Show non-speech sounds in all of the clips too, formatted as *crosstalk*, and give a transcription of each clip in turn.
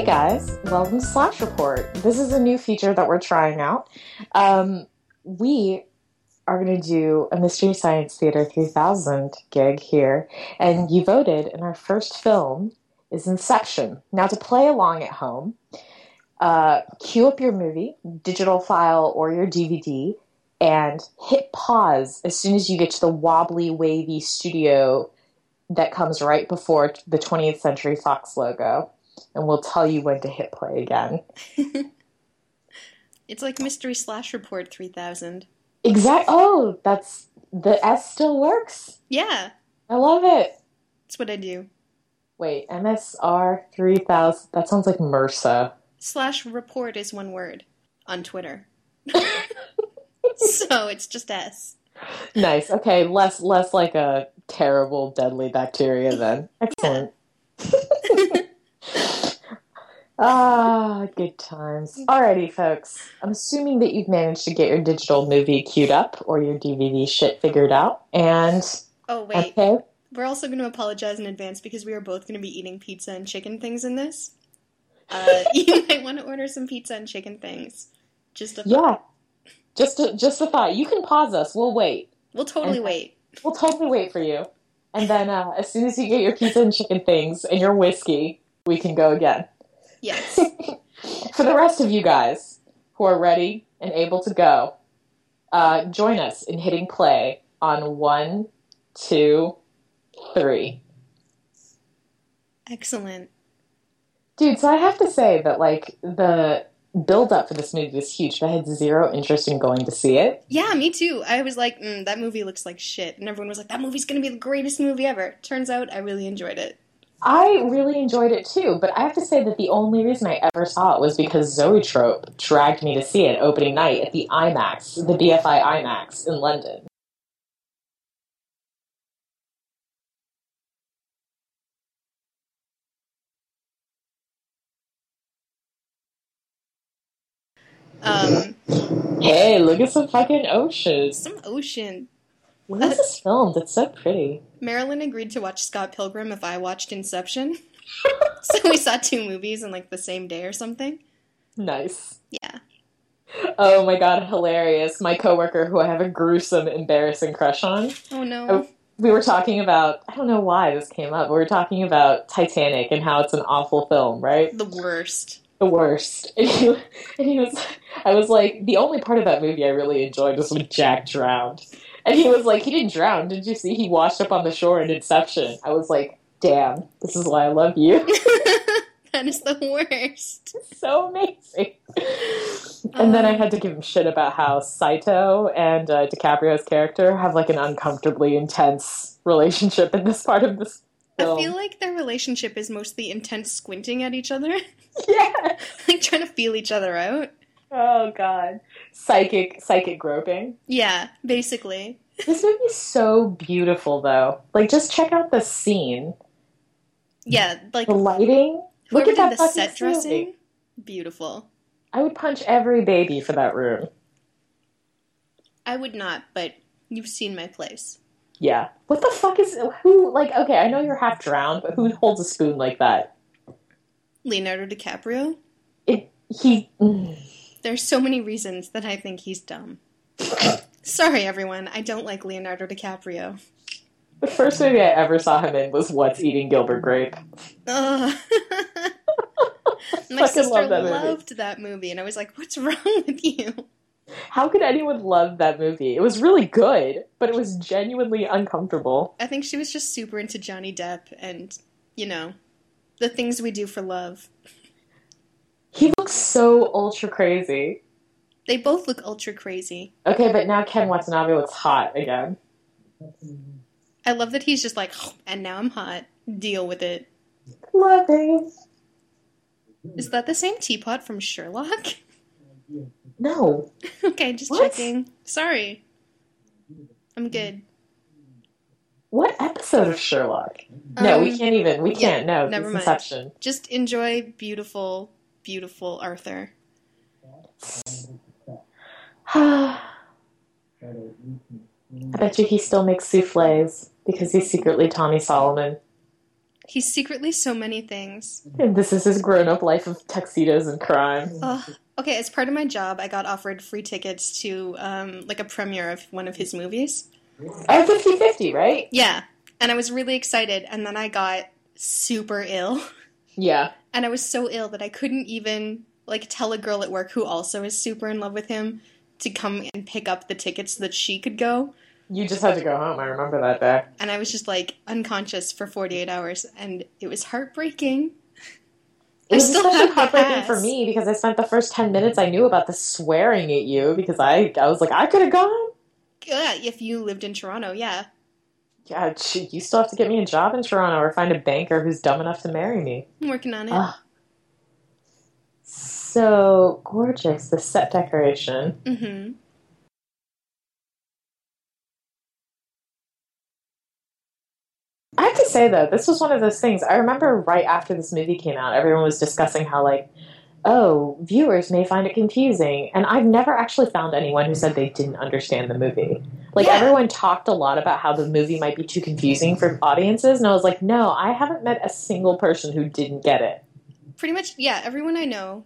Hey guys, welcome to Slash Report. This is a new feature that we're trying out. Um, we are going to do a Mystery Science Theater 3000 gig here, and you voted, and our first film is Inception. Now, to play along at home, uh, cue up your movie, digital file, or your DVD, and hit pause as soon as you get to the wobbly, wavy studio that comes right before the 20th Century Fox logo and we'll tell you when to hit play again. *laughs* it's like Mystery Slash Report 3000. Exact. Oh, that's the S still works. Yeah. I love it. That's what I do. Wait, MSR 3000. That sounds like MRSA. Slash report is one word on Twitter. *laughs* *laughs* so it's just S. Nice. Okay, less less like a terrible deadly bacteria then. Excellent. Yeah. Ah, good times. Alrighty, folks. I'm assuming that you've managed to get your digital movie queued up or your DVD shit figured out. And oh wait, okay. we're also going to apologize in advance because we are both going to be eating pizza and chicken things in this. Uh, *laughs* you might want to order some pizza and chicken things. Just a yeah, just a, just a thought. You can pause us. We'll wait. We'll totally and, wait. We'll totally wait for you. And then uh, as soon as you get your pizza and chicken things and your whiskey, we can go again. Yes. *laughs* For the rest of you guys who are ready and able to go, uh, join us in hitting play on one, two, three. Excellent. Dude, so I have to say that, like, the build up for this movie was huge, but I had zero interest in going to see it. Yeah, me too. I was like, mm, that movie looks like shit. And everyone was like, that movie's gonna be the greatest movie ever. Turns out I really enjoyed it. I really enjoyed it too, but I have to say that the only reason I ever saw it was because Zoetrope dragged me to see it opening night at the IMAX, the BFI IMAX in London. Um, hey, look at some fucking ocean. Some ocean. When was this filmed? It's so pretty. Marilyn agreed to watch Scott Pilgrim if I watched Inception. *laughs* so we saw two movies in like the same day or something. Nice. Yeah. Oh my god, hilarious. My coworker who I have a gruesome, embarrassing crush on. Oh no. Oh, we were talking about, I don't know why this came up. We were talking about Titanic and how it's an awful film, right? The worst. The worst. *laughs* And he, and he was, I was like, the only part of that movie I really enjoyed was when Jack drowned. And he *laughs* was like, he didn't drown. Did you see? He washed up on the shore in Inception. I was like, damn, this is why I love you. *laughs* *laughs* that is the worst. so amazing. And um, then I um, had to give him shit about how Saito and uh, DiCaprio's character have like an uncomfortably intense relationship in this part of this film. I feel like their relationship is mostly intense squinting at each other. Yeah. like trying to feel each other out. Oh god. Psychic psychic groping. Yeah, basically. This movie is so beautiful though. Like just check out the scene. Yeah, like the lighting. Look at that the set dressing. Movie. Beautiful. I would punch every baby for that room. I would not, but you've seen my place. Yeah. What the fuck is who like okay, I know you're half drowned, but who holds a spoon like that? Leonardo DiCaprio? It he mm. There's so many reasons that I think he's dumb. *coughs* Sorry, everyone. I don't like Leonardo DiCaprio. The first movie I ever saw him in was What's Eating Gilbert Grape. *laughs* *laughs* My sister that loved that movie, and I was like, "What's wrong *laughs* with you?" How could anyone love that movie? It was really good, but it was genuinely uncomfortable. I think she was just super into Johnny Depp and, you know, the things we do for love. He looks so ultra crazy. They both look ultra crazy. Okay, but now Ken Watanabe looks hot again. I love that he's just like, and now I'm hot. Deal with it. Love it. Is that the same teapot from Sherlock? No. *laughs* okay, just what? checking. Sorry. I'm good. What episode of Sherlock? No, um, we can't even. We can't. Yeah, no, never mind. Inception. Just enjoy beautiful beautiful Arthur. *sighs* I bet you he still makes souffles because he's secretly Tommy Solomon. He's secretly so many things. And this is his grown up life of tuxedos and crime. Okay, as part of my job, I got offered free tickets to um, like a premiere of one of his movies. Oh, 50 50, right? Yeah. And I was really excited, and then I got super ill. *laughs* Yeah. And I was so ill that I couldn't even like tell a girl at work who also is super in love with him to come and pick up the tickets so that she could go. You just had to go home. I remember that day. And I was just like unconscious for 48 hours, and it was heartbreaking. It was still especially heartbreaking for me because I spent the first 10 minutes I knew about the swearing at you because I, I was like, I could have gone. Yeah, if you lived in Toronto, yeah. Yeah, you still have to get me a job in Toronto or find a banker who's dumb enough to marry me. I'm working on it. Ugh. So gorgeous, the set decoration. hmm I have to say though, this was one of those things. I remember right after this movie came out, everyone was discussing how like, oh, viewers may find it confusing, and I've never actually found anyone who said they didn't understand the movie. Like Yeah. everyone talked a lot about how the movie might be too confusing for audiences, and I was like, no, I haven't met a single person who didn't get it. Pretty much, yeah, everyone I know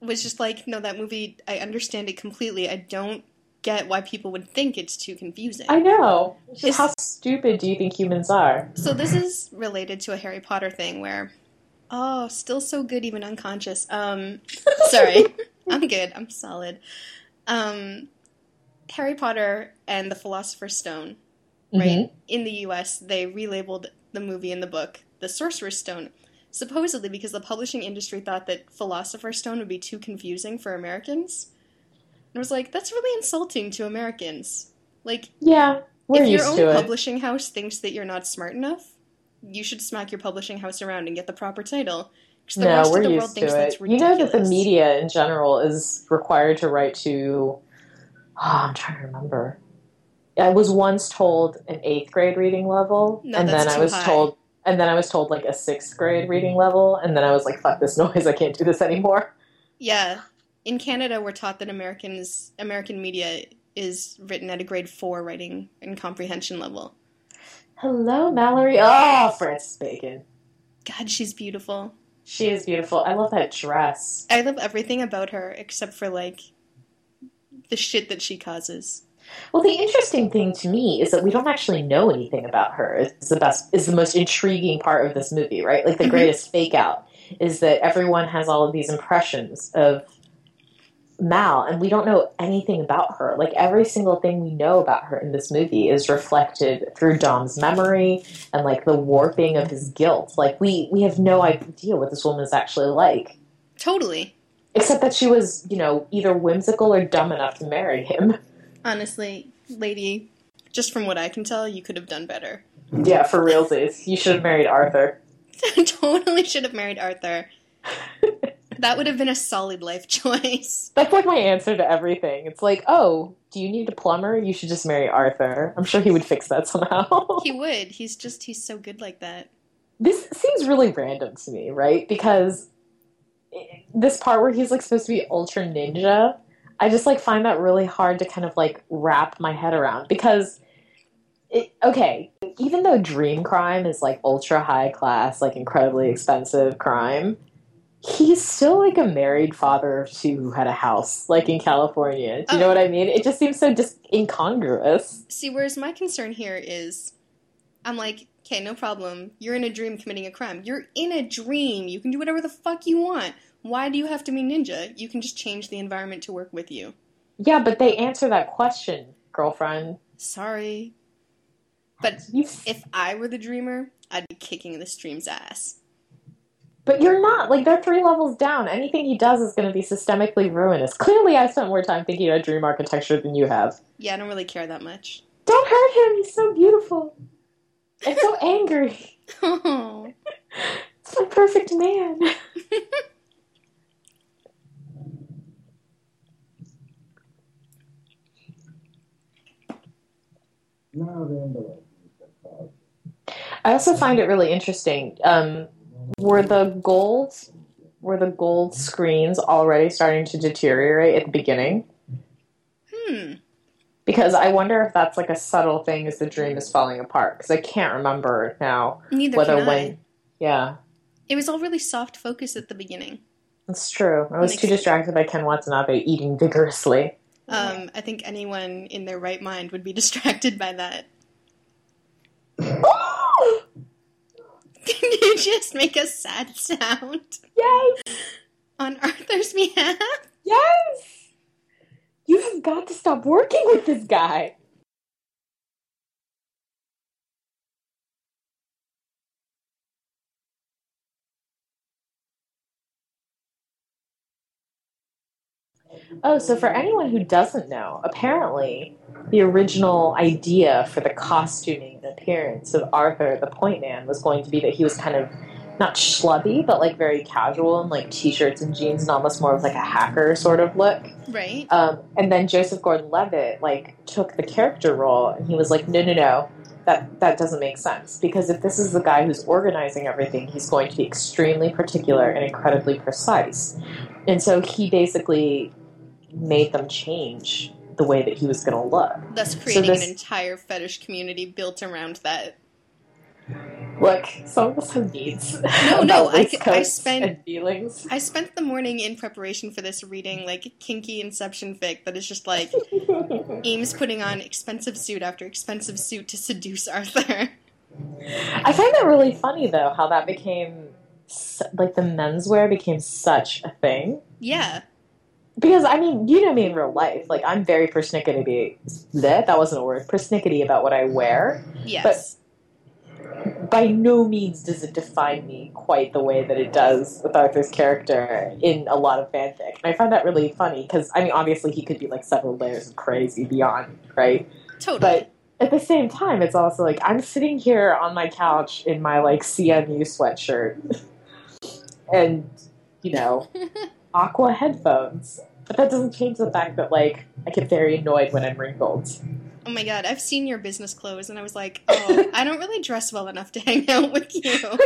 was just like, no, that movie, I understand it completely. I don't get why people would think it's too confusing. I know. It's how stupid do you think humans are? So this is related to a Harry Potter thing where, oh, still so good even unconscious. Um, *laughs* sorry, I'm good. I'm solid. Um, Harry Potter and the Philosopher's Stone, right? Mhm. In the U.S., they relabeled the movie and the book the Sorcerer's Stone, supposedly because the publishing industry thought that Philosopher's Stone would be too confusing for Americans. And I was like, that's really insulting to Americans. Like, Yeah, if your own publishing house thinks that you're not smart enough, you should smack your publishing house around and get the proper title. The no, we're the used thinks to that's it. You know that the media in general is required to write to. Oh, I'm trying to remember. I was once told an eighth grade reading level, No, and then I was high. told, and then I was told like a sixth grade reading level, and then I was like, "Fuck this noise! I can't do this anymore." Yeah, in Canada, we're taught that Americans American media is written at a grade four writing and comprehension level. Hello, Mallory. Oh, Frances Bacon. God, she's beautiful. She is beautiful. I love that dress. I love everything about her except for like the shit that she causes. Well, the interesting thing to me is that we don't actually know anything about her. Is the best, is the most intriguing part of this movie, right? Like the Mhm. greatest fake out is that everyone has all of these impressions of Mal, and we don't know anything about her. Like every single thing we know about her in this movie is reflected through Dom's memory and like the warping of his guilt. Like we we have no idea what this woman is actually like, Totally. except that she was, you know, either whimsical or dumb enough to marry him. Honestly, lady, just from what I can tell, you could have done better. Yeah, for realsies. You should have married Arthur. *laughs* totally should have married Arthur. *laughs* that would have been a solid life *laughs* choice. That's like my answer to everything. It's like, oh, do you need a plumber? You should just marry Arthur. I'm sure he would fix that somehow. *laughs* He would. He's just he's so good like that. this seems really random to me, right? Because this part where he's like supposed to be ultra ninja, I just like find that really hard to kind of like wrap my head around because it, okay, even though dream crime is like ultra high class, like incredibly expensive crime, he's still like a married father of two who had a house like in California. Do you know Oh. what I mean? It just seems so dis- incongruous. See, whereas my concern here is I'm like, okay, no problem. You're in a dream committing a crime. You're in a dream. You can do whatever the fuck you want. Why do you have to be ninja? You can just change the environment to work with you. Yeah, but they answer that question, girlfriend. Sorry. But if I were the dreamer, I'd be kicking this dream's ass. But you're not. Like, they're three levels down. Anything he does is going to be systemically ruinous. Clearly, I spent more time thinking about dream architecture than you have. Yeah, I don't really care that much. Don't hurt him. He's so beautiful. And so *laughs* angry. Oh. It's my perfect man. *laughs* I also find it really interesting. Um, were the gold were the gold screens already starting to deteriorate at the beginning? Hmm. Because I wonder if that's like a subtle thing as the dream is falling apart. Because I can't remember now Neither whether can I. when Yeah, It was all really soft focus at the beginning. it's true. I was Makes too sense. distracted by Ken Watanabe eating vigorously. Um, I think anyone in their right mind would be *laughs* distracted by that. *laughs* Can you just make a sad sound yes, on Arthur's behalf? yes. You have got to stop working with this guy. Oh, so for anyone who doesn't know, apparently the original idea for the costuming and appearance of Arthur the Point Man was going to be that he was kind of not schlubby, but like very casual and like t-shirts and jeans and almost more of like a hacker sort of look. Right. Um, and then Joseph Gordon-Levitt like took the character role and he was like, no, no, no, that that doesn't make sense because if this is the guy who's organizing everything, he's going to be extremely particular and incredibly precise. And so he basically made them change the way that he was going to look. Thus creating this- an entire fetish community built around that. Look, some of us have needs. *laughs* No, no, I I spent- feelings. I spent the morning in preparation for this reading like kinky Inception fic that is just like *laughs* Eames putting on expensive suit after expensive suit to seduce Arthur. I find that really funny though, how that became like the menswear became such a thing. Yeah. Because I mean, you know me in real life. Like I'm very persnickety. That that wasn't a word. Persnickety about what I wear. Yes. But by no means does it define me quite the way that it does with Arthur's character in a lot of fanfic. And I find that really funny because I mean, obviously he could be like several layers of crazy beyond, right? totally. But at the same time, it's also like I'm sitting here on my couch in my like CMU sweatshirt *laughs* and you know *laughs* aqua headphones. But that doesn't change the fact that like I get very annoyed when I'm wrinkled. oh my god, I've seen your business clothes and I was like, oh, I don't really dress well enough to *laughs* hang out with you.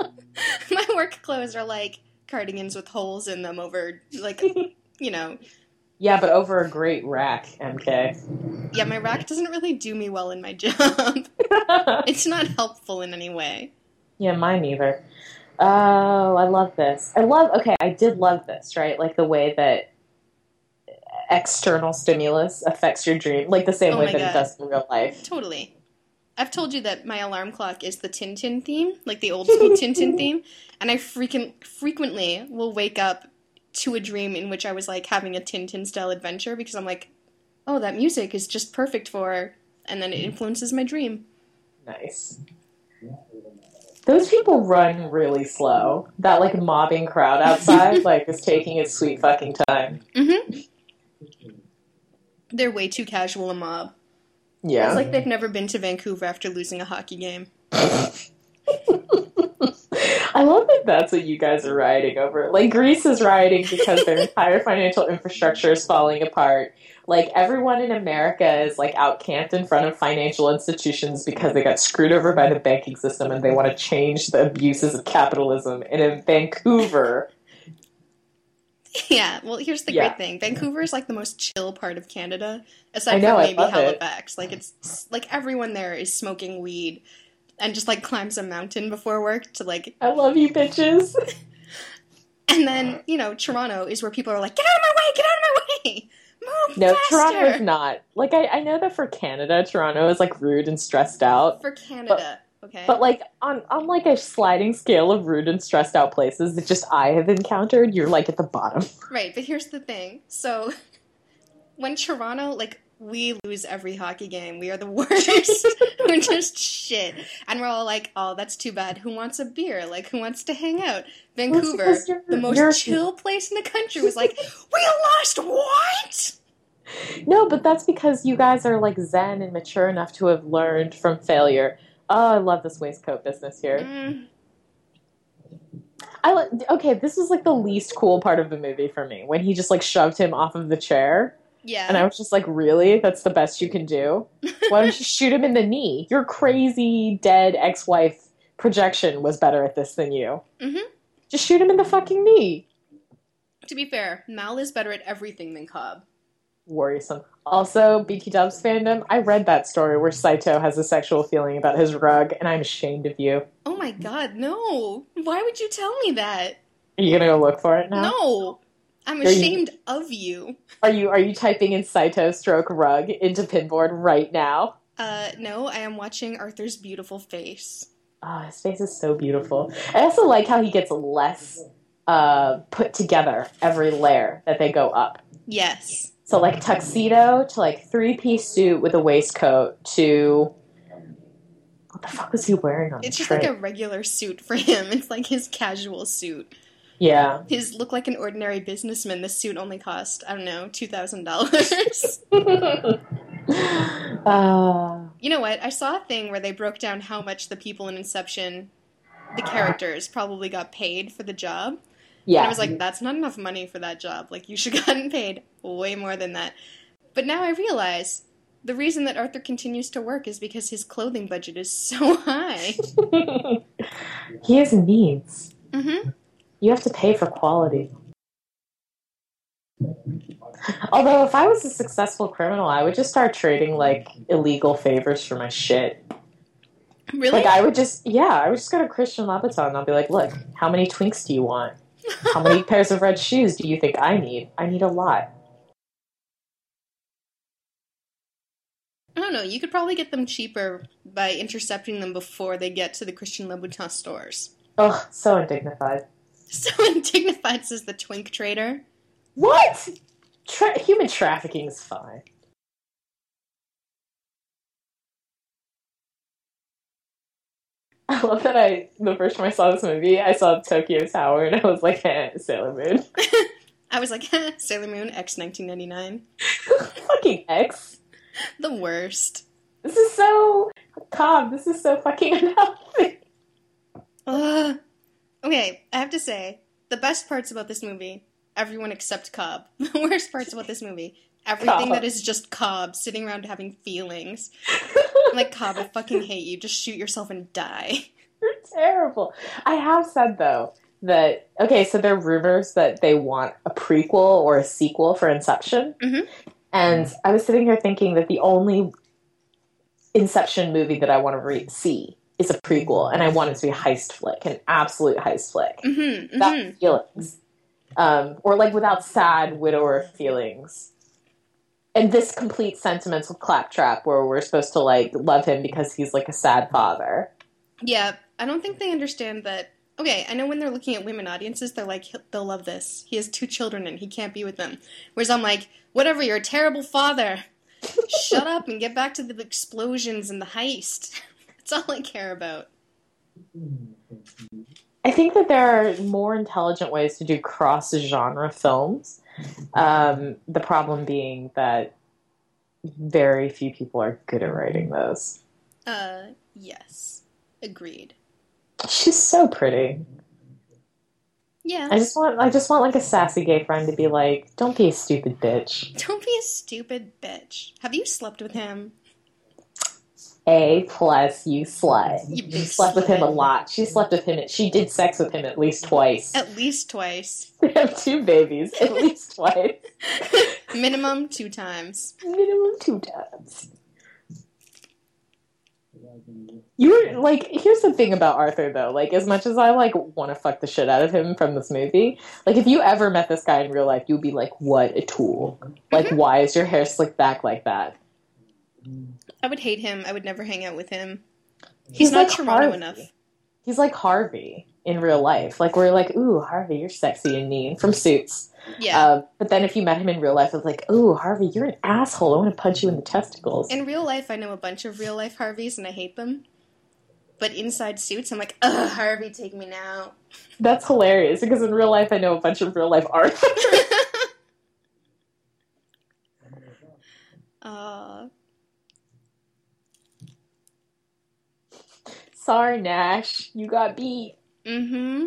*laughs* My work clothes are like cardigans with holes in them over, like, you know. Yeah, but over a great rack, MK. Yeah, my rack doesn't really do me well in my job. *laughs* It's not helpful in any way. yeah, mine either. Oh, I love this. I love. Okay, I did love this. Right, like the way that external stimulus affects your dream, like the same Oh way that God. it does in real life. Totally. I've told you that my alarm clock is the Tintin theme, like the old school Tintin *laughs* theme, and I freaking frequently will wake up to a dream in which I was like having a Tintin style adventure because I'm like, oh, that music is just perfect for, and then it influences my dream. Nice. Those people run really slow. That like mobbing crowd outside *laughs* like is taking its sweet fucking time. hmm They're way too casual a mob. Yeah. It's like they've never been to Vancouver after losing a hockey game. *laughs* I love that that's what you guys are rioting over. Like Greece is rioting because their *laughs* entire financial infrastructure is falling apart. Like everyone in America is like out camped in front of financial institutions because they got screwed over by the banking system and they want to change the abuses of capitalism. And in Vancouver, Yeah, well, here's the Yeah. great thing. Vancouver is like the most chill part of Canada, aside know, from maybe love it. Halifax. Like it's like everyone there is smoking weed and just like climbs a mountain before work to like I love you bitches. *laughs* and then, you know, Toronto is where people are like, "Get out of my way, get out of my way." Move No, faster. Toronto is not. Like I, I know that for Canada, Toronto is like rude and stressed out. for Canada, okay? But like on on like a sliding scale of rude and stressed out places that just I have encountered, you're like at the bottom. Right, but here's the thing. So *laughs* when Toronto, like, we lose every hockey game. We are the *laughs* worst. *laughs* we're just shit. And we're all like, oh, that's too bad. Who wants a beer? Like, who wants to hang out? Vancouver, the most chill place in the country, was like, we lost what? No, but that's because you guys are like zen and mature enough to have learned from failure. Oh, I love this waistcoat business here. Mm, I li- okay. This was like the least cool part of the movie for me when he just like shoved him off of the chair, yeah. and I was just like, "Really? That's the best you can do? *laughs* Why don't you shoot him in the knee? Your crazy dead ex-wife projection was better at this than you. Mhm. Just shoot him in the fucking knee." to be fair, Mal is better at everything than Cobb. Worrisome. Also, BT Dubs fandom, I read that story where Saito has a sexual feeling about his rug, and I'm ashamed of you. Oh my god, no. Why would you tell me that? Are you gonna go look for it now? No. I'm Are you- ashamed of you. Are you are you typing in Saito stroke rug into Pinboard right now? Uh, no, I am watching Arthur's beautiful face. Oh, his face is so beautiful. I also like how he gets less uh, put together every layer that they go up. Yes. So like tuxedo to like three piece suit with a waistcoat to what the fuck was he wearing on It's just trip? like a regular suit for him. *laughs* It's like his casual suit. yeah. His look like an ordinary businessman. This suit only cost, I don't know, $2,000. *laughs* *laughs* uh, you know what? I saw a thing where they broke down how much the people in Inception, the characters, probably got paid for the job. Yeah. And I was like, that's not enough money for that job. Like, you should have gotten paid way more than that. But now I realize the reason that Arthur continues to work is because his clothing budget is so *laughs* high. *laughs* he has needs. Mm-hmm. You have to pay for quality. Although, if I was a successful criminal, I would just start trading like illegal favors for my shit. Really? Like, I would just, yeah, I would just go to Christian Louboutin and I'll be like, look, how many twinks do you want? How many pairs of red shoes do you think I need? I need a lot. I don't know. You could probably get them cheaper by intercepting them before they get to the Christian Louboutin stores. Ugh, so undignified. *laughs* So undignified, says the twink trader. What? Tra- human trafficking is fine. *laughs* I love that I, the first time I saw this movie, I saw Tokyo Tower and I was like, eh, Sailor Moon. *laughs* *laughs* I was like, Sailor Moon X 1999. fucking X. The worst. This is so, Cobb, this is so fucking unhealthy. Ugh. Okay, I have to say, the best parts about this movie, everyone except Cobb. The worst parts about this movie, everything Cobb. that is just Cobb sitting around having feelings. I'm like, Cobb, I fucking hate you. Just shoot yourself and die. *laughs* You're terrible. I have said though that okay, so there are rumors that they want a prequel or a sequel for Inception, Mhm. and I was sitting here thinking that the only Inception movie that I want to re- see is a prequel, and I want it to be a heist flick, an absolute heist flick, Mm-hmm, mm-hmm. feelings, um, or like without sad widower feelings. And this complete sentimental claptrap where we're supposed to like love him because he's like a sad father. Yeah, I don't think they understand that. Okay, I know when they're looking at women audiences, they're like, they'll love this. He has two children and he can't be with them. Whereas I'm like, whatever, you're a terrible father. Shut up and get back to the explosions and the heist. *laughs* That's all I care about. I think that there are more intelligent ways to do cross genre films. Um, the problem being that very few people are good at writing those. Uh, yes. Agreed. She's so pretty. Yeah. I just want I just want like a sassy gay friend to be like, "Don't be a stupid bitch." Don't be a stupid bitch. Have you slept with him? A plus you slut. You She slept with him a lot. She slept with him. She did sex with him at least twice. At least twice. *laughs* They have two babies at least twice. *laughs* Minimum two times. Minimum two times. You're like, here's the thing about Arthur though. Like, as much as I like want to fuck the shit out of him from this movie, like if you ever met this guy in real life, you'd be like, "What a tool! Like, mm-hmm. why is your hair slicked back like that?" I would hate him. I would never hang out with him. He's, He's not like Toronto Harvey. enough. He's like Harvey in real life. Like we're like, "Ooh, Harvey, you're sexy and mean" from Suits. Yeah. Uh, but then if you met him in real life, it's like, "Ooh, Harvey, you're an asshole. I want to punch you in the testicles." In real life, I know a bunch of real life Harveys and I hate them. But inside suits, I'm like, ugh, Harvey, take me now. That's hilarious because in real life, I know a bunch of real life *laughs* Arthur. *laughs* uh, Sorry, Nash, you got beat. mm-hmm.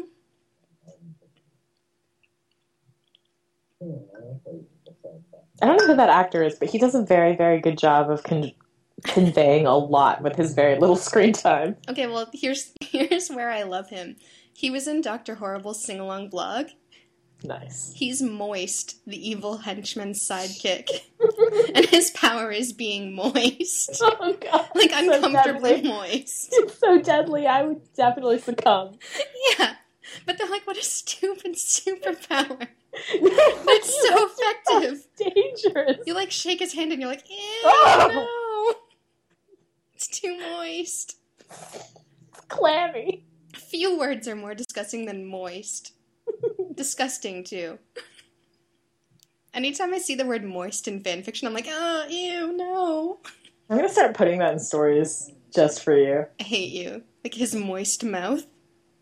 I don't know who that actor is, but he does a very, very good job of con- conveying a lot with his very little screen time. Okay, well, here's *laughs* here's where I love him. He was in Dr. Horrible's sing along blog. Nice. He's Moist, the evil henchman's sidekick. *laughs* and his power is being moist. oh god. Like So uncomfortably deadly. moist. *laughs* It's so deadly, I would definitely succumb. Yeah. But they're like, what a stupid superpower. *laughs* it's so effective. dangerous. You like shake his hand and you're like, ew, Oh. no. It's too moist. Clammy. Few words are more disgusting than moist. Disgusting, too. Anytime I see the word moist in fanfiction, I'm like, oh, ew, no. I'm gonna start putting that in stories just for you. I hate you. Like his moist mouth.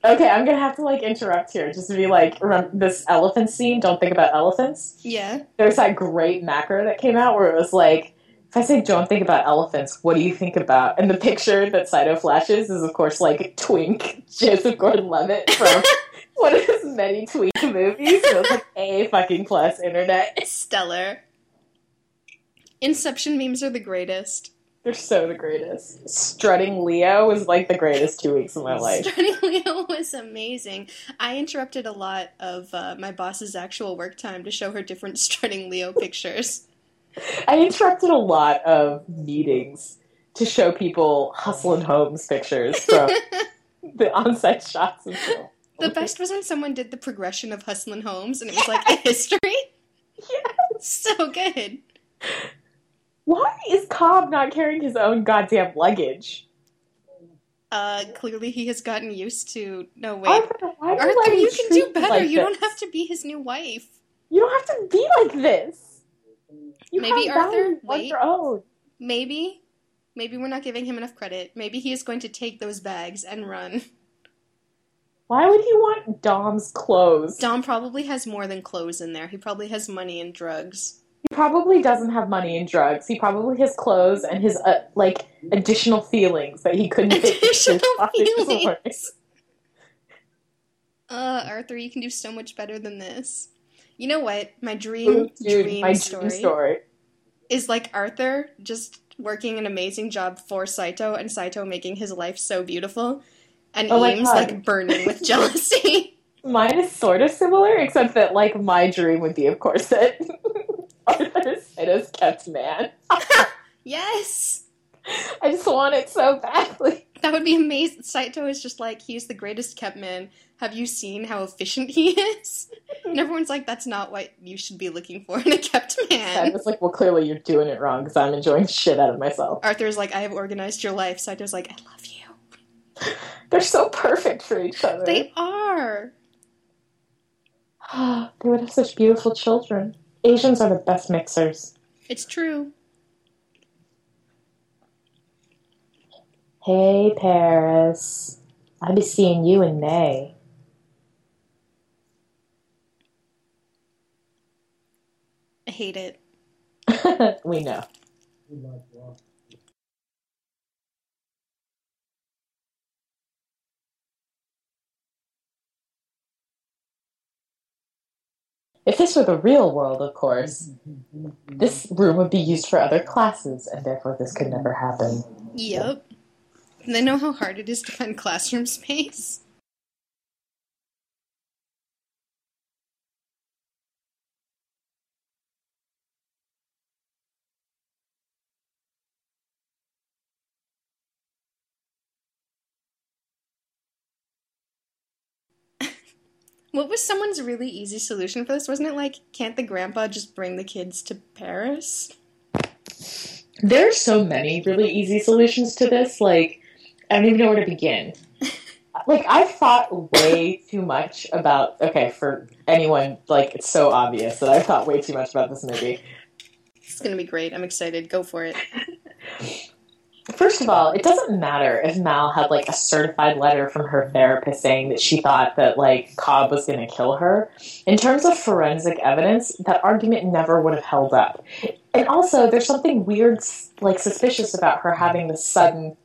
Okay, I'm gonna have to like interrupt here just to be like, remember this elephant scene. Don't think about elephants. Yeah. There's that great macro that came out where it was like, if I say don't think about elephants, what do you think about? And the picture that Saito flashes is of course like Twink Joseph Gordon-Levitt from *laughs* of his many tweet *laughs* movies. It was like a fucking plus internet. Stellar. Inception memes are the greatest. They're so the greatest. Strutting Leo was like the greatest two weeks of my *laughs* life. Strutting Leo was amazing. I interrupted a lot of uh, my boss's actual work time to show her different *laughs* strutting Leo pictures. I interrupted a lot of meetings to show people hustling homes pictures from the on-site shots and stuff. The best was when someone did the progression of Hustlin' Homes, and it was like a history. *laughs* Yeah, so good. Why is Cobb not carrying his own goddamn luggage? Uh, clearly he has gotten used to. No wait, Arthur, Arthur, you can do better. like you don't have to be his new wife. You don't have to be like this. You Maybe, Arthur, wait. your own. Maybe, maybe we're not giving him enough credit. Maybe he is going to take those bags and run. Why would he want Dom's clothes? Dom probably has more than clothes in there. He probably has money and drugs. He probably doesn't have money and drugs. He probably has clothes and his uh, like additional feelings that he couldn't fit into his Additional feelings. *laughs* Uh, Arthur, you can do so much better than this. You know what? My dream Dude, dream, my story, dream story. is like Arthur just working an amazing job for Saito and Saito making his life so beautiful and Oh Eames like burning with *laughs* jealousy. Mine is sort of similar, except that like my dream would be, of course, that *laughs* Arthur Saito's kept man. *laughs* yes! I just want it so badly. That would be amazing. Saito is just like, he's the greatest kept man. Have you seen how efficient he is? And everyone's like, that's not what you should be looking for in a kept man. it's like, well, clearly you're doing it wrong because I'm enjoying shit out of myself. Arthur's like, I have organized your life. Saito's like, I love you. *laughs* They're so perfect for each other. They are. *gasps* they would have such beautiful children. Asians are the best mixers. It's true. Hey, Paris. I'll be seeing you in May. I hate it. *laughs* we know. If this were the real world, of course, mm-hmm. this room would be used for other classes, and therefore this could never happen. Yep. And I know how hard it is to find classroom space. What was someone's really easy solution for this? Wasn't it like, can't the grandpa just bring the kids to Paris? There are so many really easy solutions to this. Like, I don't even know where to begin. *laughs* Like, I've thought way too much about. Okay, for anyone, like, it's so obvious that I've thought way too much about this movie. It's gonna be great. I'm excited. Go for it. *laughs* First of all, it doesn't matter if Mal had like a certified letter from her therapist saying that she thought that like Cobb was going to kill her. In terms of forensic evidence, that argument never would have held up. And also, there's something weird, like suspicious about her having this sudden,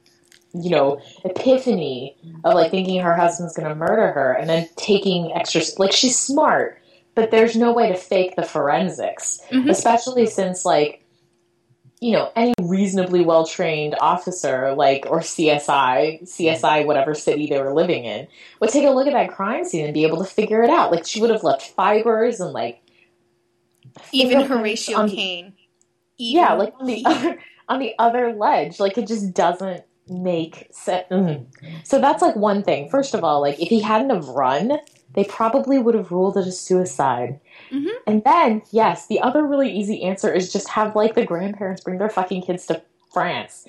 you know, epiphany of like thinking her husband's going to murder her and then taking extra. Like she's smart, but there's no way to fake the forensics, Mhm. especially since like you know, any reasonably well trained officer, like, or CSI, CSI, whatever city they were living in, would take a look at that crime scene and be able to figure it out. Like, she would have left fibers and, like, Even Horatio Caine. Even yeah, like on the other on the other ledge, like it just doesn't make sense. Mm. So that's like one thing. First of all, like if he hadn't have run, they probably would have ruled it a suicide. Mhm. And then, yes, the other really easy answer is just have like the grandparents bring their fucking kids to France.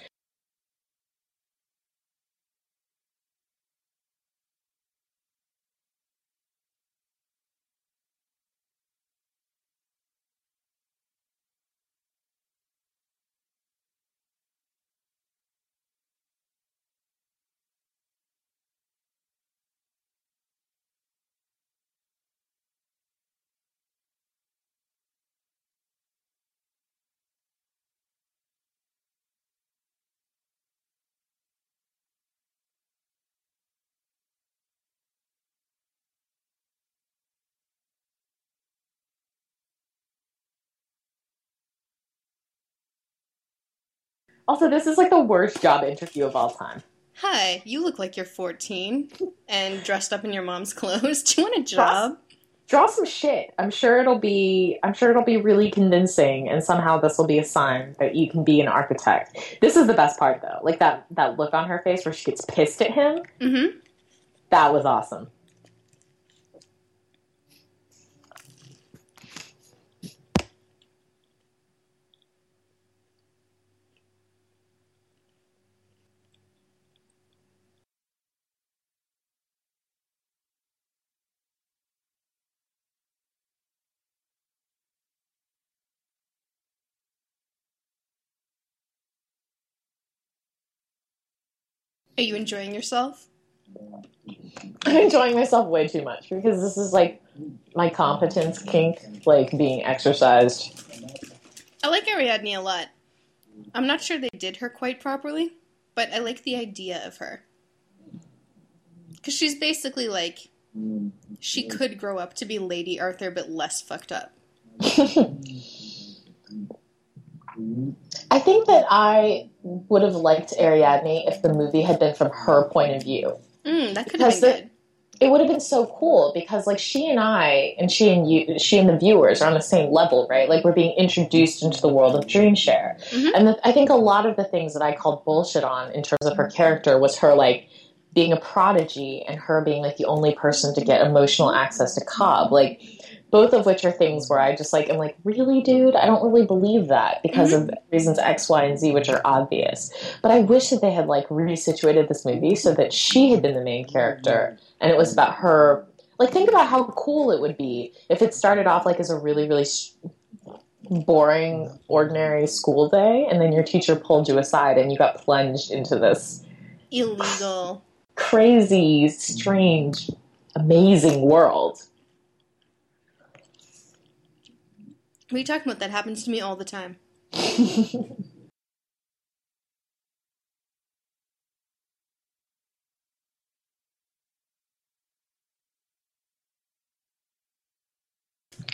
Also, this is like the worst job interview of all time. Hi, you look like you're 14 and dressed up in your mom's *laughs* clothes. Do you want a job? Draw some shit. I'm sure it'll be I'm sure it'll be really convincing and somehow this will be a sign that you can be an architect. This is the best part though. Like that that look on her face where she gets pissed at him. Mm-hmm. That was awesome. Are you enjoying yourself? I'm enjoying myself way too much because this is like my competence kink like being exercised. I like Ariadne a lot. I'm not sure they did her quite properly, but I like the idea of her. Because she's basically like, she could grow up to be Lady Arthur, but less fucked up. *laughs* I think that I would have liked Ariadne if the movie had been from her point of view. Mm, that could have been the- good. It would have been so cool because like she and I and she and you she and the viewers are on the same level, right? Like we're being introduced into the world of Dreamshare. Mhm. And the, I think a lot of the things that I called bullshit on in terms of her character was her like being a prodigy and her being like the only person to get emotional access to Cobb. Like both of which are things where I just like am like, really, dude? I don't really believe that because of mm-hmm. reasons X, Y, and Z, which are obvious. But I wish that they had like resituated this movie so that she had been the main character mm-hmm. and it was about her. Like, think about how cool it would be if it started off like as a really, really s- boring, ordinary school day, and then your teacher pulled you aside and you got plunged into this Illegal. *sighs* crazy, strange, amazing world. What are you talking about? That happens to me all the time.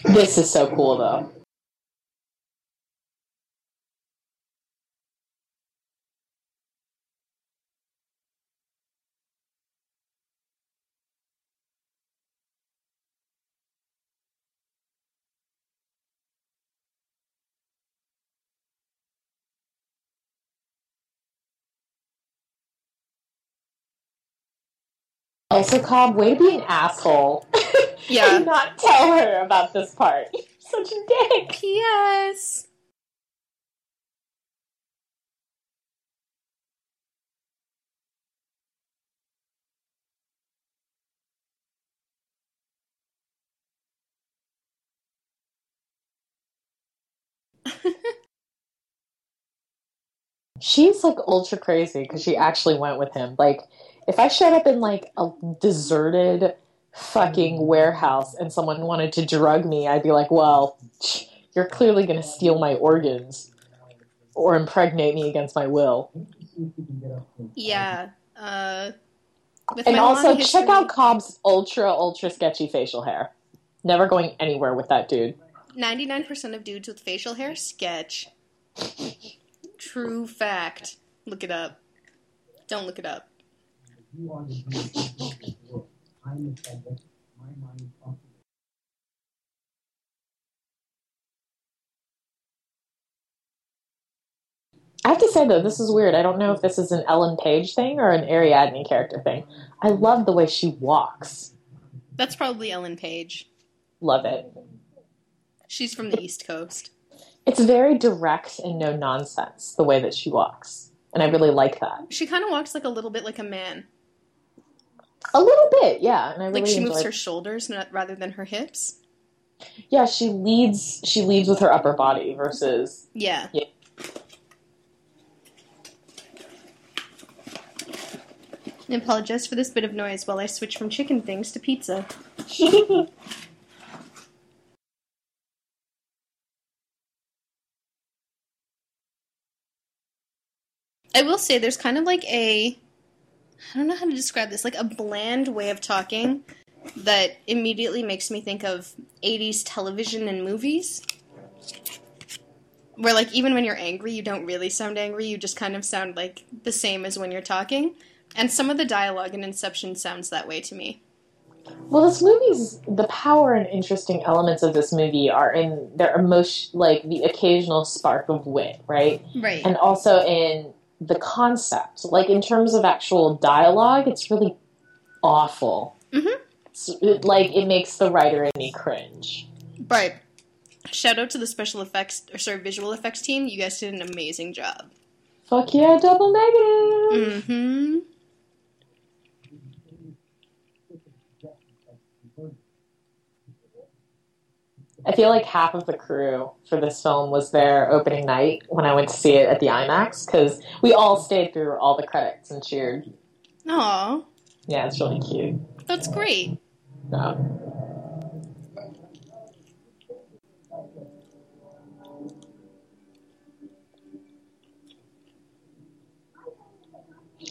This is so cool, though. Also, Cobb, way to be an asshole. *laughs* Yeah. and not tell her about this part. *laughs* Such a dick. P.S. She's like ultra crazy because she actually went with him. Like, if I showed up in like a deserted fucking warehouse and someone wanted to drug me, I'd be like, well, you're clearly going to steal my organs or impregnate me against my will. Yeah. Uh, And also, long check out Cobb's ultra, ultra sketchy facial hair. Never going anywhere with that dude. 99% of dudes with facial hair sketch. True fact. Look it up. Don't look it up. You are the beautiful. I'm the subject. My mind functions. I have to say though, this is weird. I don't know if this is an Ellen Page thing or an Ariadne character thing. I love the way she walks. That's probably Ellen Page. Love it. She's from the East Coast. It's very direct and no nonsense the way that she walks, and I really like that. She kind of walks like a little bit like a man. A little bit, yeah. And I really Like she moves her shoulders not, rather than her hips. Yeah, she leads. She leads with her upper body versus. Yeah. Yeah. I apologize for this bit of noise while I switch from chicken things to pizza. *laughs* I will say there's kind of like a I don't know how to describe this, like a bland way of talking that immediately makes me think of 80s television and movies. Where like even when you're angry, you don't really sound angry, you just kind of sound like the same as when you're talking. And some of the dialogue in Inception sounds that way to me. Well, this movie's the power and interesting elements of this movie are in their emotion, like the occasional spark of wit, right? Right. And also in the concept, like in terms of actual dialogue, it's really awful. Mhm. It's, it, like it makes the writer in me cringe. Right. Shout out to the special effects or sorry, visual effects team. You guys did an amazing job. Fuck yeah, double negative. Mm-hmm. I feel like half of the crew for this film was there opening night when I went to see it at the IMAX because we all stayed through all the credits and cheered. Aw, Yeah, it's really cute. that's great. Yeah.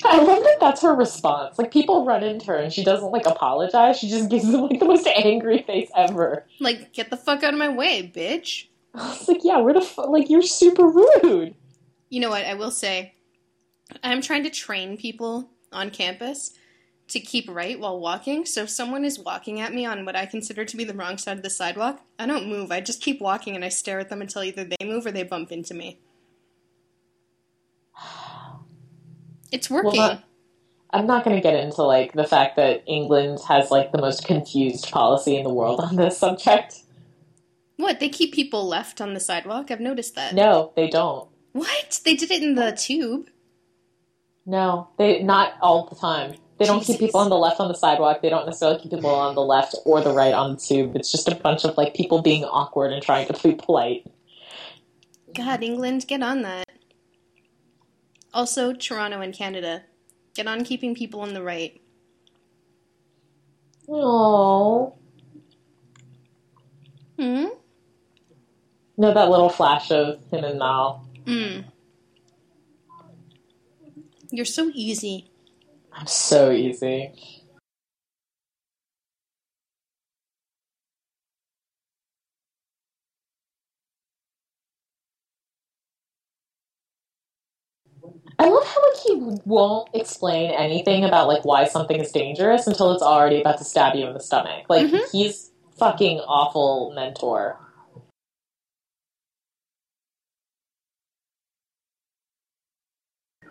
I love that that's her response. Like people run into her and she doesn't like apologize. She just gives them like the most angry face ever. Like, get the fuck out of my way, bitch. *laughs* I was like, yeah, where the fuck? Like you're super rude. You know what? I will say, I'm trying to train people on campus to keep right while walking. So if someone is walking at me on what I consider to be the wrong side of the sidewalk, I don't move. I just keep walking and I stare at them until either they move or they bump into me. It's working. Well, not- I'm not going to get into like the fact that England has like the most confused policy in the world on this subject. what? They keep people left on the sidewalk? I've noticed that. No, they don't. What? They did it in the tube. No, they not all the time. They don't keep people on the left on the sidewalk. They don't necessarily keep people on the left or the right on the tube. It's just a bunch of like people being awkward and trying to be polite. God, England, get on that. Also, Toronto and Canada, get on keeping people on the right. Oh, Hmm? no, that little flash of him and Mal. Hmm. You're so easy. I'm so easy. I love how like he won't explain anything about like why something is dangerous until it's already about to stab you in the stomach. Like Mhm. he's fucking awful mentor.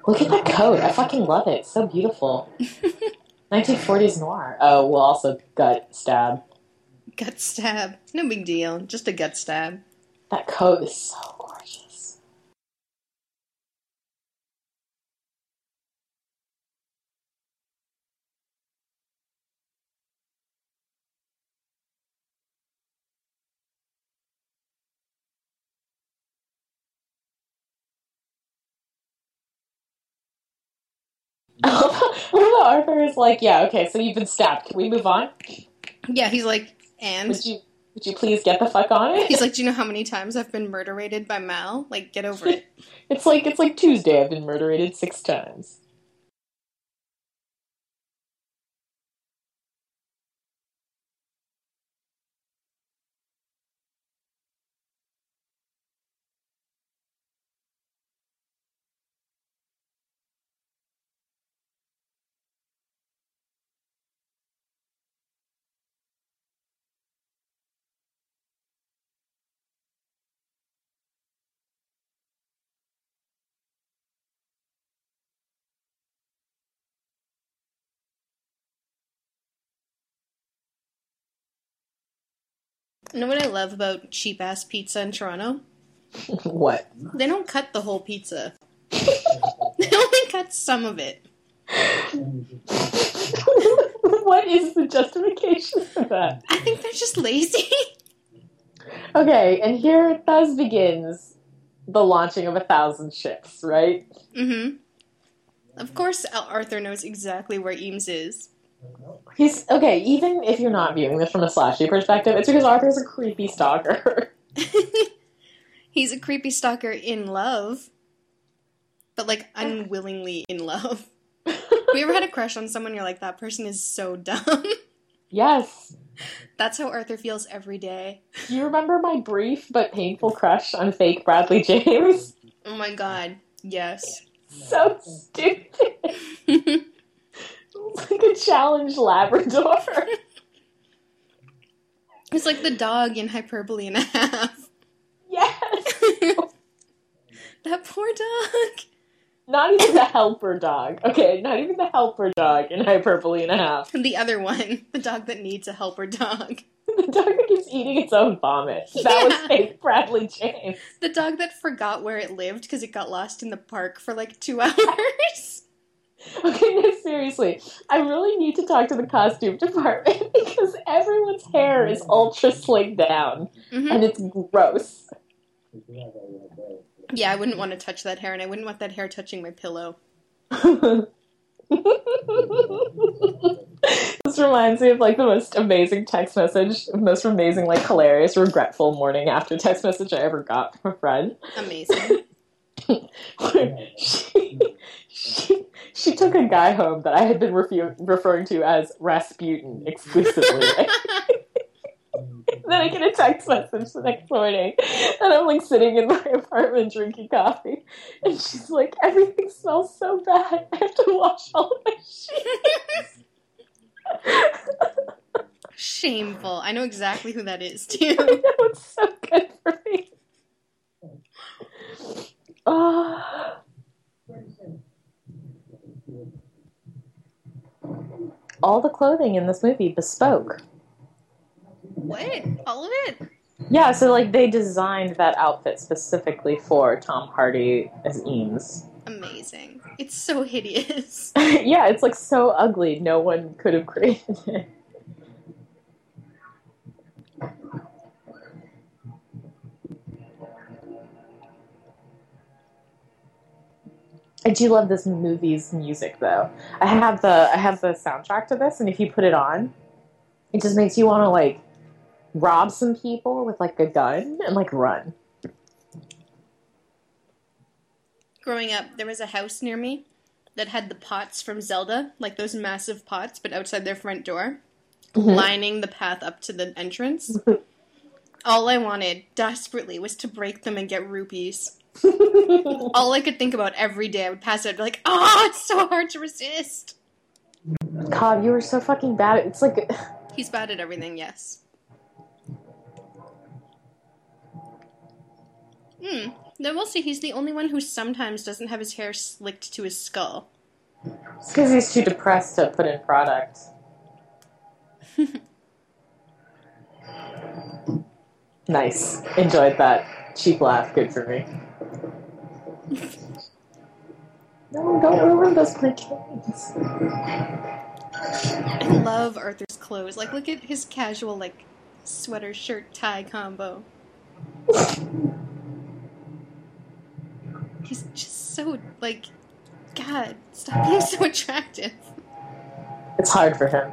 Look at that coat. I fucking love it. It's so beautiful. *laughs* 1940s noir. Oh, well, also gut stab. Gut stab. No big deal. Just a gut stab. That coat is so gorgeous. *laughs* what about Arthur is like, yeah, okay, so you've been stabbed. Can we move on? Yeah, he's like, and? Would you would you please get the fuck on it? He's like, do you know how many times I've been murderated by Mal? Like, get over it. *laughs* It's like it's like Tuesday. I've been murderated six times. You know what I love about cheap ass pizza in Toronto? what? They don't cut the whole pizza. *laughs* they only cut some of it. *laughs* what is the justification for that? I think they're just lazy. *laughs* Okay, and here thus begins the launching of a thousand ships, right? mm-hmm. Of course, Arthur knows exactly where Eames is. He's okay, even if you're not viewing this from a slashy perspective, it's because Arthur's a creepy stalker. *laughs* He's a creepy stalker in love, but like *laughs* unwillingly in love. Have you ever had a crush on someone you're like, that person is so dumb? *laughs* yes. That's how Arthur feels every day. Do you remember my brief but painful crush on fake Bradley James? Oh my god, yes. So stupid. It's *laughs* like a challenge Labrador. *laughs* He's like the dog in hyperbole and a half. yes. *laughs* That poor dog. Not even the helper dog. Okay, not even the helper dog in hyperbole and a half. The other one, the dog that needs a helper dog. The dog that keeps eating its own vomit. That was Yeah. fake Bradley James. The dog that forgot where it lived because it got lost in the park for like two hours. Okay, no, seriously. I really need to talk to the costume *laughs* department *laughs* because everyone's hair is ultra slicked down hmm and it's gross. Yeah, I wouldn't want to touch that hair, and I wouldn't want that hair touching my pillow. *laughs* this reminds me of like the most amazing text message, most amazing, like hilarious, regretful morning after text message I ever got from a friend. Amazing. she, she, she took a guy home that I had been refu- referring to as Rasputin exclusively. *laughs* then I get a text message the next morning, and I'm like sitting in my apartment drinking coffee, and she's like, "Everything smells so bad. I have to wash all of my sheets." Shameful. I know exactly who that is, *laughs* I too. know it's so good for me. Oh. *laughs* All the clothing in this movie bespoke. What? All of it? Yeah, so like they designed that outfit specifically for Tom Hardy as Eames. Amazing. It's so hideous. *laughs* yeah, it's like so ugly. No one could have *laughs* created it. I do love this movie's music though. I have the I have the soundtrack to this, and if you put it on, it just makes you want to like rob some people with like a gun and like run. Growing up, there was a house near me that had the pots from Zelda, like those massive pots, but outside their front door, Mhm. lining the path up to the entrance. All I wanted, desperately, was to break them and get rupees. *laughs* All I could think about every day, I would pass it, I'd be like, oh, it's so hard to resist. God, you were so fucking bad. It's like *laughs* He's bad at everything, yes. Hmm. Then we'll see, he's the only one who sometimes doesn't have his hair slicked to his skull. It's because he's too depressed to put in product. *laughs* nice. Enjoyed that. Cheap laugh. Good for me. *laughs* No, don't ruin those plantains. I love Arthur's clothes. Like, look at his casual, like, sweater, shirt, tie combo. *laughs* He's just so, like, God, stop being so attractive. It's hard for him.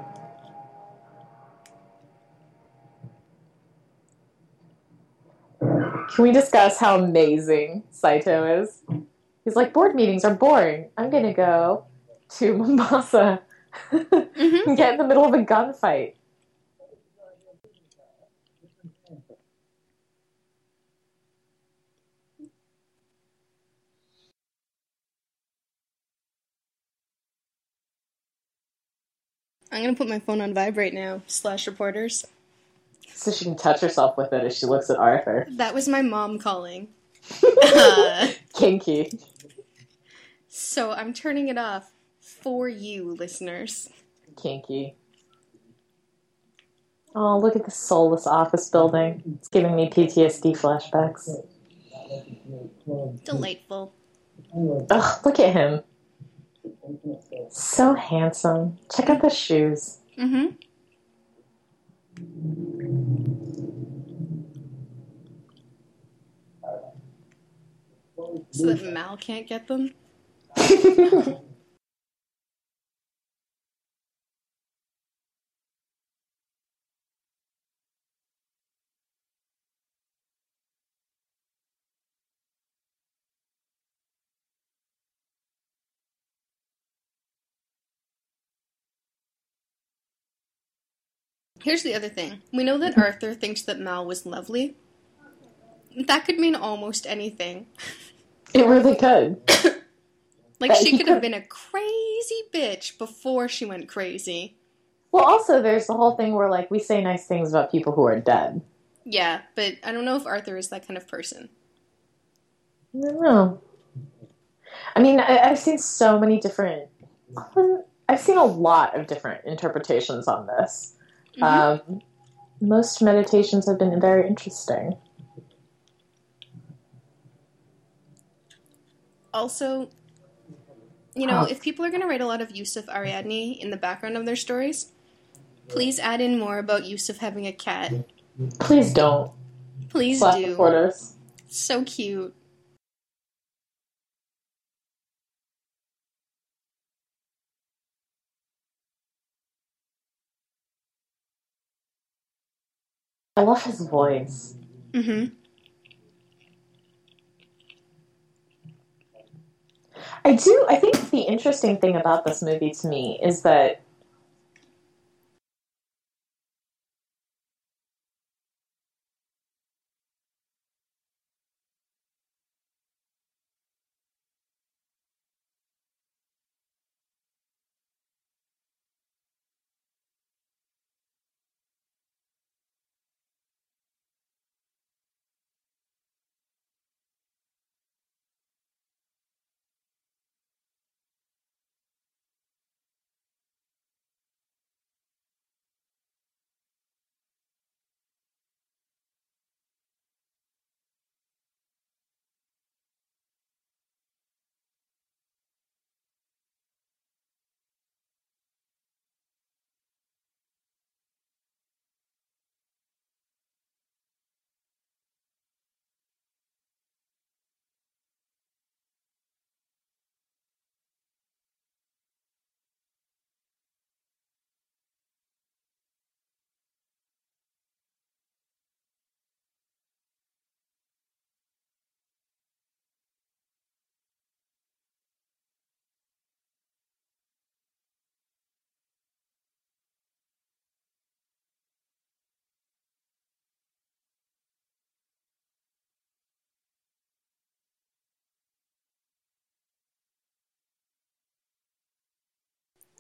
Can we discuss how amazing Saito is? He's like, board meetings are boring. I'm gonna go to Mombasa hmm and get in the middle of a gunfight. I'm gonna put my phone on vibrate now, slash reporters. So she can touch herself with it as she looks at Arthur. That was my mom calling. *laughs* Uh, Kinky. so I'm turning it off for you, listeners. Kinky. Oh, look at the soulless office building. It's giving me PTSD flashbacks. Delightful. Ugh, look at him. So handsome. Check out the shoes. Mm-hmm. So that Mal can't get them? *laughs* Here's the other thing. We know that mm-hmm. Arthur thinks that Mal was lovely. That could mean almost anything. It really could. *coughs* Like But she he could have been a crazy bitch before she went crazy. Well, also, there's the whole thing where, like, we say nice things about people who are dead. Yeah, but I don't know if Arthur is that kind of person. I don't know. I mean, I, I've seen so many different. I've seen a lot of different interpretations on this. Mhm. Um, most meditations have been very interesting. Also, you know, Huh. if people are going to write a lot of Yusuf Ariadne in the background of their stories, please add in more about Yusuf having a cat. Please don't Please do. reporters. So cute. I love his voice. Mm-hmm. I do. I think the interesting thing about this movie to me is that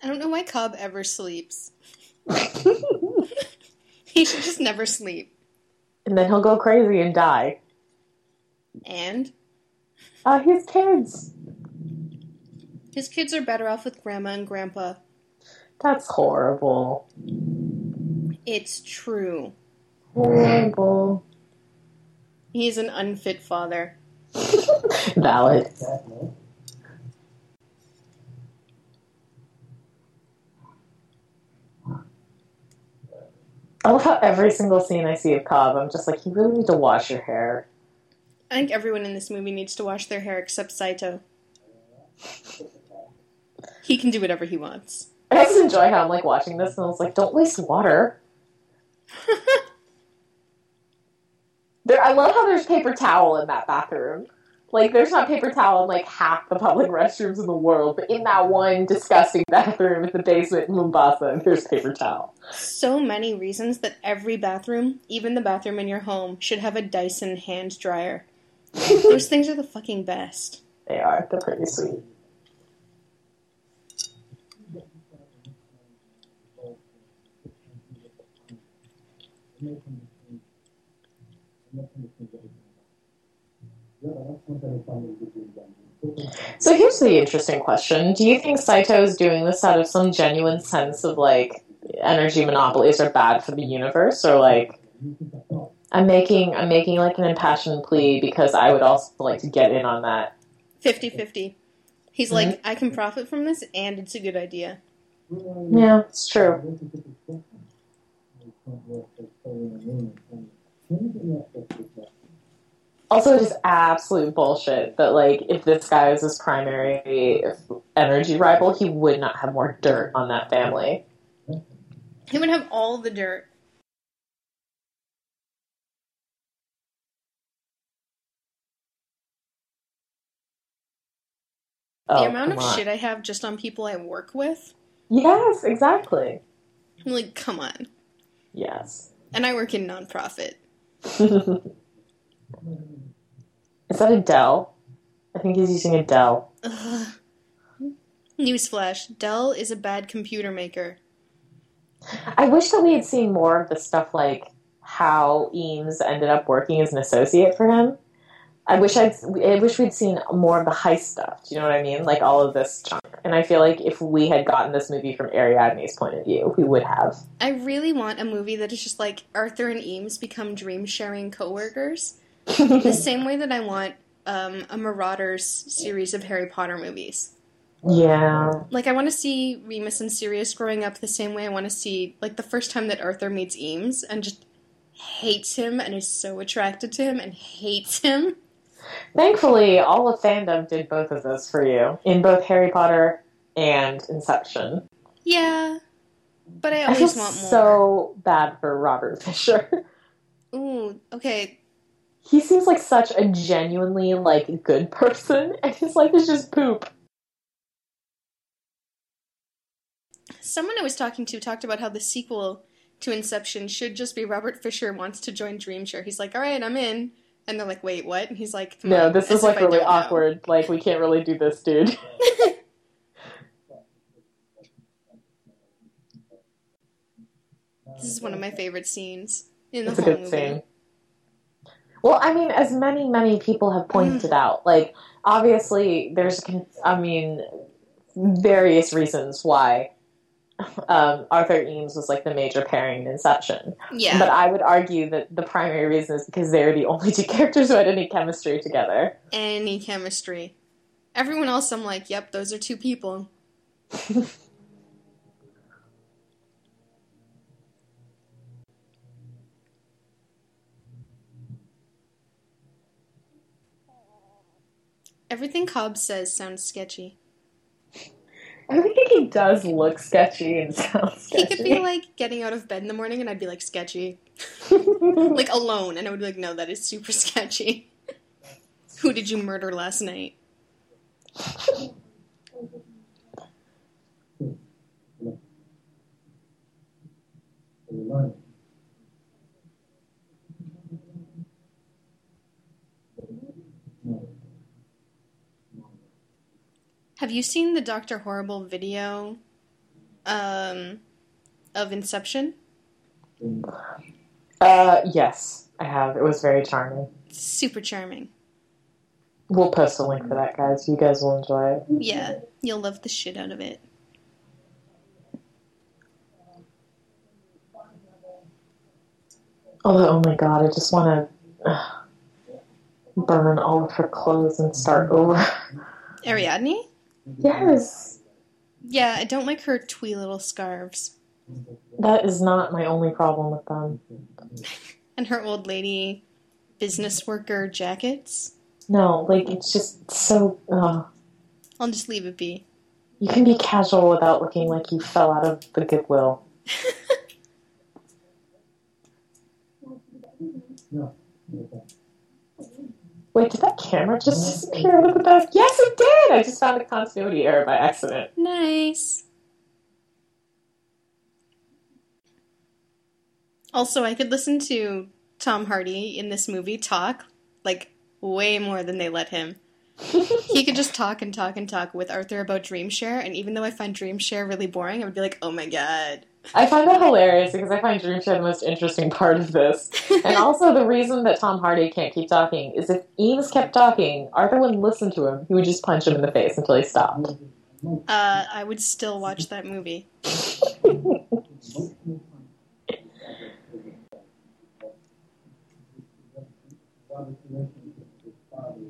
I don't know why Cobb ever sleeps. *laughs* He should just never sleep. And then he'll go crazy and die. And Uh, his kids. his kids are better off with grandma and grandpa. That's horrible. It's true. Horrible. He's an unfit father. *laughs* Valid. I love how every single scene I see of Cobb, I'm just like, you really need to wash your hair. I think everyone in this movie needs to wash their hair except Saito. He can do whatever he wants. I just enjoy how I'm like watching this and I was like, don't waste water. *laughs* There, I love how there's paper towel in that bathroom. Like, there's not paper towel in like half the public *laughs* restrooms in the world, but in that one disgusting *laughs* bathroom in the basement in Mombasa, *laughs* there's paper towel. so many reasons that every bathroom, even the bathroom in your home, should have a Dyson hand dryer. Those things are the fucking best. They are. They're pretty sweet. So here's the interesting question: Do you think Saito is doing this out of some genuine sense of like energy monopolies are bad for the universe, or like I'm making I'm making like an impassioned plea because I would also like to get in on that. 50 50. He's mm-hmm. like, I can profit from this, and it's a good idea. Yeah, it's true. Also, it is absolute bullshit that like if this guy was his primary energy rival, he would not have more dirt on that family. He would have all the dirt. The Oh, amount of on. shit I have just on people I work with. Yes, exactly. I'm like, come on. Yes. And I work in nonprofit. *laughs* Is that a Dell? I think he's using a Dell. Ugh. Newsflash Dell is a bad computer maker. I wish that we had seen more of the stuff like how Eames ended up working as an associate for him. I wish I'd I wish we'd seen more of the heist stuff. Do you know what I mean? Like all of this junk. And I feel like if we had gotten this movie from Ariadne's point of view, we would have. I really want a movie that is just like Arthur and Eames become dream sharing coworkers. The *laughs* same way that I want um, a Marauders series of Harry Potter movies. yeah. Like I want to see Remus and Sirius growing up the same way I want to see like the first time that Arthur meets Eames and just hates him and is so attracted to him and hates him. Thankfully, all of fandom did both of those for you in both Harry Potter and Inception. Yeah, but I I feel always want more. so bad for Robert Fisher. *laughs* Ooh, okay. He seems like such a genuinely like good person, *laughs* and his life is just poop. Someone I was talking to talked about how the sequel to Inception should just be Robert Fisher wants to join Dreamshare. He's like, all right, I'm in. And they're like, wait, what? And he's like, No, on, this is like really don't know. awkward. Like we can't really do this, dude. *laughs* This is one of my favorite scenes in the It's whole movie. scene. Well, I mean, as many many people have pointed out, like obviously there's, I mean, various reasons why um, Arthur Eames was like the major pairing in Inception. Yeah. But I would argue that the primary reason is because they're the only two *laughs* characters who had any chemistry together. Any chemistry. Everyone else, I'm like, yep, those are two people. *laughs* Everything Cobb says sounds sketchy. I think he does look sketchy and *laughs* sounds He could be like getting out of bed in the morning and I'd be like, sketchy. *laughs* Like alone, and I would be like, no, that is super sketchy. Who did you murder last night? *laughs* Have you seen the Doctor Horrible video um, of Inception? uh, yes, I have. It was very charming. Super charming. We'll post a link for that, guys. You guys will enjoy it. Yeah, you'll love the shit out of it. Although, oh my god, I just want to burn all of her clothes and start over. Ariadne? Yes, Yeah, I don't like her twee little scarves. that is not my only problem with them. *laughs* And her old lady business worker jackets. No, like it's just so. Uh, I'll just leave it be. you can be casual without looking like you fell out of the Goodwill. *laughs* Wait, did that camera just disappear out of the back? Yes, it did! I just found a continuity error by accident. nice. Also, I could listen to Tom Hardy in this movie talk like way more than they let him. *laughs* He could just talk and talk and talk with Arthur about Dreamshare, and even though I find Dreamshare really boring, I would be like, oh my god. I find that hilarious because I find Dreamshare the most interesting part of this. And *laughs* also, the reason that Tom Hardy can't keep talking is if Eames kept talking, Arthur wouldn't listen to him. He would just punch him in the face until he stopped. Uh, I would still watch that movie. *laughs* emotional Robert's relationship with his father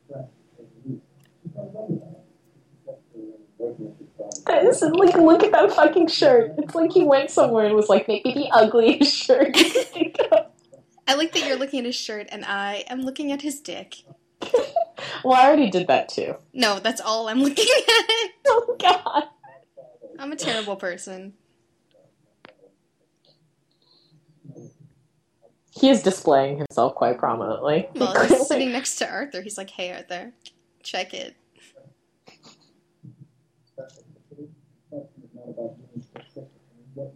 expressed as weak. She felt better about it. Except for when working This is like, look at that fucking shirt. It's like he went somewhere and was like, maybe the ugliest shirt. you could think of. I like that you're looking at his shirt and I am looking at his dick. well, I already did that too. No, that's all I'm looking at. *laughs* Oh god. I'm a terrible person. He is displaying himself quite prominently. Well, he's *laughs* sitting next to Arthur. He's like, hey, Arthur, check it. Special. The question is not about being specific and what inside his mind is what was what's fine. We have a relationship with father. So I will not follow in my next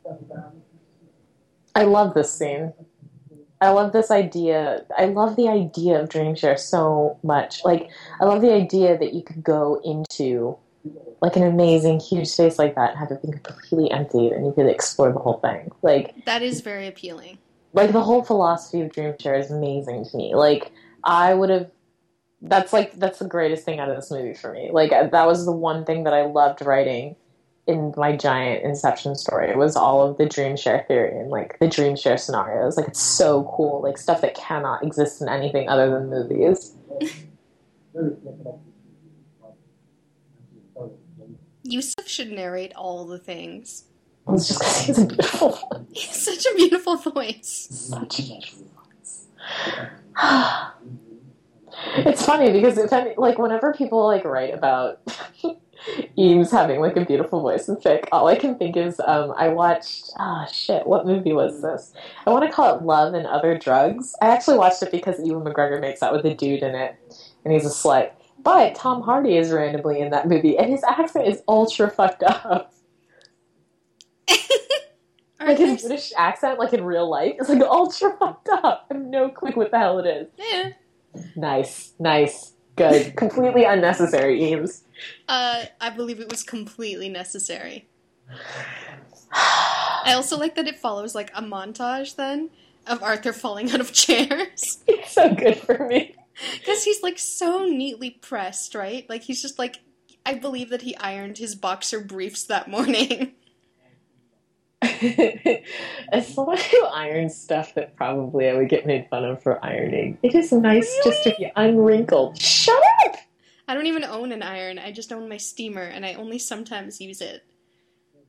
step down I love this scene. I love this idea. I love the idea of Dreamshare so much. Like, I love the idea that you could go into like an amazing, huge space like that and have it be completely empty, and you could explore the whole thing. Like, That is very appealing. Like the whole philosophy of Dreamshare is amazing to me. Like, I would have. That's like that's the greatest thing out of this movie for me. Like uh, that was the one thing that I loved writing in my giant Inception story. It was all of the dream share theory and like the dream share scenarios. Like it's so cool. Like stuff that cannot exist in anything other than movies. *laughs* Yusuf should narrate all the things. It's just because he's a beautiful, He has such a beautiful voice. such a beautiful voice. It's funny because if any, like whenever people like write about *laughs* Eames having like a beautiful voice in fic, all I can think is um, I watched ah shit, what movie was this? I want to call it Love and Other Drugs. I actually watched it because Ewan McGregor makes out with a dude in it, and he's a slut. But Tom Hardy is randomly in that movie, and his accent is ultra fucked up. *laughs* Like his Arthur's, British accent, like in real life, It's like ultra fucked up. I have no clue what the hell it is. yeah. Nice, nice, good. *laughs* Completely unnecessary, Eames. Uh, I believe it was completely necessary. I also like that it follows like a montage then of Arthur falling out of chairs *laughs* it's so good for me. because he's like so neatly pressed, right? Like he's just like I believe that he ironed his boxer briefs that morning. *laughs* As someone who irons stuff that probably I would get made fun of for ironing, it is nice just to be unwrinkled. Shut up! I don't even own an iron. I just own my steamer and I only sometimes use it.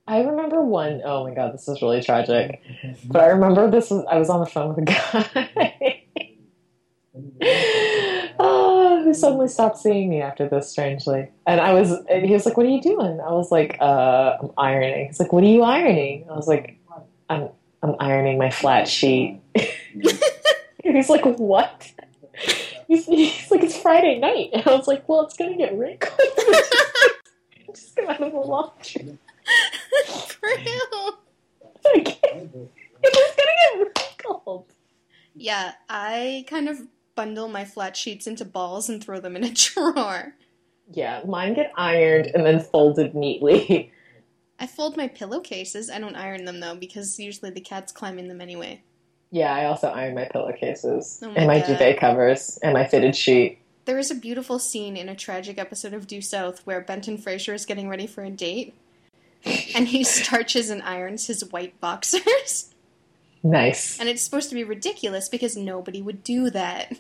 I remember one oh my god, this is really tragic. But I remember this was I was on the phone with a guy. *laughs* suddenly stopped seeing me after this, strangely. And I was, and he was like, "What are you doing?" I was like, uh, "I'm ironing." He's like, "What are you ironing?" I was like, "I'm, I'm ironing my flat sheet." *laughs* he's like, "What?" He's, he's like, "It's Friday night," and I was like, "Well, it's gonna get wrinkled." *laughs* Just come out of the laundry. *laughs* For real. Like, it's gonna get wrinkled. Yeah, I kind of bundle my flat sheets into balls and throw them in a *laughs* drawer. Yeah, mine get ironed and then folded neatly. *laughs* I fold my pillowcases. I don't iron them though because usually the cats climb in them anyway. Yeah, I also iron my pillowcases Oh my and my God. duvet covers and my fitted sheet. There is a beautiful scene in a tragic episode of Due South where Benton Fraser is getting ready for a date and he *laughs* starches and irons his white boxers. Nice. And it's supposed to be ridiculous because nobody would do that.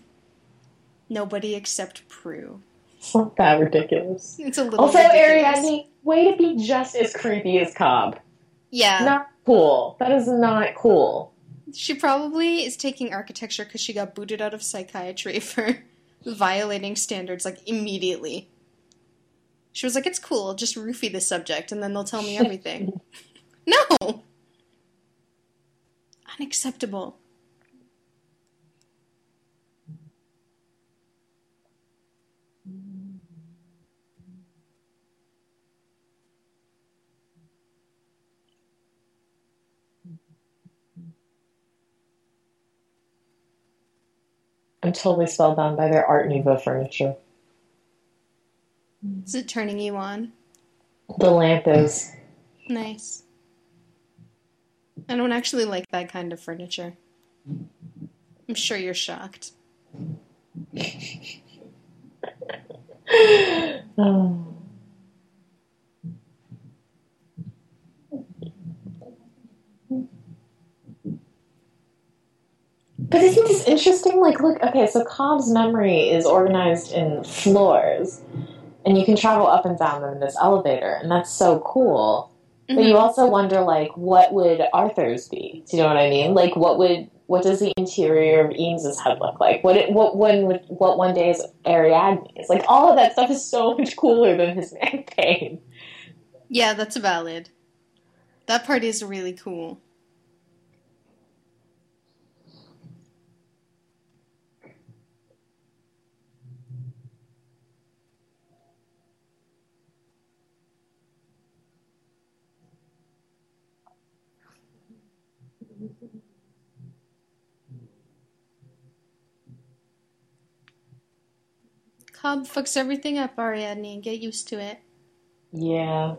Nobody except Prue. It's not that ridiculous. It's a little Also, ridiculous. Ariadne, way to be just as creepy as Cobb. Yeah. Not cool. That is not cool. She probably is taking architecture because she got booted out of psychiatry *laughs* for violating standards like immediately. She was like, "It's cool, just roofie the subject, and then they'll tell me *laughs* everything." *laughs* no, unacceptable. I'm totally spellbound by their Art Nouveau furniture. Is it turning you on? The lamp is. Nice. I don't actually like that kind of furniture. I'm sure you're shocked. *sighs* Oh. But isn't this interesting? Like, look, okay, so Cobb's memory is organized in floors, and you can travel up and down them in this elevator, and that's so cool. But Mhm. you also wonder, like, what would Arthur's be? Do you know what I mean? Like, what would what does the interior of Eames's head look like? What it, what when would what one day is Ariadne's? Like, all of that stuff is so much cooler than his pain. Yeah, that's valid. That part is really cool. Cobb fucks everything up, Ariadne. and Get used to it. Yeah.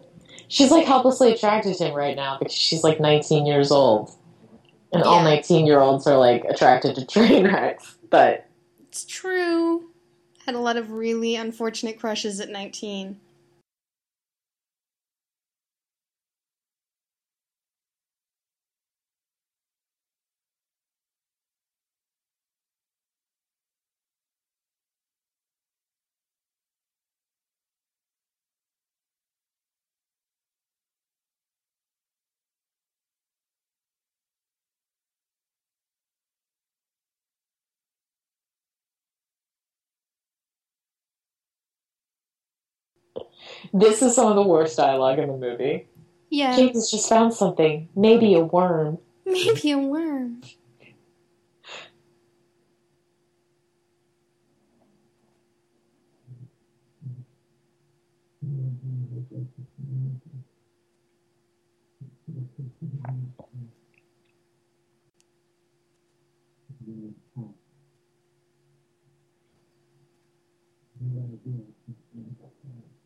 She's like helplessly attracted to him right now because she's like 19 years old. And all 19 year olds are like attracted to *laughs* train wrecks. But It's true. Had a lot of really unfortunate crushes at 19. This is some of the worst dialogue in the movie. Yeah, James has just found something. Maybe a worm. maybe a worm.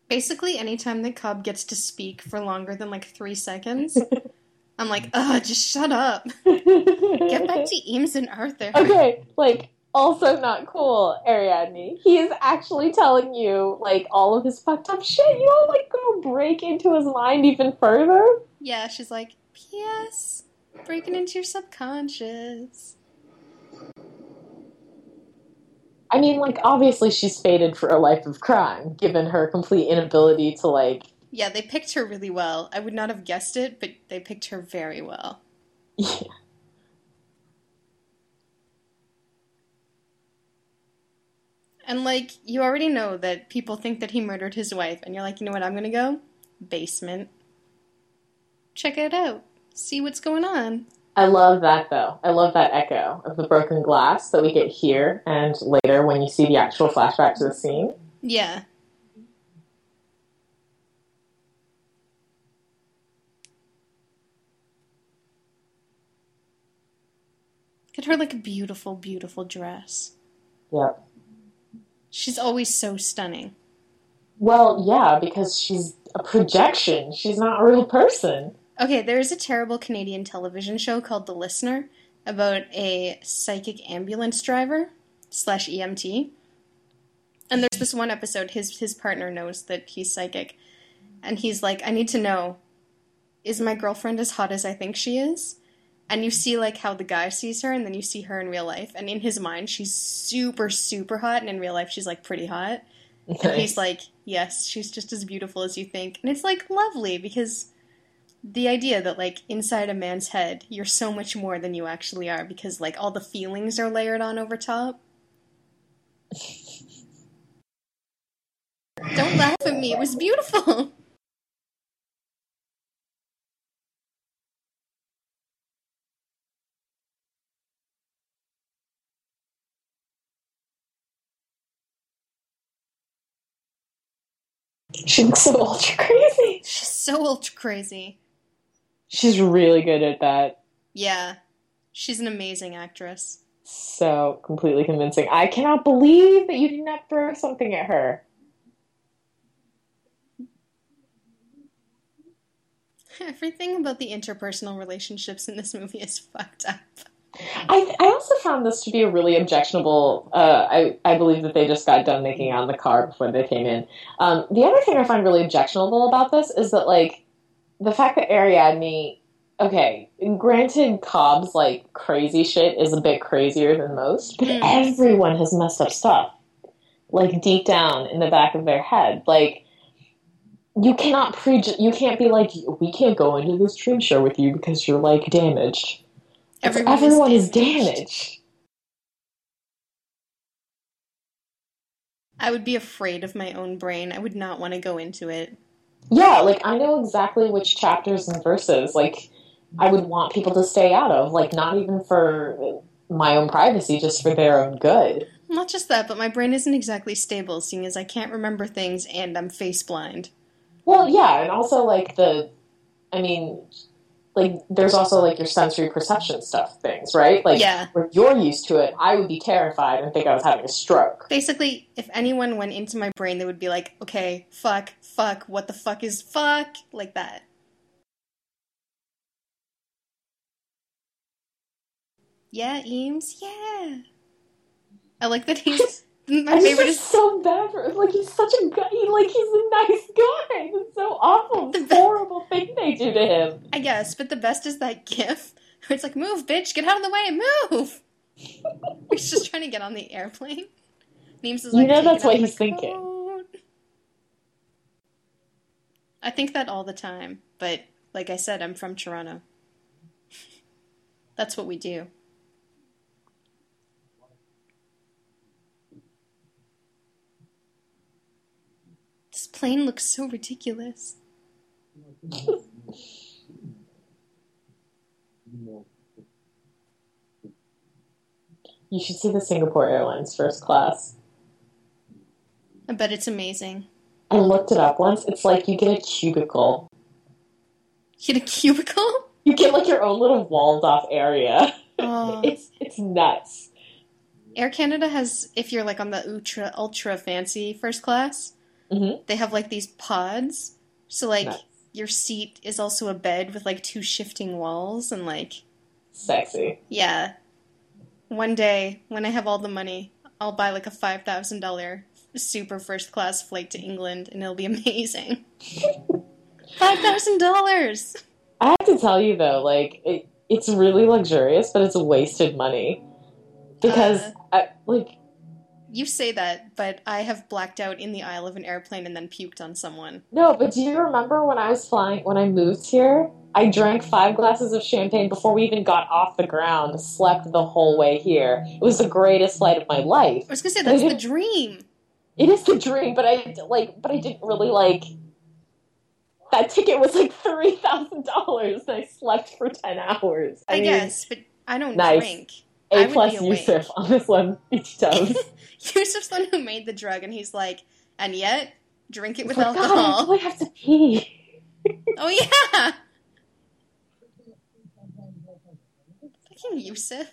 Basically, anytime the Cobb gets to speak for longer than like three seconds, *laughs* I'm like, ugh, just shut up. Get back to *laughs* Eames and Arthur. Okay, like also not cool, Ariadne. He is actually telling you like all of his fucked up shit. You don't like go break into his mind even further. Yeah, she's like, P.S. Breaking into your subconscious. I mean, like obviously she's fated for a life of crime, given her complete inability to like. Yeah, they picked her really well. I would not have guessed it, but they picked her very well. Yeah. And like, you already know that people think that he murdered his wife, and you're like, you know what, I'm gonna go? Basement. Check it out. See what's going on. I love that though. I love that echo of the broken glass that we get here and later when you see the actual flashback to the scene. Yeah. Get her like a beautiful, beautiful dress. Yep. She's always so stunning. Well, yeah, because she's a projection. She's not a real person. Okay, there is a terrible Canadian television show called The Listener about a psychic ambulance driver slash EMT. And there's this one episode, his his partner knows that he's psychic, and he's like, I need to know, is my girlfriend as hot as I think she is? And you see like how the guy sees her, and then you see her in real life, and in his mind she's super, super hot, and in real life she's like pretty hot. And he's like, Yes, she's just as beautiful as you think. And it's like lovely because the idea that like inside a man's head you're so much more than you actually are because like all the feelings are layered on over top. Don't laugh at me. It was beautiful. She looks so ultra crazy. she's so ultra crazy She's really good at that. yeah she's an amazing actress So completely convincing. I cannot believe that you did not throw something at her. *laughs* everything about the interpersonal relationships in this movie is fucked up I, I also found this to be a really objectionable. Uh, I, I believe that they just got done making out in the car before they came in. Um, the other thing I find really objectionable about this is that, like, the fact that Ariadne. Okay, granted, Cobb's, like, crazy shit is a bit crazier than most, but Mm. everyone has messed up stuff. Like, deep down in the back of their head. Like, you cannot pre. You can't be like, we can't go into this dream share with you because you're, like, damaged. Everyone is everyone is damaged. damaged. I would be afraid of my own brain. I would not want to go into it. Yeah, like I know exactly which chapters and verses like I would want people to stay out of, like not even for my own privacy, just for their own good. Not just that, but my brain isn't exactly stable, seeing as I can't remember things and I'm face blind. Well, yeah, and also like the I mean like there's also like your sensory perception stuff things, right? Like Yeah. when you're used to it, I would be terrified and think I was having a stroke. Basically, if anyone went into my brain, they would be like, okay, fuck, fuck, what the fuck is fuck? Like that. Yeah, Eames, yeah. I like that he's. My I just favorite is so bad for him. Like he's such a guy. He, like he's a nice guy. It's so awful. It's a horrible thing they do to him. I guess, but the best is that gif where it's like, move, bitch, get out of the way, move! *laughs* he's just trying to get on the airplane. Neems is like, You know that's what he's thinking. coat. I think that all the time, but like I said, I'm from Toronto. That's what we do. This plane looks so ridiculous. You should see the Singapore Airlines first class. I bet it's amazing. I looked it up once. It's like you get a cubicle. You get a cubicle? You get like your own little walled off area. Oh. *laughs* It's it's nuts. Air Canada has, if you're like on the ultra ultra fancy first class, Mhm. they have like these pods. So like Nice. your seat is also a bed with like two shifting walls and like Sexy. yeah. One day when I have all the money, I'll buy like a five thousand dollar super first class flight to England and it'll be *laughs* amazing. *laughs* Five thousand dollars. I have to tell you though, like it, it's really luxurious, but it's wasted money because Uh. I, like You say that, but I have blacked out in the aisle of an airplane and then puked on someone. no. But do you remember when I was flying when I moved here? I drank five glasses of champagne before we even got off the ground. Slept the whole way here. It was the greatest flight of my life. I was gonna say that's the dream. It is the dream, but I like, but I didn't really like. That ticket was like three thousand dollars, and I slept for ten hours. I, mean, guess, but I don't Nice. drink. I A plus. Yusuf on this one *laughs* beach toes. *laughs* Yusuf's the one who made the drug, and he's like, and yet drink it with It's like, God, alcohol. I have to pee. *laughs* Oh yeah. Fucking Yusuf.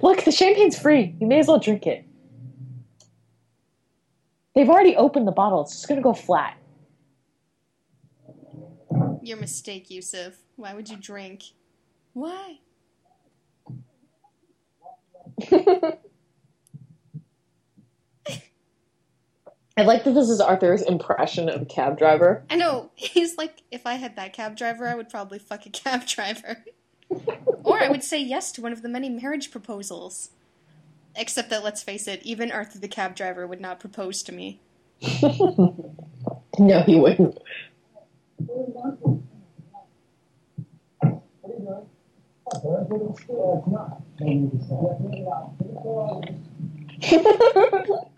Look, the champagne's free. You may as well drink it. They've already opened the bottle. It's just gonna go flat. Your mistake, Yusuf. Why would you drink? Why? *laughs* I like that this is Arthur's impression of a cab driver. I know. He's like, if I had that cab driver, I would probably fuck a *laughs* cab driver. or I would say yes to one of the many marriage proposals. Except that, let's face it, even Arthur the cab driver would not propose to me. *laughs* No, he wouldn't. *laughs*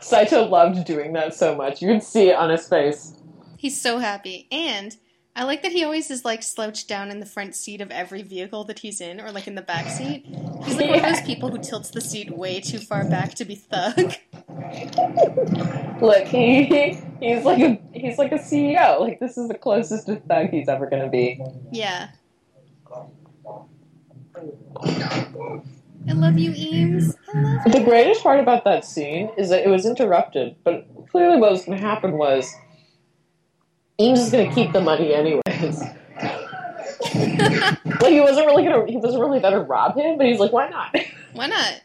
Saito loved doing that so much. You could see it on his face. He's so happy. And I like that he always is like slouched down in the front seat of every vehicle that he's in, or like in the back seat. He's like one of those people who tilts the seat way too far back to be thug. Look, he he's like a he's like a CEO. Like this is the closest to thug he's ever gonna be. Yeah. I love you, Eames. I love The greatest part about that scene is that it was interrupted, but clearly what was going to happen was Eames is going to keep the money anyways. *laughs* like he wasn't really gonna he wasn't really gonna rob him, but he's like, why not? Why not?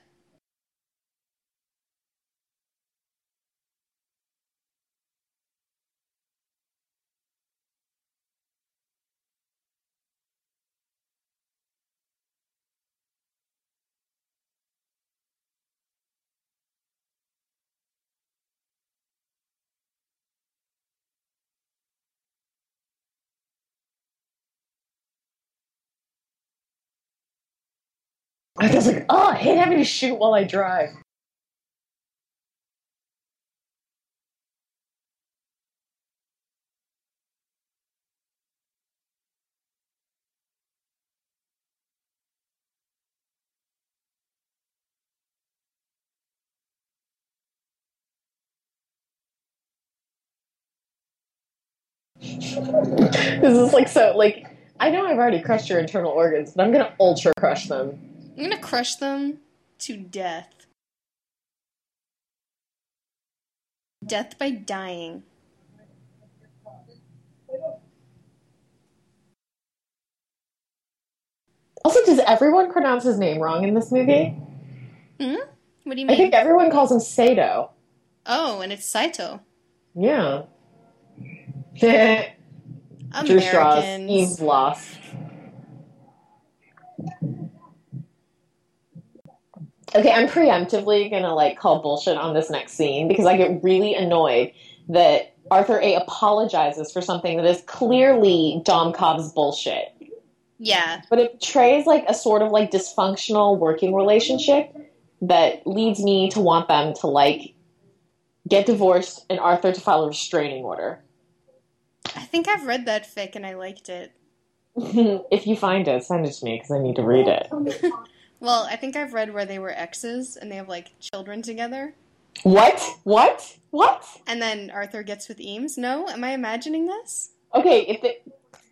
I was like, oh, I hate having to shoot while I drive. this is like so like I know I've already crushed your internal organs, but I'm gonna ultra crush them. I'm gonna crush them to death. Death by dying. Also, does everyone pronounce his name wrong in this movie? Hmm? What do you mean? I think everyone calls him Sato. oh, and it's Saito. Yeah. Drew Strauss, *laughs* Americans. Eve's lost. Okay, I'm preemptively gonna like call bullshit on this next scene because I get really annoyed that Arthur A apologizes for something that is clearly Dom Cobb's bullshit. Yeah. But it portrays like a sort of like dysfunctional working relationship that leads me to want them to like get divorced and Arthur to file a restraining order. I think I've read that fic and I liked it. *laughs* if you find it, send it to me because I need to read it. *laughs* Well, I think I've read where they were exes and they have like children together. What? What? What? And then Arthur gets with Eames. No? Am I imagining this? Okay, if it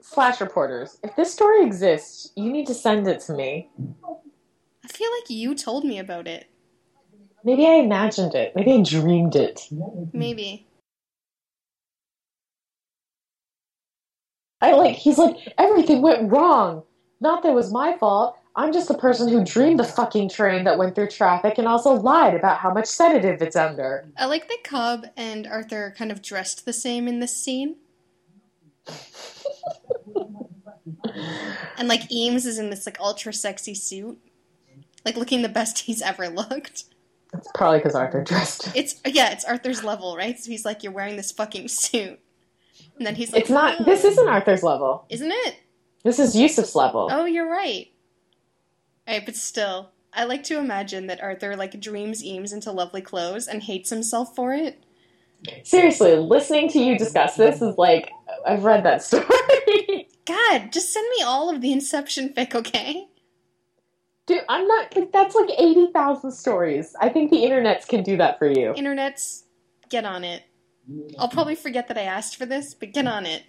Flash reporters, if this story exists, you need to send it to me. I feel like you told me about it. Maybe I imagined it. Maybe I dreamed it. Maybe. I like he's like everything went wrong. Not that it was my fault. I'm just the person who dreamed the fucking train that went through traffic and also lied about how much sedative it's under. I like that Cobb and Arthur are kind of dressed the same in this scene. and like Eames is in this like ultra sexy suit. Like looking the best *laughs* he's ever looked. It's probably because Arthur dressed. It's yeah, it's Arthur's level, right? So he's like, You're wearing this fucking suit. And then he's like It's not. This oh. isn't Arthur's level. Isn't it? This is Yusuf's level. Oh, you're right. Alright, but still. I like to imagine that Arthur like dreams Eames into lovely clothes and hates himself for it. Seriously, listening to you discuss this is like I've read that *laughs* story. God, just send me all of the Inception fic, okay? Dude, I'm not like that's like eighty thousand stories. I think the internets can do that for you. Internets, get on it. I'll probably forget that I asked for this, but get on it.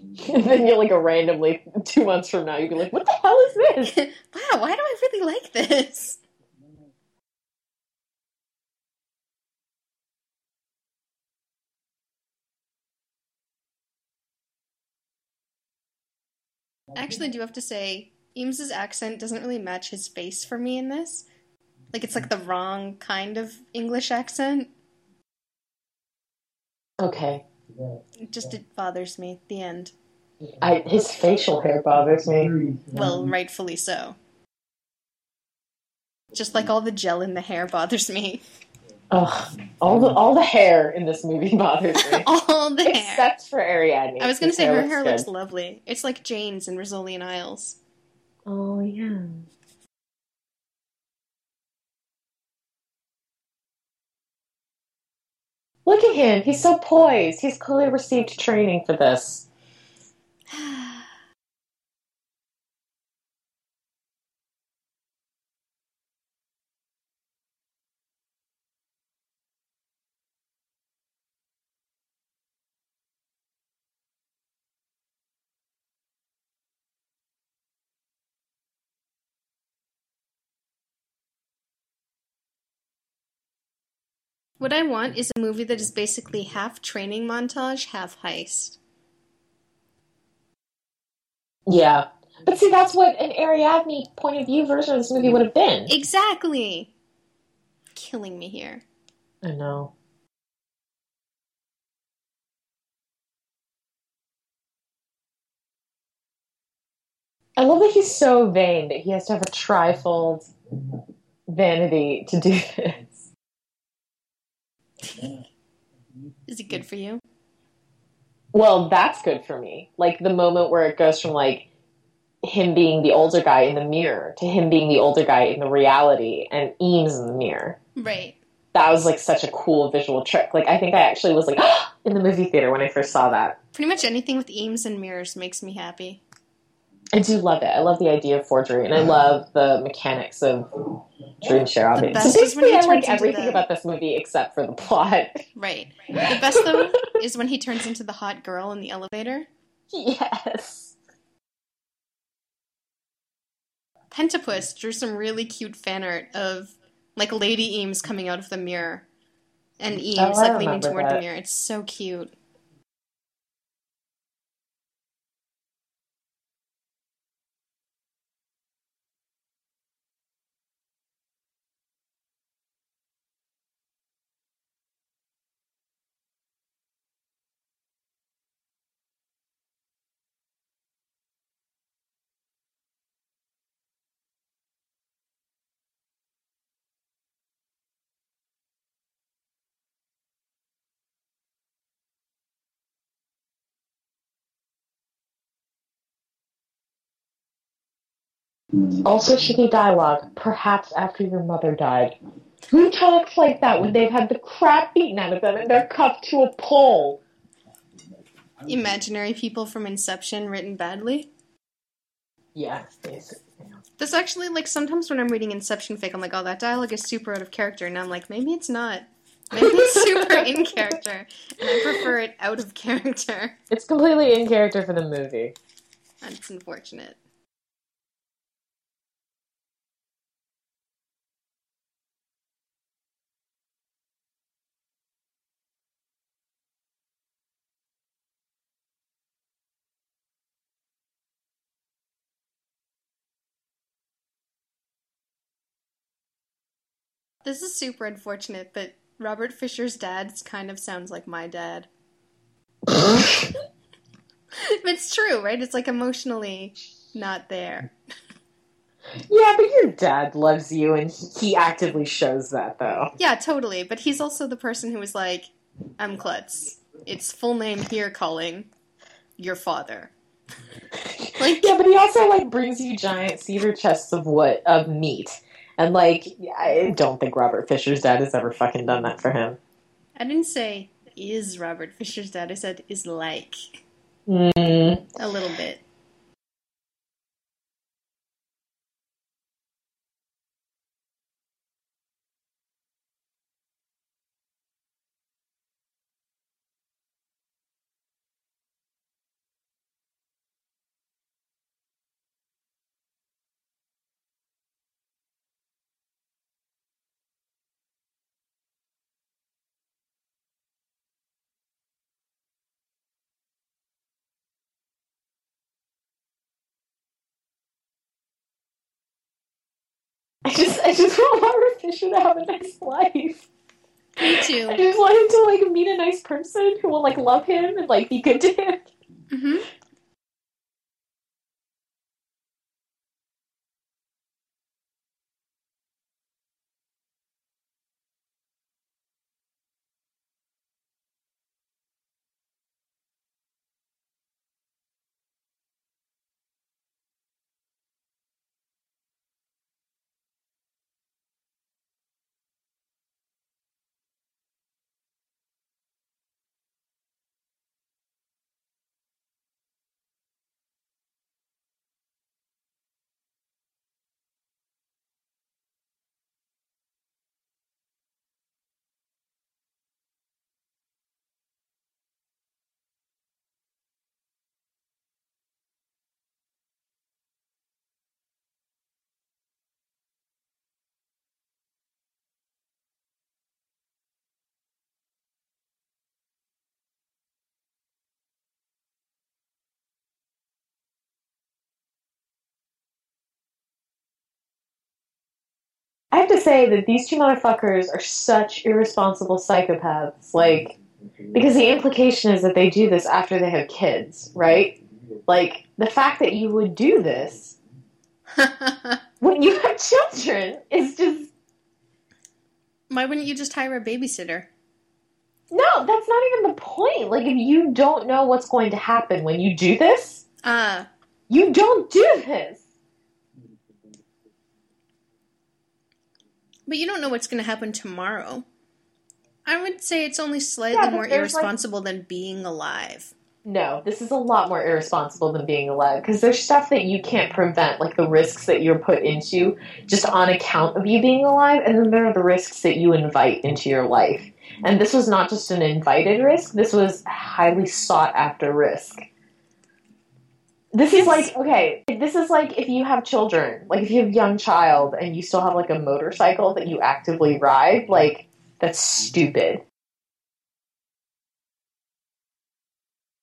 *laughs* and then you'll like go randomly two months from now, you'll be like, "What the hell is this?" *laughs* wow, why do I really like this? I actually do have to say, Eames's accent doesn't really match his face for me in this. Like it's like the wrong kind of English accent. Okay, It just it bothers me. The end. I his facial hair bothers me. Well, rightfully so. Just like all the gel in the hair bothers me. Ugh, all the all the hair in this movie *laughs* bothers me, *laughs* all the hair. except for Ariadne. I was gonna His say her hair good. looks lovely. It's like Jane's in Rizzoli and Isles. Oh yeah. Look at him. He's so poised. He's clearly received training for this. What I want is a movie that is basically half training montage, half heist. Yeah. But see, that's what an Ariadne point of view version of this movie would have been. Exactly. Killing me here. I know. I love that he's so vain that he has to have a trifold vanity to do *laughs* this. Is it good for you? Well, that's good for me. Like the moment where it goes from like him being the older guy in the mirror to him being the older guy in the reality and Eames in the mirror. Right. That was like such a cool visual trick. Like I think I actually was like *gasps* in the movie theater when I first saw that. Pretty much anything with Eames and mirrors makes me happy. I do love it. I love the idea of forgery, and I love the mechanics of dream share. The obviously. best So is when he basically, I like turns into everything the- about this movie except for the plot. Right. The best though is when he turns into the hot girl in the elevator. yes. Pentapus drew some really cute fan art of like Lady Eames coming out of the mirror. And Eames Oh, like leaning remember toward the mirror. It's so cute. Mm. Also, shitty dialogue. Perhaps after your mother died. Who talks like that when they've had the crap beaten out of them and they're cuffed to a pole? Imaginary people from Inception written badly. Yeah, basically. This actually, like, sometimes when I'm reading Inception fic, I'm like, oh, that dialogue is super out of character. And I'm like, maybe it's not. Maybe it's *laughs* super in character. And I prefer it out of character. It's completely in character for the movie. And it's unfortunate. This is super unfortunate, but Robert Fisher's dad kind of sounds like my dad. *laughs* it's true, right? It's like emotionally not there. Yeah, but your dad loves you, and he he actively shows that, though. Yeah, totally. But he's also the person who was like, I'm Klutz. It's full name here calling your father. Like, *laughs* Yeah, but he also like brings you giant cedar chests of what of meat, and like I don't think Robert Fisher's dad has ever fucking done that for him. I didn't say is Robert Fisher's dad. I said is like Mm, a little bit. I just I just *laughs* want Robert Fisher to have a nice life. Me too. I just want him to like meet a nice person who will like love him and like be good to him. hmm I have to say that these two motherfuckers are such irresponsible psychopaths. Like, because the implication is that they do this after they have kids, right? Like, the fact that you would do this *laughs* when you have children is just. Why wouldn't you just hire a babysitter? No, that's not even the point. Like, if you don't know what's going to happen when you do this, Ah, you don't do this. But you don't know what's going to happen tomorrow. I would say it's only slightly Yeah, more there's, like- irresponsible than being alive. No, this is a lot more irresponsible than being alive because there's stuff that you can't prevent, like the risks that you're put into just on account of you being alive, and then there are the risks that you invite into your life. And this was not just an invited risk, this was a highly sought after risk. This is like, okay, this is like if you have children, like if you have a young child and you still have like a motorcycle that you actively ride, like, that's stupid.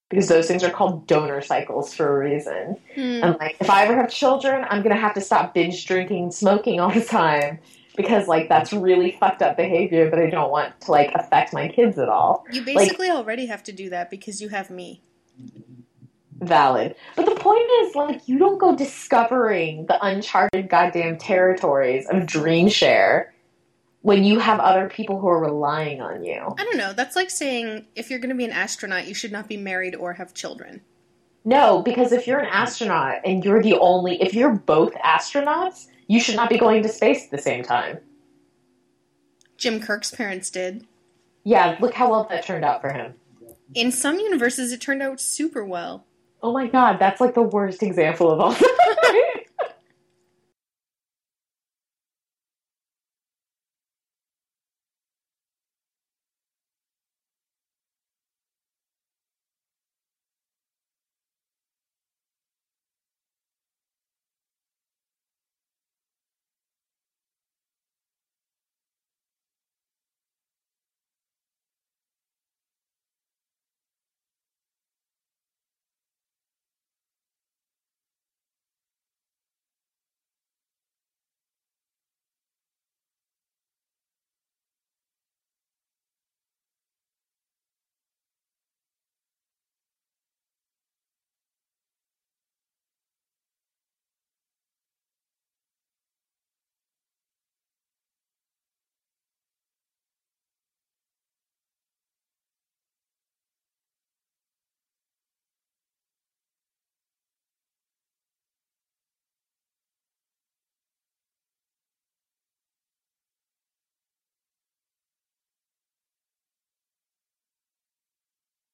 Because those things are called donor cycles for a reason. Hmm. And like, if I ever have children, I'm gonna have to stop binge drinking and smoking all the time because like that's really fucked up behavior that I don't want to like affect my kids at all. You basically already have to do that because you have me. Valid. But the point is like you don't go discovering the uncharted goddamn territories of Dreamshare when you have other people who are relying on you. I don't know. That's like saying if you're going to be an astronaut, you should not be married or have children. No, because if you're an astronaut and you're the only if you're both astronauts, you should not be going to space at the same time. Jim Kirk's parents did. Yeah, look how well that turned out for him. In some universes, it turned out super well. Oh my god, that's like the worst example of all *laughs* time.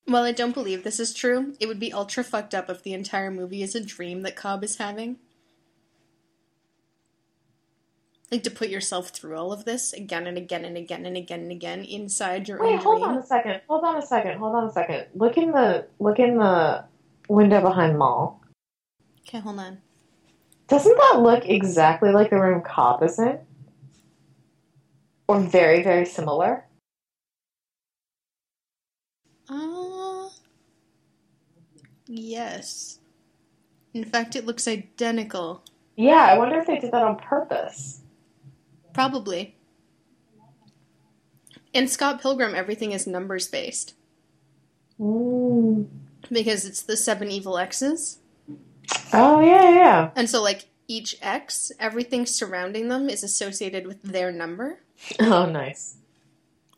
While I don't believe this is true, it would be ultra fucked up if the entire movie is a dream that Cobb is having. Like to put yourself through all of this again and again and again and again and again inside your Wait, own hold dream. on a second. Hold on a second. Hold on a second. Look in the look in the window behind Mal. Okay, hold on. Doesn't that look exactly like the room Cobb is in? Or very, very similar? Yes. In fact, it looks identical. Yeah, I wonder if they did that on purpose. Probably. In Scott Pilgrim, everything is numbers based Mm. because it's the seven evil X's. Oh yeah, yeah. And so, like, each X, everything surrounding them is associated with their number. *laughs* Oh, nice.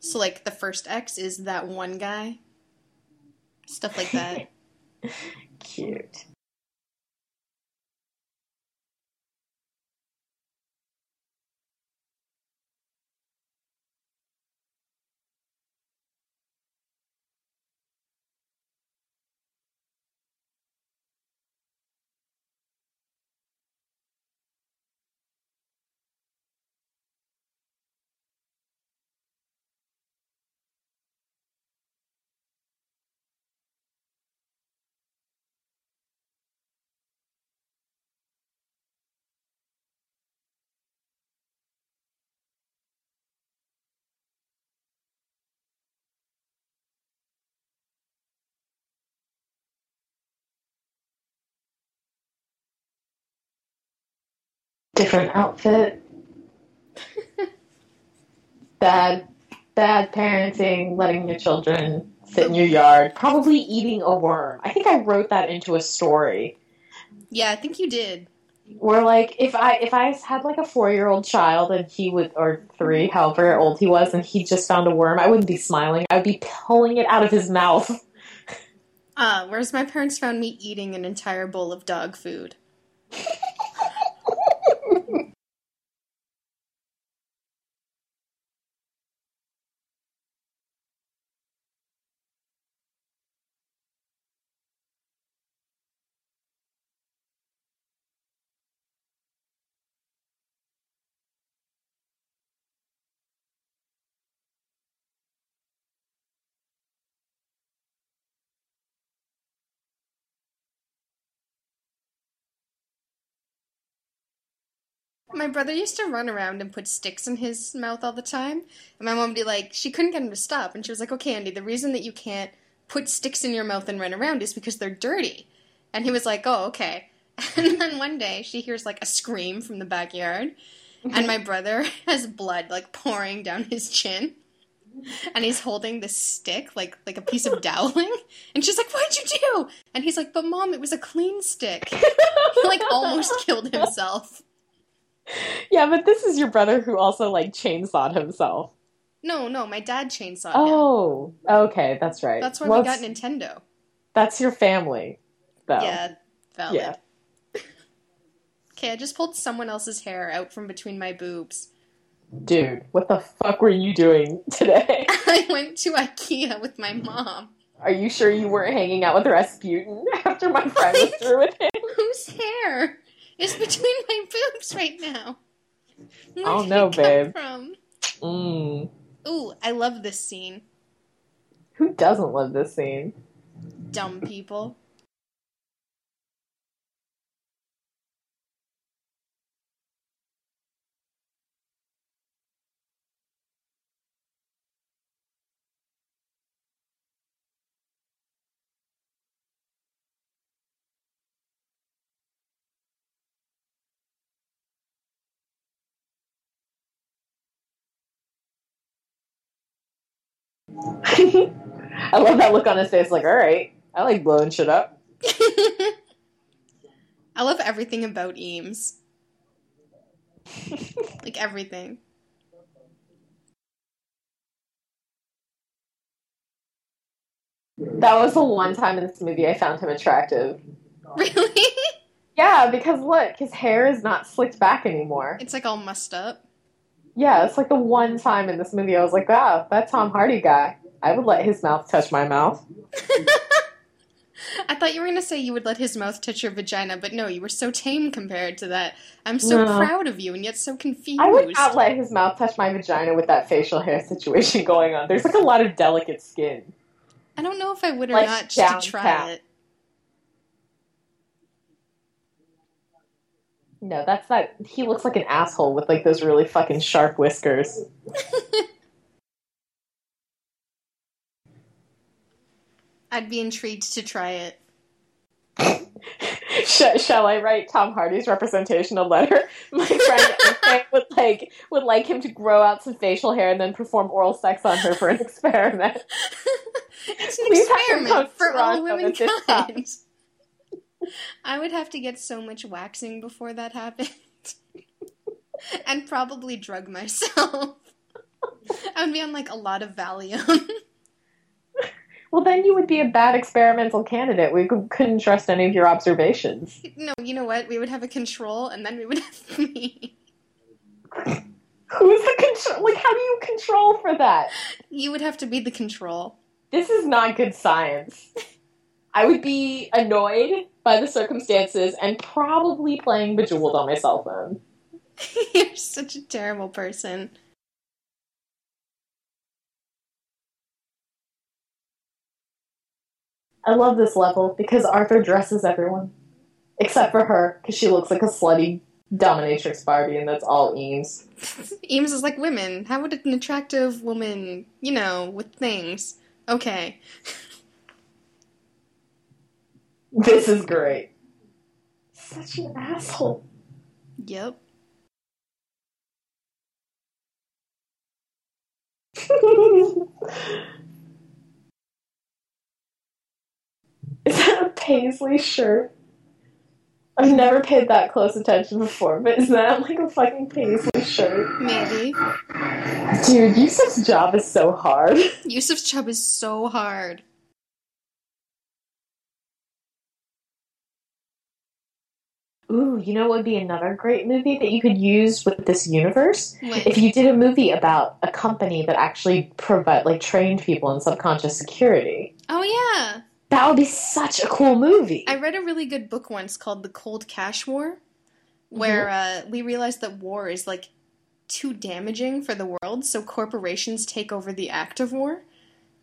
So, like, the first X is that one guy. Stuff like that. *laughs* *laughs* Cute. Different outfit. *laughs* bad, bad parenting, letting your children sit in your yard, probably eating a worm. I think I wrote that into a story. Yeah, I think you did. Where like if I if I had like a four year old child and he would or three, however old he was, and he just found a worm, I wouldn't be smiling. I would be pulling it out of his mouth. *laughs* Uh, whereas my parents found me eating an entire bowl of dog food. My brother used to run around and put sticks in his mouth all the time. And my mom would be like, she couldn't get him to stop. And she was like, okay, Andy, the reason that you can't put sticks in your mouth and run around is because they're dirty. And he was like, oh, okay. *laughs* And then one day she hears like a scream from the backyard. And my brother *laughs* has blood like pouring down his chin. And he's holding this stick, like like a piece of doweling. *laughs* And she's like, What'd you do? And he's like, But mom, it was a clean stick. He like almost killed himself. *laughs* Yeah, but this is your brother who also like chainsawed himself. No, no, my dad chainsawed him. Oh, okay, that's right. That's why Well, we got Nintendo. That's your family, though. Yeah, valid. Yeah. Okay, I just pulled someone else's hair out from between my boobs. Dude, what the fuck were you doing today? *laughs* I went to IKEA with my mom. Are you sure you weren't hanging out with Rasputin *laughs* after my friend was through with him? Whose hair is between my boobs right now? Where Oh, no, babe. From? Mm. Ooh, I love this scene. Who doesn't love this scene? Dumb people. *laughs* I love that look on his face, like, alright, I like blowing shit up. *laughs* I love everything about Eames. *laughs* Like everything. That was the one time in this movie I found him attractive. Really? Yeah, because look, his hair is not slicked back anymore. It's like all messed up. Yeah, it's like the one time in this movie I was like, wow, that Tom Hardy guy. I would let his mouth touch my mouth. *laughs* I thought you were going to say you would let his mouth touch your vagina, but no, you were so tame compared to that. I'm so No. proud of you and yet so confused. I would not let his mouth touch my vagina with that facial hair situation *laughs* going on. There's like a lot of delicate skin. I don't know if I would or Like not just to try it. No, that's that. He looks like an asshole with like those really fucking sharp whiskers. *laughs* I'd be intrigued to try it. *laughs* Sh- shall I write Tom Hardy's representation a letter? *laughs* My friend would like would like him to grow out some facial hair and then perform oral sex on her for an experiment. it's an Please have him come experiment for all womankind. I would have to get so much waxing before that happened. *laughs* and probably drug myself. *laughs* I would be on like a lot of Valium. *laughs* Well, then you would be a bad experimental candidate. We couldn't trust any of your observations. no, you know what? We would have a control and then we would have me. Who's the control? Like, how do you control for that? You would have to be the control. This is not good science. I would be annoyed by the circumstances and probably playing Bejeweled on my cell phone. *laughs* You're such a terrible person. I love this level because Arthur dresses everyone. Except for her, because she looks like a slutty dominatrix Barbie, and that's all Eames. *laughs* Eames is like women. How would an attractive woman, you know, with things? Okay. *laughs* This is great. Such an asshole. Yep. *laughs* Is that a paisley shirt? I've never paid that close attention before, but is that like a fucking paisley shirt? Maybe. Dude, Yusuf's job is so hard. *laughs* Yusuf's job is so hard. Ooh, you know what would be another great movie that you could use with this universe? What? If you did a movie about a company that actually provide like trained people in subconscious security. Oh yeah. That would be such a cool movie. I read a really good book once called The Cold Cash War, where uh, we realized that war is like too damaging for the world, so corporations take over the act of war.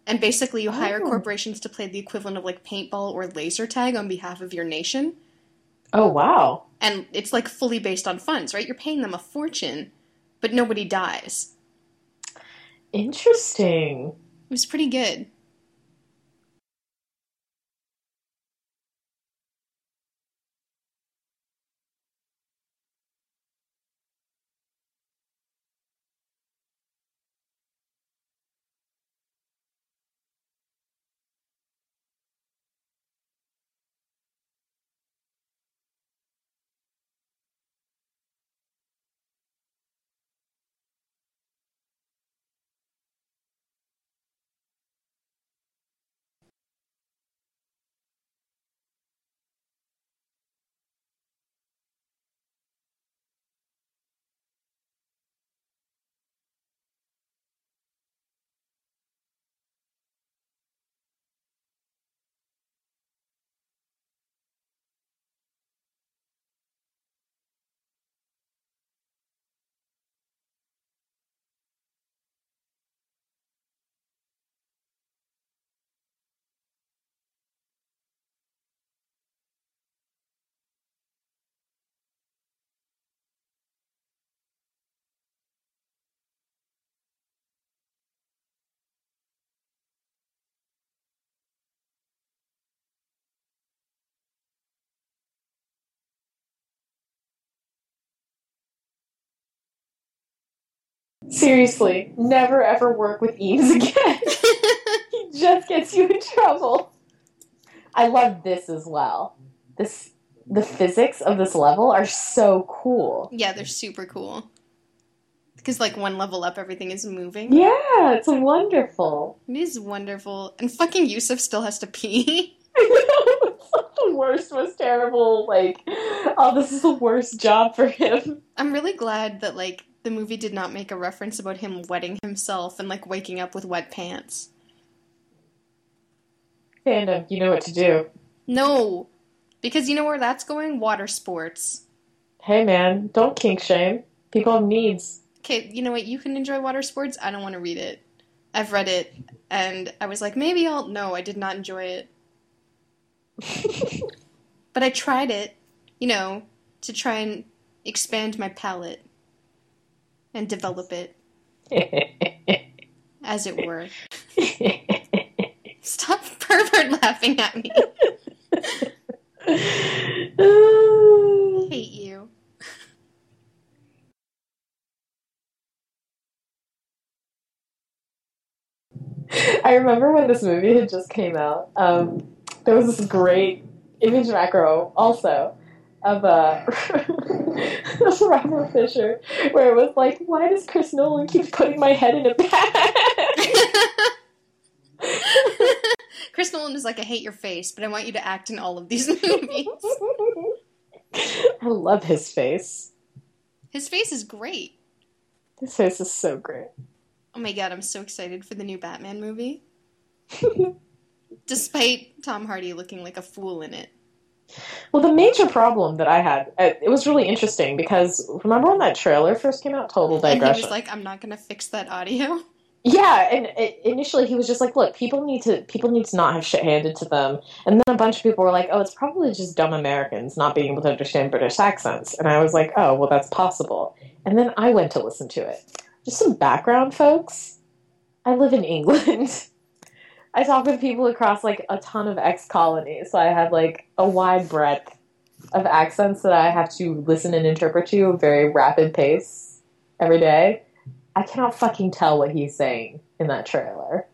And basically, you hire Oh. corporations to play the equivalent of like paintball or laser tag on behalf of your nation. Oh, oh wow. And it's like fully based on funds, right? You're paying them a fortune, but nobody dies. Interesting. It was pretty good. Seriously, never ever work with Eames again. *laughs* he just gets you in trouble. I love this as well. This the physics of this level are so cool. yeah, they're super cool. Because like one level up, everything is moving. Yeah, it's wonderful. It is wonderful. And fucking Yusuf still has to pee. *laughs* *laughs* the worst, most terrible, like, oh, this is the worst job for him. I'm really glad that like the movie did not make a reference about him wetting himself and like waking up with wet pants. Fandom, you know what to do. No. Because you know where that's going? Water sports. Hey man, don't kink shame. People have needs. Okay, you know what? You can enjoy water sports. I don't want to read it. I've read it and I was like, maybe I'll. No, I did not enjoy it. *laughs* But I tried it, you know, to try and expand my palate and develop it, *laughs* as it were. Stop pervert laughing at me. *laughs* Hate you. I remember when this movie had just came out. Um, there was this great image macro also of uh, *laughs* of Robert Fisher, where it was like, "Why does Chris Nolan keep putting my head in a bag?" *laughs* Chris Nolan is like, I hate your face, but I want you to act in all of these *laughs* movies. I love his face. His face is great. His face is so great. Oh my god, I'm so excited for the new Batman movie. Despite Tom Hardy looking like a fool in it. Well, the major problem that I had, uh, it was really interesting because remember when that trailer first came out? Total Digression? And he was like, I'm not gonna fix that audio. *laughs* Yeah, and it, initially he was just like, "Look, people need to people need to not have shit handed to them." And then a bunch of people were like, "Oh, it's probably just dumb Americans not being able to understand British accents." And I was like, "Oh, well, that's possible." And then I went to listen to it. Just some background, folks. I live in England. *laughs* I talk with people across like a ton of ex colonies, so I have like a wide breadth of accents that I have to listen and interpret to a very rapid pace every day. I cannot fucking tell what he's saying in that trailer.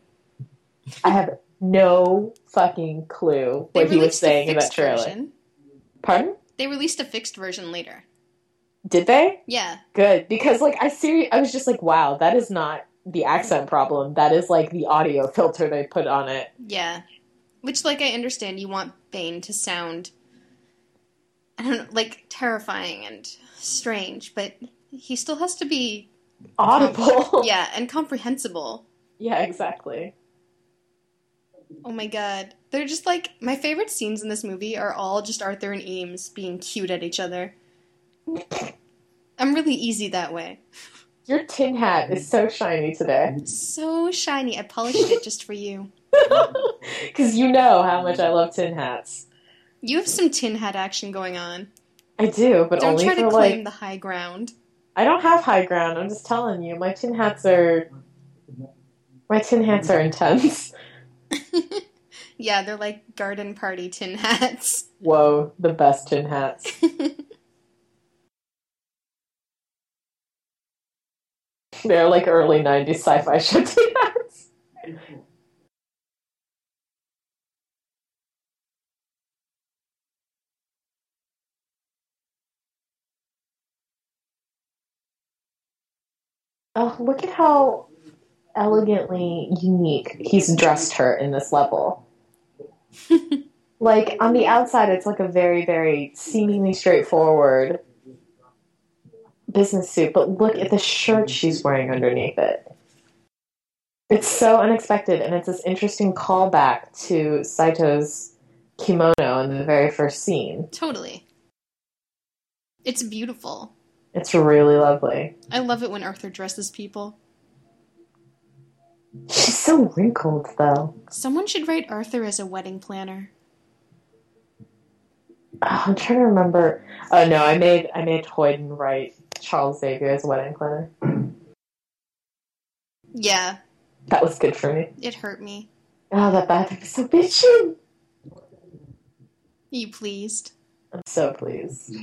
I have no fucking clue what he was saying in that trailer. version. Pardon? They released a fixed version later. Did they? Yeah. Good because like I see, I was just like, wow, that is not the accent problem. That is like the audio filter they put on it. Yeah. Which, like, I understand you want Bane to sound, I don't know, like terrifying and strange, but he still has to be, Audible. *laughs* yeah, and comprehensible. yeah, exactly. Oh my god. They're just like, my favorite scenes in this movie are all just Arthur and Eames being cute at each other. *laughs* I'm really easy that way. Your tin hat is so shiny today. So shiny. I polished it just for you. *laughs* *laughs* Because you know how much I love tin hats. You have some tin hat action going on. I do, but Don't only try for to claim like. the high ground. I don't have high ground. I'm just telling you, my tin hats are. My tin hats are intense. *laughs* yeah, they're like garden party tin hats. Whoa, the best tin hats. They're like early '90s sci-fi show tin hats. Oh, look at how elegantly unique he's dressed her in this level. *laughs* like on the outside, it's like a very, very seemingly straightforward business suit, but look at the shirt she's wearing underneath it. It's so unexpected, and it's this interesting callback to Saito's kimono in the very first scene. totally. It's beautiful. It's really lovely. I love it when Arthur dresses people. She's so wrinkled, though. Someone should write Arthur as a wedding planner. Oh, I'm trying to remember. Oh no, I made I made Hoyden write Charles Xavier's wedding planner. Yeah, That was good for me. it hurt me. Oh, that bathroom is so bitchin'. you pleased? I'm so pleased.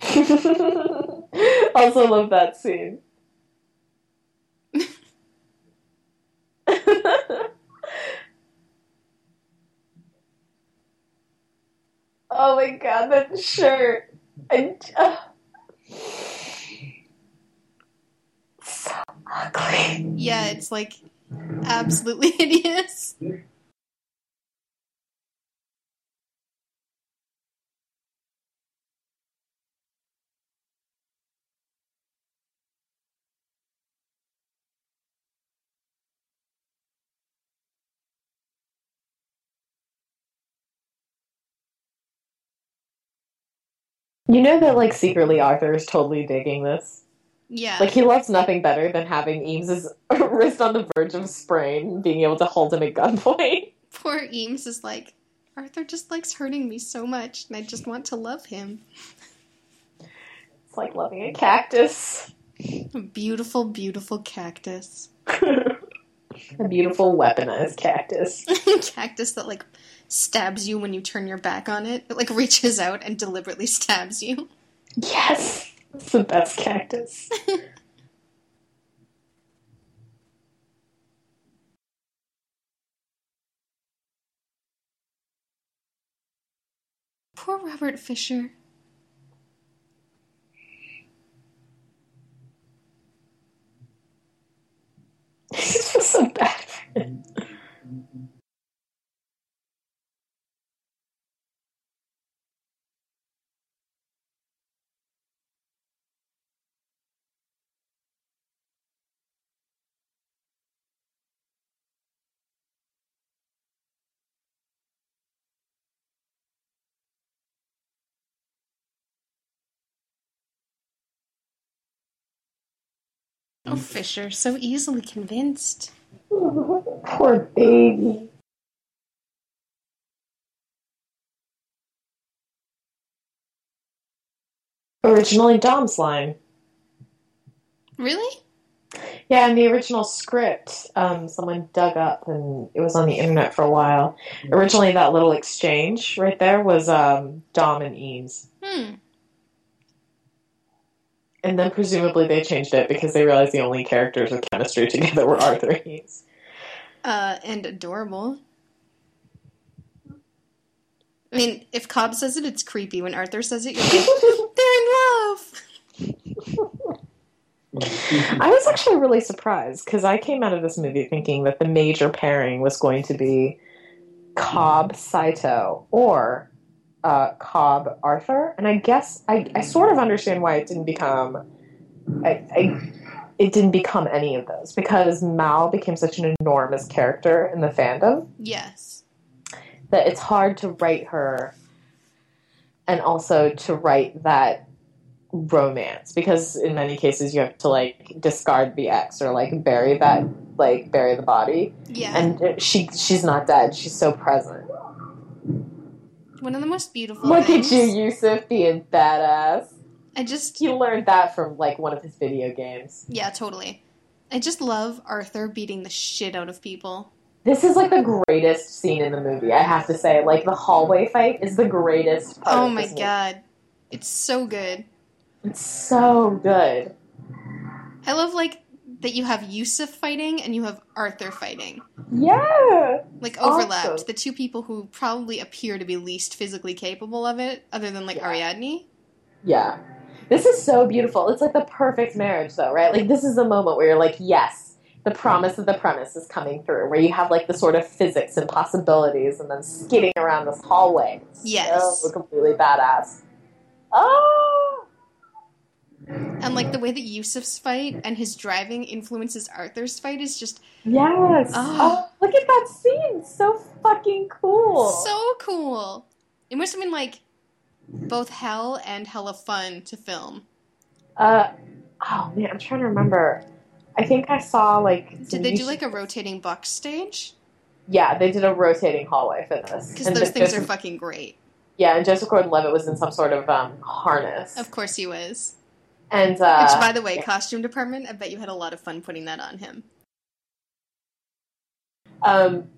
*laughs* also love that scene. Oh my god, that shirt. I, uh, *sighs* so ugly. Yeah, it's like absolutely *laughs* hideous. You know that like secretly Arthur is totally digging this. Yeah. Like he loves nothing better than having Eames's *laughs* wrist on the verge of sprain, being able to hold him at gunpoint. *laughs* Poor Eames is like, Arthur just likes hurting me so much, and I just want to love him. It's like loving a cactus. A beautiful, beautiful cactus. *laughs* a beautiful weaponized cactus. cactus that like stabs you when you turn your back on it. It like reaches out and deliberately stabs you. *laughs* Yes, it's the best cactus. Poor Robert Fisher. *laughs* This was so bad Oh, Fisher, so easily convinced. Poor baby. Originally Dom's line. Really? Yeah, and the original script, um, someone dug up and it was on the internet for a while. Originally, that little exchange right there was um, Dom and Eames. Hmm. And then presumably they changed it because they realized the only characters with chemistry *laughs* together were Arthur and Eames. Uh, and adorable. I mean, if Cobb says it, it's creepy. When Arthur says it, you're like, *laughs* they're in love. I was actually really surprised because I came out of this movie thinking that the major pairing was going to be Cobb Saito or uh, Cobb Arthur, and I guess I, I sort of understand why it didn't become I, I it didn't become any of those because Mal became such an enormous character in the fandom Yes. that it's hard to write her and also to write that romance because in many cases you have to like discard the ex or like bury that like bury the body Yeah. and she she's not dead she's so present One of the most beautiful look things. at you yusuf being badass I just, he learned that from like one of his video games yeah, totally. I just love Arthur beating the shit out of people. this is like the greatest scene in the movie i have to say like the hallway fight is the greatest part Oh my this movie. god. It's so good. it's so good I love, like, that you have Yusuf fighting and you have Arthur fighting. yeah Like, Awesome. overlapped. The two people who probably appear to be least physically capable of it, other than, like, Yeah. Ariadne. Yeah. This is so beautiful. It's like the perfect marriage, though, right? Like, this is a moment where you're like, yes, the promise of the premise is coming through, where you have like the sort of physics and possibilities and then skidding around this hallway. Yes. So completely badass. Oh! And, like, the way that Yusuf's fight and his driving influences Arthur's fight is just Yes. Ah. Oh, look at that scene. So fucking cool. so cool. It must have been, like, both hell and hella fun to film. uh, oh, man, I'm trying to remember. I think I saw like. Did they do, like, a rotating box stage? Yeah, they did a rotating hallway for this. Because those things are fucking great. Yeah, and Joseph Gordon-Levitt was in some sort of um, harness. Of course he was. And uh, Which, by the way, yeah. costume department, I bet you had a lot of fun putting that on him. um,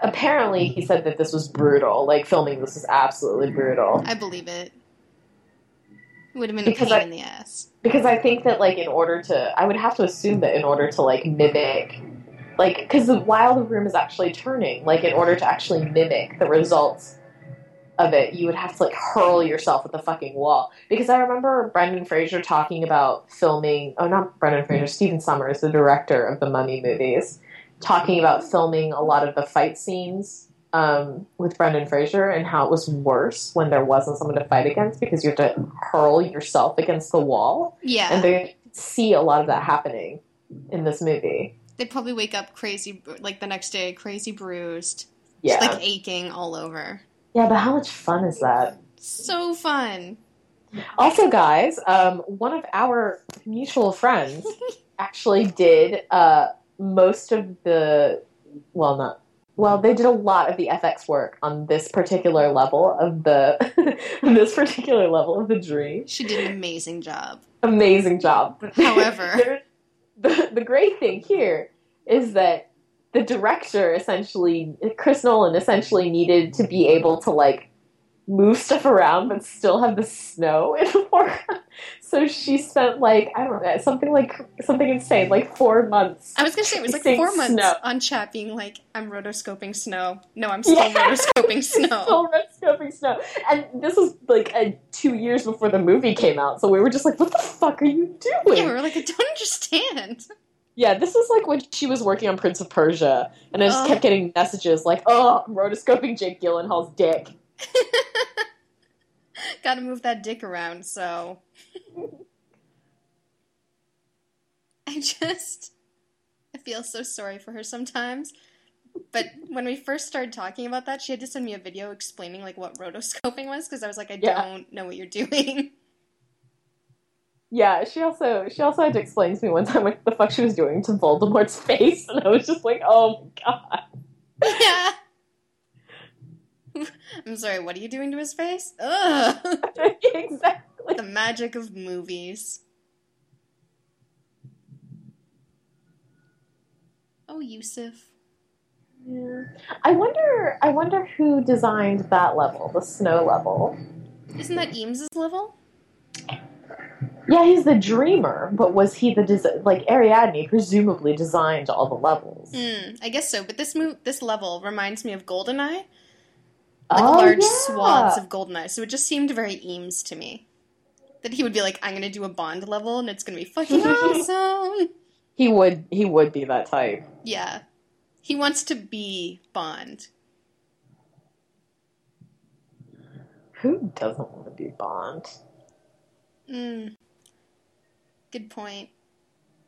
apparently he said that this was brutal. Like filming this was absolutely brutal. I believe it. It would have been a pain I- in the ass. Because I think that like in order to, I would have to assume that in order to like mimic, like because while the room is actually turning, like in order to actually mimic the results of it, you would have to like hurl yourself at the fucking wall. Because I remember Brendan Fraser talking about filming. Oh, not Brendan Fraser. Stephen Sommers, the director of the Mummy movies, talking about filming a lot of the fight scenes um, with Brendan Fraser and how it was worse when there wasn't someone to fight against because you have to hurl yourself against the wall. Yeah. And they see a lot of that happening in this movie. They'd probably wake up crazy, like the next day, crazy bruised, Yeah. just like aching all over. Yeah, but how much fun is that? So fun. Also, guys, um, one of our mutual friends *laughs* actually did uh, most of the, well, not, well, they did a lot of the FX work on this particular level of the, *laughs* this particular level of the dream. She did an amazing job. Amazing job. However- *laughs* the, the great thing here is that the director essentially, Chris Nolan essentially needed to be able to like move stuff around but still have the snow in the foreground. *laughs* So she spent like I don't know something like something insane like four months. I was gonna say it was like four months snow. on chat being like, I'm rotoscoping snow. No, I'm still Yeah. *laughs* rotoscoping snow. Still rotoscoping snow, and this was like uh, two years before the movie came out. So we were just like, "What the fuck are you doing?" Yeah, we were like, I don't understand. Yeah, this is like when she was working on Prince of Persia, and I just Oh. kept getting messages like, "Oh, I'm rotoscoping Jake Gyllenhaal's dick." *laughs* Gotta move that dick around, so. *laughs* I just. I feel so sorry for her sometimes. But when we first started talking about that, she had to send me a video explaining like what rotoscoping was because I was like, I Yeah. don't know what you're doing. *laughs* Yeah, she also she also had to explain to me one time what the fuck she was doing to Voldemort's *laughs* face, and I was just like, "Oh my god." yeah. *laughs* I'm sorry, what are you doing to his face? Ugh. *laughs* exactly. the magic of movies. Oh, Yusuf. Yeah. I wonder. I wonder who designed that level, the snow level. Isn't that Eames's level? Yeah, he's the dreamer, but was he the des- like Ariadne? Presumably designed all the levels. Hmm, I guess so. But this mo- this level reminds me of Goldeneye, like Oh, large yeah. swaths of Goldeneye. So it just seemed very Eames to me. That he would be like, I'm gonna do a Bond level, and it's gonna be fucking *laughs* awesome. He would. He would be that type. Yeah, he wants to be Bond. Who doesn't want to be Bond? Mm. Good point.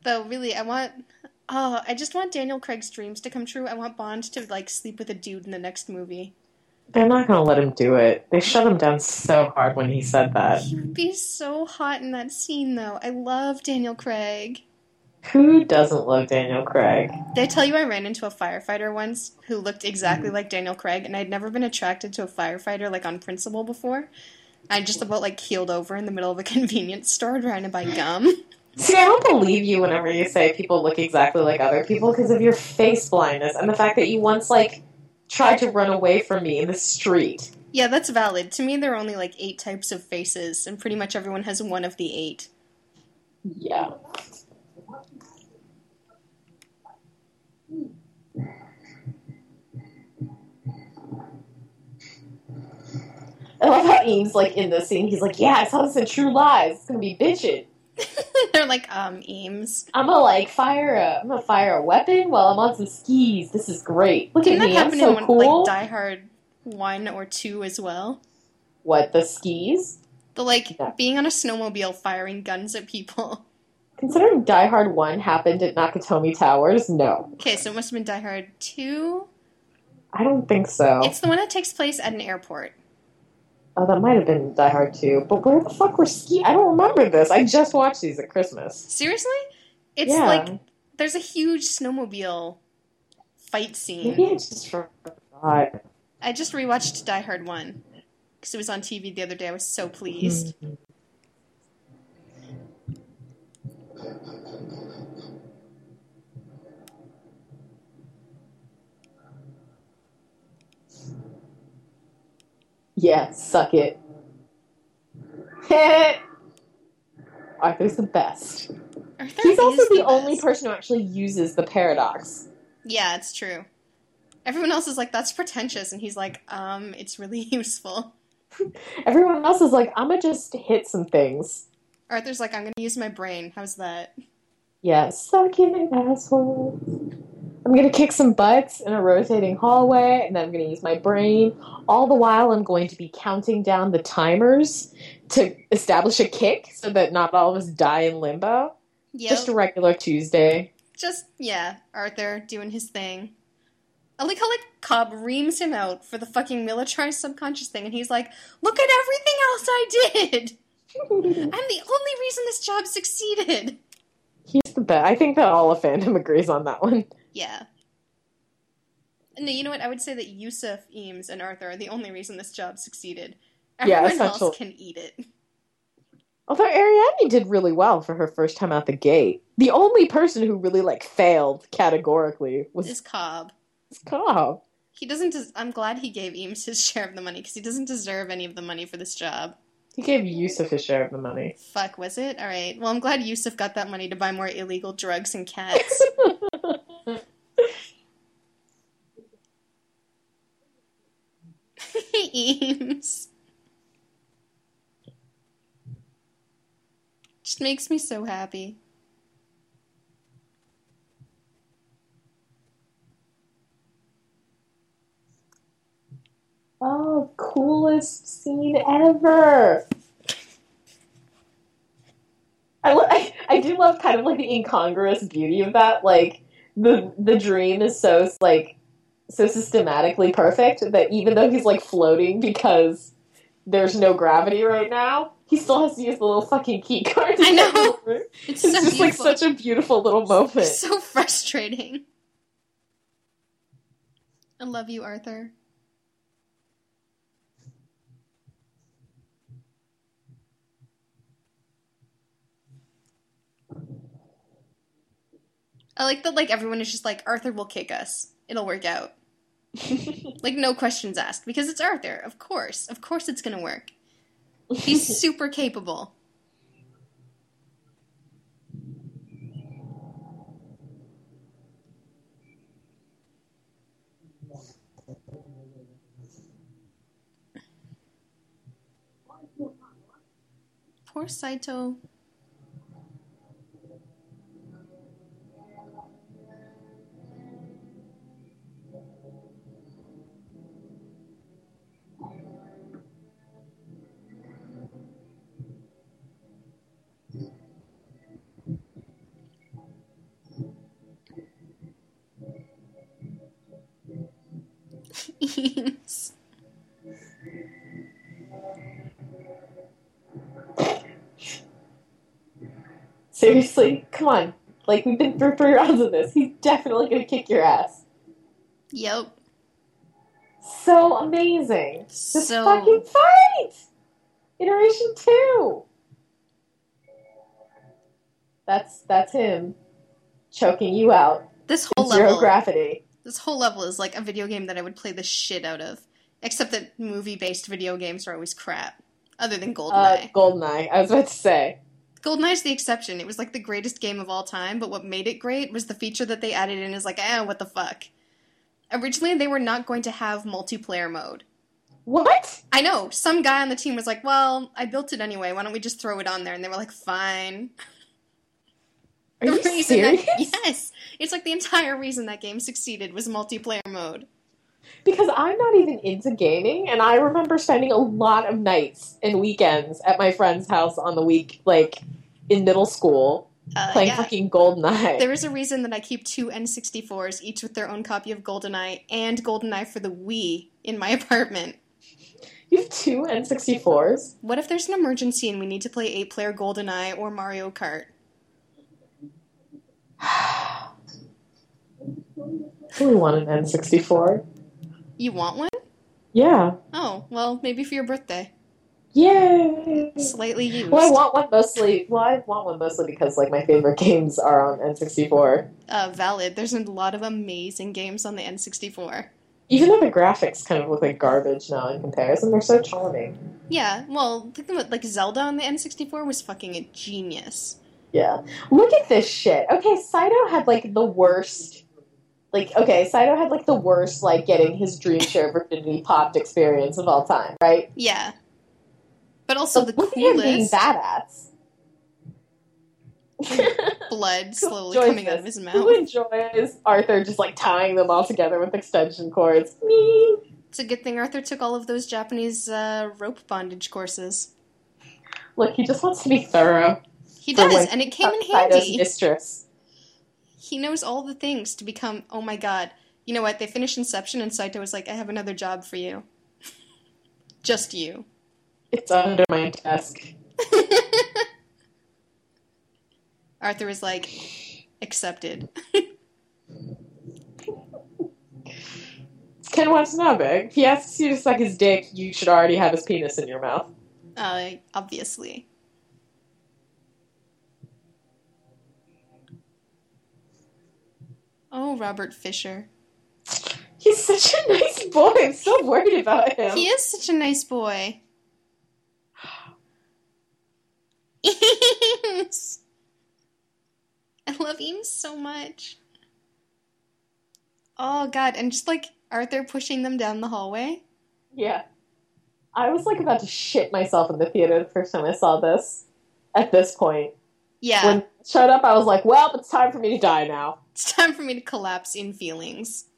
Though, really, I want. Oh, I just want Daniel Craig's dreams to come true. I want Bond to like sleep with a dude in the next movie. They're not going to let him do it. They shut him down so hard when he said that. He would be so hot in that scene, though. I love Daniel Craig. Who doesn't love Daniel Craig? Did I tell you I ran into a firefighter once who looked exactly like Daniel Craig, and I'd never been attracted to a firefighter like on principle before. I just about like keeled over in the middle of a *laughs* convenience store trying to buy gum. See, I don't believe you whenever you say people look exactly like other people because of your face blindness and the fact that you once like tried to run away from me in the street. Yeah, that's valid. To me, there are only like eight types of faces, and pretty much everyone has one of the eight. Yeah. I love how Eames, like, in this scene, he's like, yeah, I saw this in True Lies. It's gonna be bitchin'. *laughs* They're like, um, Eames. I'm gonna, like, fire a, I'm gonna fire a weapon while I'm on some skis. This is great. Look Didn't at that me, I'm so in one, cool. like Die Hard one or two as well? what, the skis? The like Yeah. being on a snowmobile firing guns at people. Considering Die Hard 1 happened at Nakatomi Towers, no. Okay, so it must have been Die Hard two. I don't think so. It's the one that takes place at an airport. Oh, that might have been Die Hard 2. But where the fuck were ski? I don't remember this. I just watched these at Christmas. Seriously? It's yeah. like there's a huge snowmobile fight scene. Maybe I just forgot. I just rewatched Die Hard 1 because it was on TV the other day. I was so pleased. Hmm. Yeah, suck it. *laughs* Arthur's the best. Arthur He's also is the, only person who actually uses the paradox. Yeah, it's true. Everyone else is like, that's pretentious, and he's like, um, it's really *laughs* useful. *laughs* Everyone else is like, I'm gonna just hit some things. Arthur's like, I'm gonna use my brain. How's that? Yeah, suck it, asshole. I'm gonna kick some butts in a rotating hallway, and then I'm gonna use my brain. All the while, I'm going to be counting down the timers to establish a kick so that not all of us die in limbo. Yep. Just a regular Tuesday. Just yeah, Arthur doing his thing. I like how like Cobb reams him out for the fucking militarized subconscious thing, and he's like, "Look at everything else I did. *laughs* I'm the only reason this job succeeded." He's the best. I think that all of fandom agrees on that one. Yeah. No, you know what? I would say that Yusuf, Eames, and Arthur are the only reason this job succeeded. Yeah, Everyone essential. else can eat it. Although Ariadne did really well for her first time out the gate. The only person who really like failed categorically was Is Cobb. Cobb. He doesn't. Des- I'm glad he gave Eames his *laughs* share of the money because he doesn't deserve any of the money for this job. He gave Yusuf his share of the money. Fuck, was it? All right. Well, I'm glad Yusuf got that money to buy more illegal drugs and cats. *laughs* Eames. Just makes me so happy. Oh, coolest scene ever. I, lo- I, I do love kind of like the incongruous beauty of that. Like the the dream is so like so systematically perfect that even though he's like floating because there's no gravity right now, he still has to use the little fucking key card. to I know. It's, It's so just like such a beautiful little moment. *laughs* so frustrating. I love you, Arthur. I like that like everyone is just like Arthur will kick us. It'll work out. *laughs* Like no questions asked because it's Arthur. Of course. Of course it's going to work. He's *laughs* super capable. Poor Saito. Seriously, come on. Like we've been through three rounds of this. He's definitely gonna kick your ass. Yep. So amazing. Just So fucking fight! Iteration two. That's that's him choking you out this whole zero level gravity. This whole level is like a video game that I would play the shit out of. Except that movie based video games are always crap. Other than Uh, GoldenEye. Goldeneye. I was about to say. GoldenEye's the exception. It was like the greatest game of all time, but what made it great was the feature that they added in is like, ah, what the fuck. Originally, they were not going to have multiplayer mode. What? I know, some guy on the team was like, well, I built it anyway, why don't we just throw it on there? And they were like, fine. Are you *laughs* The reason serious? That, *laughs* yes! It's like the entire reason that game succeeded was multiplayer mode. Because I'm not even into gaming, and I remember spending a lot of nights and weekends at my friend's house on the week, like in middle school, Uh, playing yeah. fucking GoldenEye. There is a reason that I keep two N64s, each with their own copy of GoldenEye and GoldenEye for the Wii in my *laughs* apartment. You have two N64s? What if there's an emergency and we need to play eight player GoldenEye or Mario Kart? *sighs* *sighs* *sighs* Really want an N64. You want one? Yeah. Oh, well, maybe for your birthday. Yay! Slightly used. Well, I want one mostly. Well, I want one mostly because like my favorite *laughs* games are on N64. uh, valid. There's a lot of amazing games on the N64. Even though the graphics kind of look like garbage now in comparison, they're so charming. Yeah, well, think about like Zelda on the N64 was fucking a genius. Yeah. Look at this shit. Okay, Saito had like the worst. Like, okay, Saito had like the worst, like getting his dream share virginity popped experience of all time, right? Yeah. But also the look at him being coolest badass. blood *laughs* slowly coming out of his mouth. Who enjoys Arthur just like tying them all together with extension cords? Me. It's a good thing Arthur took all of those Japanese uh, rope bondage courses. Look, he just wants to be thorough. He does, and it came in handy. mistress. He knows all the things to become. Oh my god! You know what? They finished Inception, and Saito was like, "I have another job for you. *laughs* Just you." It's under my desk. *laughs* Arthur was like, "Accepted." Ken Watanabe. If he asks you to suck his dick, you should already have his penis in your mouth. uh, obviously. Oh, Robert Fisher. He's such a nice boy. I'm so worried about him. He is such a nice boy. Eames! *laughs* *laughs* I love Eames so much. Oh god, and just like Arthur pushing them down the hallway. Yeah. I was like about to shit myself in the theater the first time I saw this. At this point. Yeah, When it showed up, I was like, well, it's time for me to die now. It's time for me to collapse in feelings.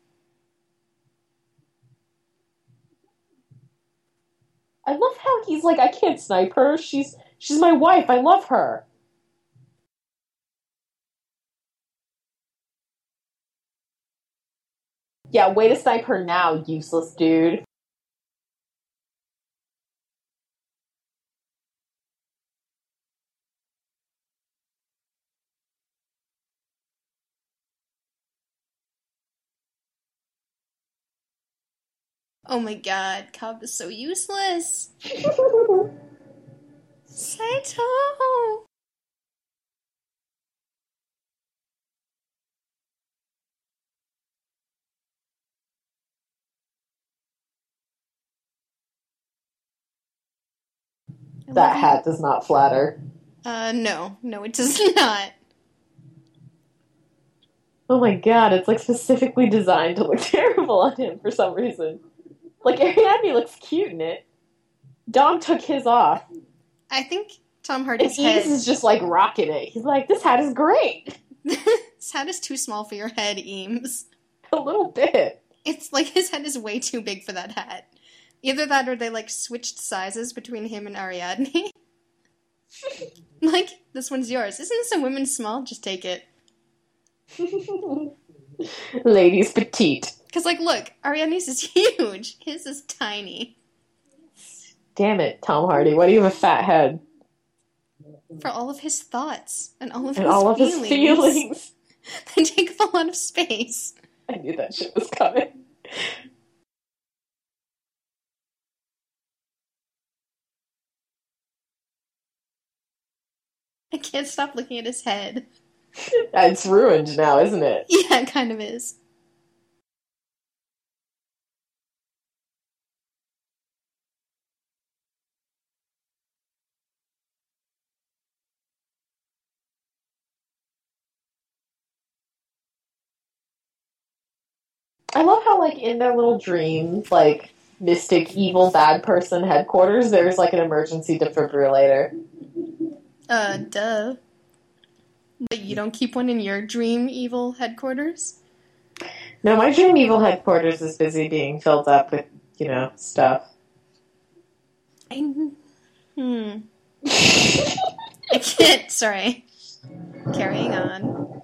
I love how he's like, I can't snipe her. She's she's my wife. I love her. Yeah, way to snipe her now, useless dude. Oh my god, Cobb is so useless. Saito! That hat does not flatter. Uh, no, no, it does *laughs* not. Oh my god, it's like specifically designed to look *laughs* terrible on him for some reason. Like *laughs* Ariadne looks cute in it. Dom took his off. I think Tom And Hardy's Eames head. is just like rocking it. He's like, this hat is great. *laughs* his head is too small for your head, Eames. A little bit. It's like his head is way too big for that hat. Either that or they like switched sizes between him and Ariadne. *laughs* like, this one's yours. Isn't this a women small? Just take it. *laughs* Ladies petite. Because, like, look, Ariadne's is *laughs* huge. His is tiny. Damn it, Tom Hardy. Why do you have a fat head? For all of his thoughts and all of And his all of feelings. his feelings. *laughs* They take up a lot of space. I knew that shit was coming. I can't stop looking at his head. *laughs* It's ruined now, isn't it? *laughs* Yeah, it kind of is. I love how, like, in their little dream, like, mystic, evil, bad person headquarters, there's, like, an emergency defibrillator. Uh, duh. But you don't keep one in your dream evil headquarters? No, my dream evil headquarters is busy being filled up with, you know, stuff. I. Hmm. *laughs* I can't. Sorry. Carrying on.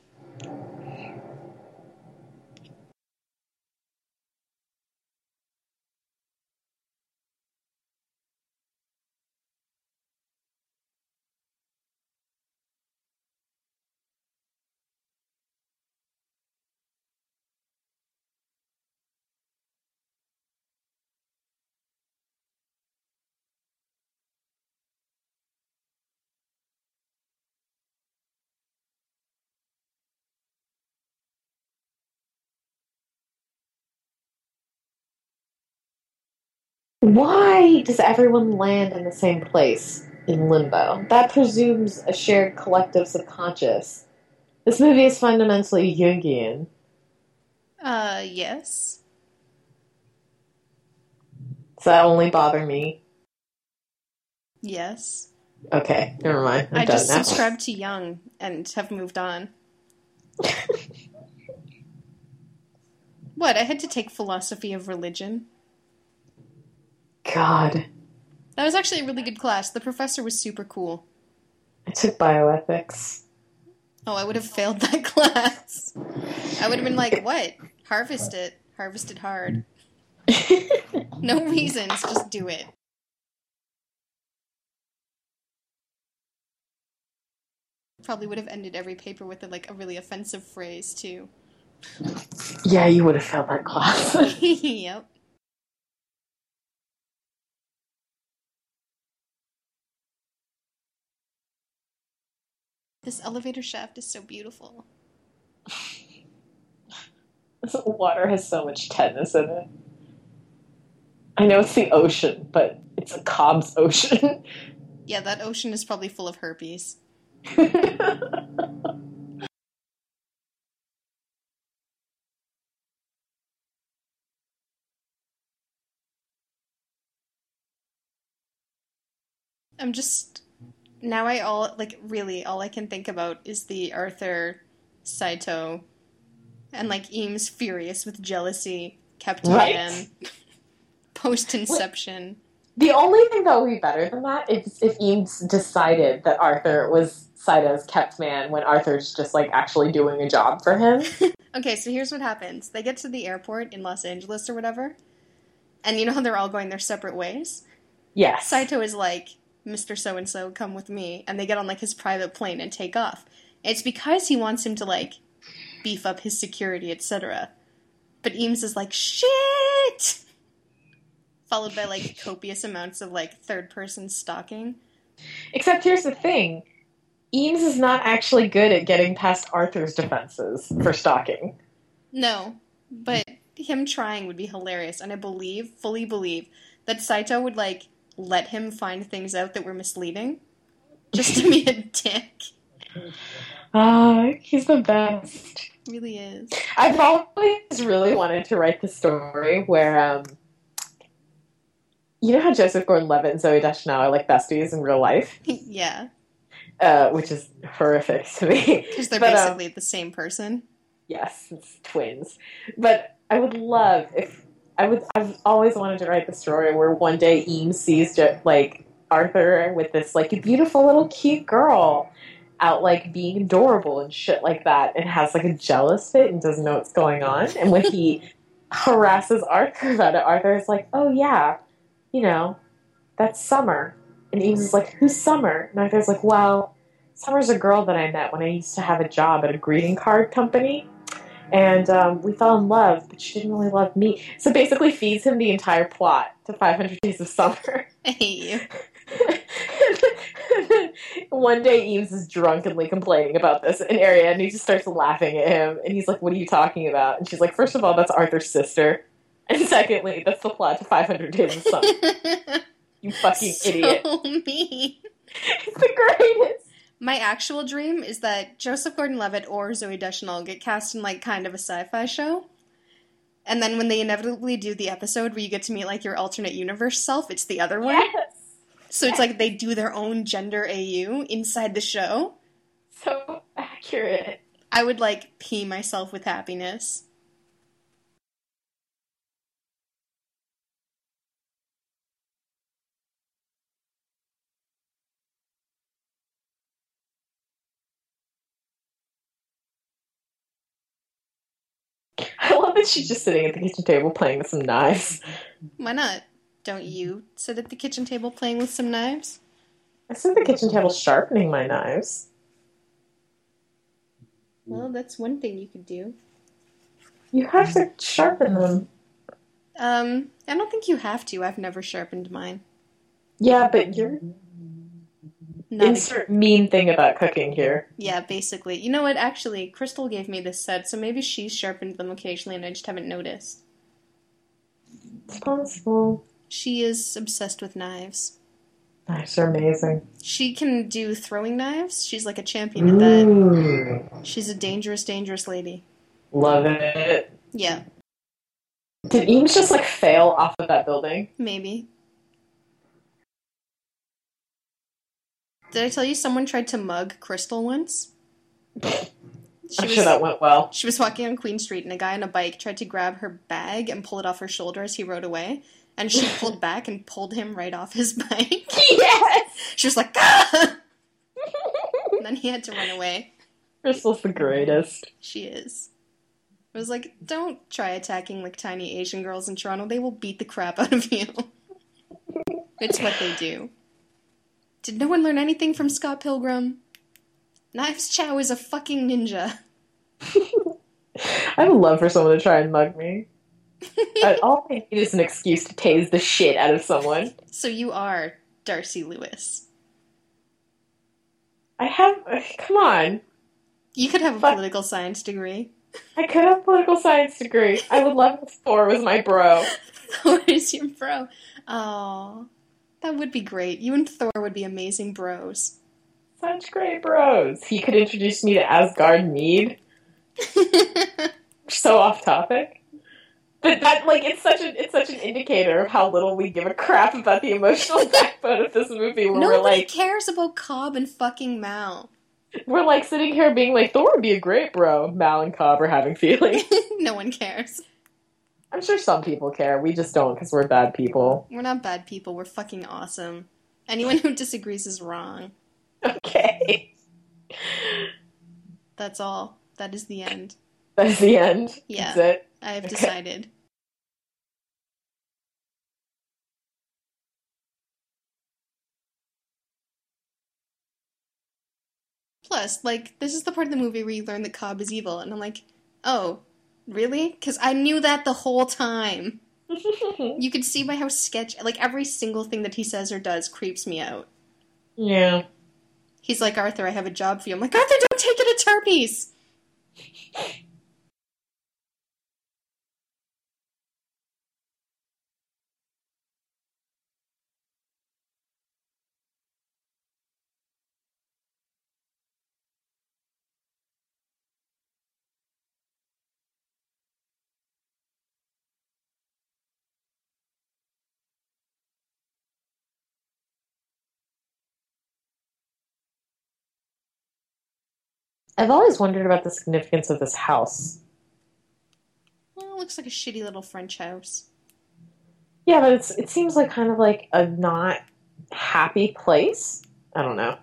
Why does everyone land in the same place in limbo? That presumes a shared collective subconscious. This movie is fundamentally Jungian. Uh, yes. Does that only bother me? Yes. Okay, never mind. I'm I just now. subscribed to Jung and have moved on. *laughs* What? I had to take philosophy of religion. God, That was actually a really good class. The professor was super cool. I took bioethics. Oh, I would have failed that *laughs* class. I would have been like, what? Harvest it. Harvest it hard. *laughs* No reasons, just do it. Probably would have ended every paper with a, like a really offensive phrase too. yeah, you would have failed that class. *laughs* yep. This elevator shaft is so beautiful. *laughs* This water has so much tetanus in it. I know it's the ocean, but it's a Cobb's ocean. *laughs* Yeah, that ocean is probably full of herpes. *laughs* I'm just now I all like really all I can think about is the Arthur Saito and like Eames furious with jealousy kept Right. man post inception. the only thing that would be better than that is if Eames decided that Arthur was Saito's kept man when Arthur's just like actually doing a job for him. *laughs* Okay, so here's what happens. They get to the airport in Los Angeles or whatever, and you know how they're all going their separate ways? Yes. Saito is like, Mr. So and so, come with me. And they get on like his private plane and take off. It's because he wants him to like beef up his security, etc. But Eames is like, shit! Followed by like *laughs* copious amounts of like third person stalking. Except here's the thing. Eames is not actually good at getting past Arthur's defenses for stalking. No, but him trying would be hilarious. And I believe, fully believe, that Saito would like let him find things out that were misleading, just to be a *laughs* dick. Ah, he's the best. Really is. I've always really wanted to write the story where, um, you know how Joseph Gordon-Levitt and Zooey Deschanel are like besties in real life, *laughs* yeah, uh, which is horrific to me. because they're But, um, basically the same person. Yes, it's twins. But I would love if I would. I've always wanted to write the story where one day Eames sees like Arthur with this like beautiful little cute girl out like being adorable and shit like that, and has like a jealous fit and doesn't know what's going on. And when he *laughs* harasses Arthur about it, Arthur is like, "Oh yeah, you know, that's Summer." And Eames is like, "Who's Summer?" And Arthur's like, "Well." Summer's a girl that I met when I used to have a job at a greeting card company and um, we fell in love, but she didn't really love me. So basically, feeds him the entire plot to 500 Days of Summer. I hate you. One day, Eames is drunkenly complaining about this Ariadne, and he just starts laughing at him, and he's like, "What are you talking about?" And she's like, first of all, that's Arthur's sister, and secondly, that's the plot to 500 Days of Summer." *laughs* You fucking so idiot! mean. *laughs* It's the greatest. My actual dream is that Joseph Gordon-Levitt or Zooey Deschanel get cast in like kind of a sci-fi show. And then when they inevitably do the episode where you get to meet like your alternate universe self, it's the other one. Yes, So it's like they do their own gender AU inside the show. so accurate. I would like pee myself with happiness. I love that she's just sitting at the kitchen table playing with some knives. Why not? Don't you sit at the kitchen table playing with some knives? I sit at the kitchen table sharpening my knives. Well, that's one thing you could do. You have to sharpen them. Um, I don't think you have to. I've never sharpened mine. Yeah, but you're Not insert mean thing about cooking here. Yeah, basically. You know what? Actually, Crystal gave me this set, so maybe she's sharpened them occasionally and I just haven't noticed. It's possible. She is obsessed with knives. Knives are amazing. She can do throwing knives. She's like a champion at that. She's a dangerous, dangerous lady. love it. Yeah, Did Eames just like fail off of that building? maybe. Did I tell you someone tried to mug Crystal once? *laughs* She I'm was, sure that went well. she was walking on Queen Street and a guy on a bike tried to grab her bag and pull it off her shoulder as he rode away. And she *laughs* pulled back and pulled him right off his *laughs* bike. Yes! She was like, ah! And then he had to run away. Crystal's the greatest. She is. I was like, don't try attacking like tiny Asian girls in Toronto. They will beat the crap out of you. it's what they do. Did no one learn anything from Scott Pilgrim? Knives Chow is a fucking ninja. *laughs* I would love for someone to try and mug me. I- all I need is an excuse to tase the shit out of someone. So you are Darcy Lewis. I have. Uh, come on. You could have a Fuck. political science degree. I could have a political science degree. I would love if Thor was my bro. *laughs* Thor is your bro. Oh, that would be great. You and Thor would be amazing bros. Such great bros. He could introduce me to Asgard Mead. *laughs* So off topic. But that like it's such an it's such an indicator of how little we give a crap about the emotional *laughs* backbone of this movie where we're Nobody like cares about Cobb and fucking Mal. we're like sitting here being like Thor would be a great bro. Mal and Cobb are having *laughs* feelings. no one cares. I'm sure some people care. We just don't because we're bad people. We're not bad people. We're fucking awesome. Anyone who *laughs* disagrees is wrong. Okay. That's all. That is the end. That's the end. Yeah. That's it. I have Okay. decided. Plus, like, this is the part of the movie where you learn that Cobb is evil, and I'm like, oh, really? Because I knew that the whole time. *laughs* You could see by how sketch, like, every single thing that he says or does creeps me out. yeah. He's like, Arthur, I have a job for you. I'm like, Arthur, don't take it at Terpes! *laughs* I've always wondered about the significance of this house. Well, it looks like a shitty little French house. Yeah, but it's it seems like kind of like a not happy place. I don't know.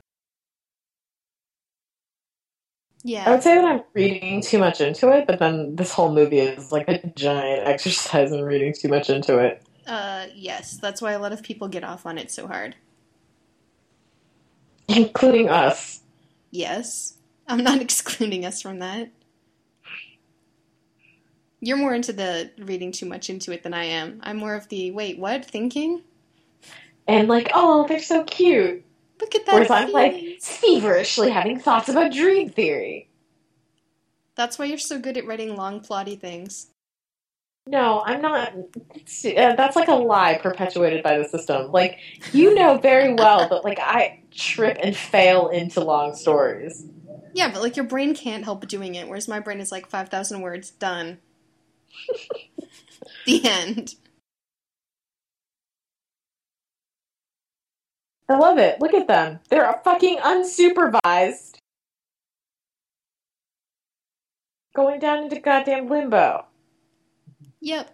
Yeah. I would say that I'm reading too much into it, but then this whole movie is like a giant *laughs* exercise in reading too much into it. Uh, yes, that's why a lot of people get off on it so hard. Including us. Yes. I'm not *laughs* excluding us from that. You're more into the reading too much into it than I am. I'm more of the wait, what? Thinking? And like, oh, they're so cute. Look at that. Whereas I'm like feverishly having thoughts about dream theory. That's why you're so good at writing long, plotty things. No, I'm not. Uh, that's like a lie perpetuated by the system. Like, you know very well that, like, I trip and fail into long stories. Yeah, but like your brain can't help doing it, whereas my brain is like 5,000 words, done. *laughs* the end. I love it. Look at them. They're a fucking unsupervised. Going down into goddamn limbo. Yep.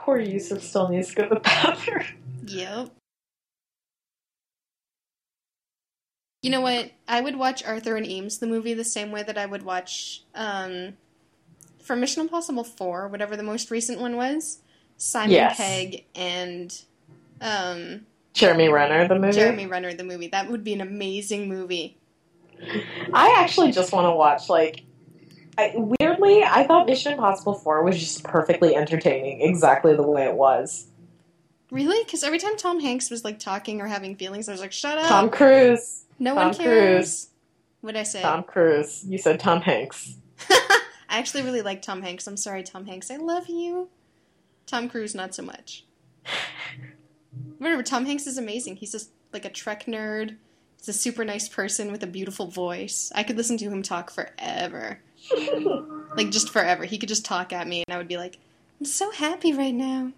Poor Yusuf still needs to go to the bathroom. Yep. You know what? I would watch Arthur and Eames, the movie, the same way that I would watch, um, for Mission Impossible 4, whatever the most recent one was, Simon Yes. Pegg and, um, Jeremy Renner, the movie. Jeremy Renner, the movie. That would be an amazing movie. I actually just want to watch, like, I, weirdly, I thought Mission Impossible 4 was just perfectly entertaining, exactly the way it was. Really? Because every time Tom Hanks was, like, talking or having feelings, I was like, shut up! Tom Cruise. no Tom one cares! What'd I say? Tom Cruise. You said Tom Hanks. *laughs* I actually really like Tom Hanks. I'm sorry, Tom Hanks. I love you. Tom Cruise, not so much. Whatever, Tom Hanks is amazing. He's just like a Trek nerd. He's a super nice person with a beautiful voice. I could listen to him talk forever. Like, just forever. He could just talk at me, and I would be like, I'm so happy right now.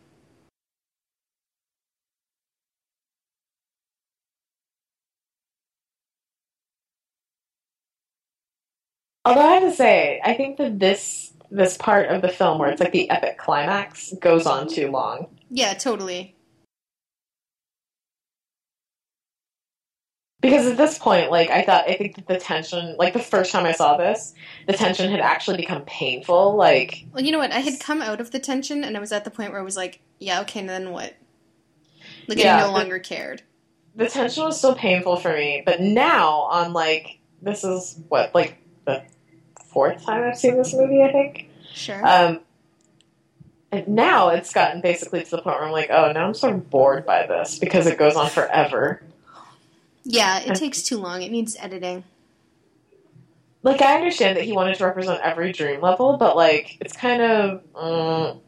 Although I have to say, I think that this this part of the film where it's like the epic climax goes on too long. Yeah, totally. Because at this point, like I thought, I think that the tension, like the first time I saw this, the tension had actually become painful. Like, Well, you know what? I had come out of the tension, and I was at the point where I was like, yeah, okay, and then what? Like, Yeah, I no but- longer cared. the tension was still painful for me. But now, on like, this is what like the fourth time I've seen this movie. I think. Sure. Um, and now it's gotten basically to the point where I'm like, oh, now I'm sort of bored by this because it goes on forever. Yeah, it takes too long. It needs editing. Like, I understand that he wanted to represent every dream level, but like, it's kind of. mm,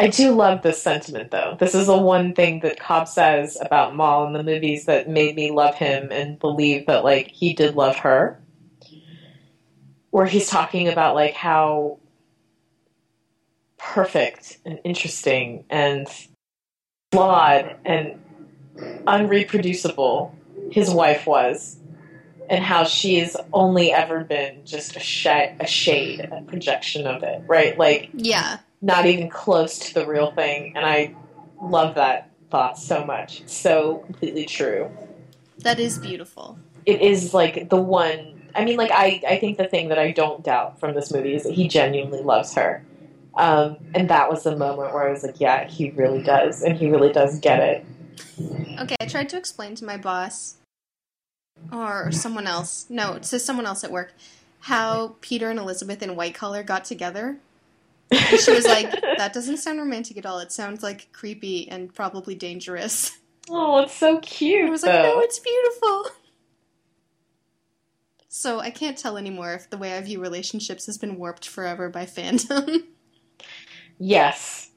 I do love this sentiment, though. This is the one thing that Cobb says about Mal in the movies that made me love him and believe that, like, he did love her. Where he's talking about, like, how perfect and interesting and flawed and unreproducible his wife was, and how she's only ever been just a, sh- a shade, a projection of it, right? Like, Yeah. Not even close to the real thing. And I love that thought so much. It's so completely true. That is beautiful. It is like the one. I mean, like I, I think the thing that I don't doubt from this movie is that he genuinely loves her. Um, and that was the moment where I was like, yeah, he really does, and he really does get it. Okay, I tried to explain to my boss or someone else, no, to someone else at work, how Peter and Elizabeth in White Collar got together. And she was like, *laughs* that doesn't sound romantic at all. It sounds like creepy and probably dangerous. Oh, it's so cute. I was like, though. no, it's beautiful. So I can't tell anymore if the way I view relationships has been warped forever by fandom. yes,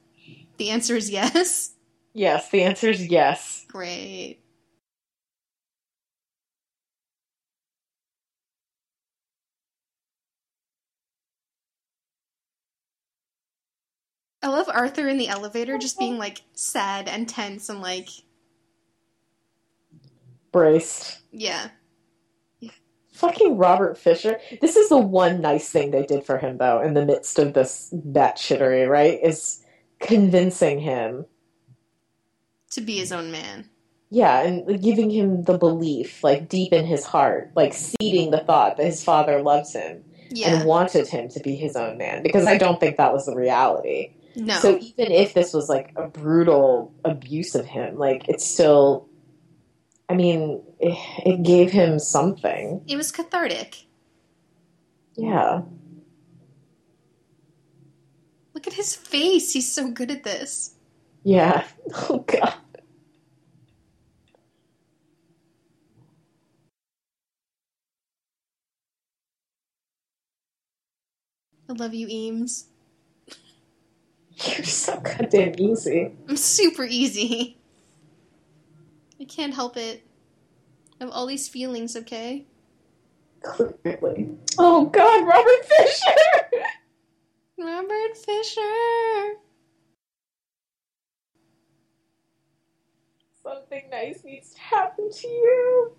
the answer is yes. yes. The answer is yes. Great. I love Arthur in the elevator just being *laughs* like sad and tense and like, Braced. yeah. Fucking Robert Fisher. This is the one nice thing they did for him, though, in the midst of this batshittery, right? Is convincing him, To be his own man. yeah, and giving him the belief, like deep in his heart, like seeding the thought that his father loves him Yeah. and wanted him to be his own man. Because I don't think that was the reality. No. So even if this was like a brutal abuse of him, like it's still, I mean, it, it gave him something. it was cathartic. Yeah. Look at his face. He's so good at this. Yeah. *laughs* Oh god. I love you, Eames. *laughs* You're so goddamn easy. I'm super easy. I can't help it. I have all these feelings, okay? Clearly. Oh god, Robert Fisher! *laughs* Robert Fisher! Something nice needs to happen to you.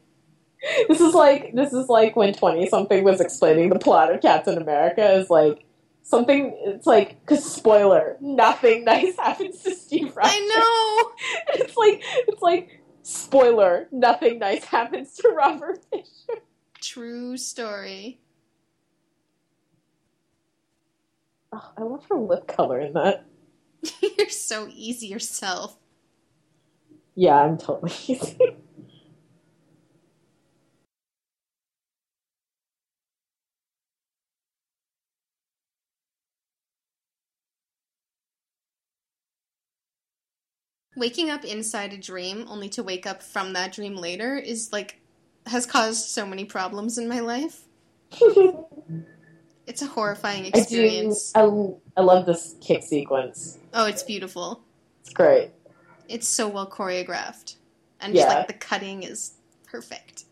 This is like this is like when twenty something was explaining the plot of Captain America is like something it's like because spoiler, nothing *laughs* nice happens to Steve Rogers. I know *laughs* It's like it's like spoiler, nothing nice happens to Robert Fisher. True story. Oh, I love her lip color in that. *laughs* You're so easy yourself. Yeah, I'm totally easy. Waking up inside a dream only to wake up from that dream later is like has caused so many problems in my life. *laughs* It's a horrifying experience. I do. I, I love this kick sequence. Oh, it's beautiful. It's great. It's so well choreographed. And just like the cutting is perfect.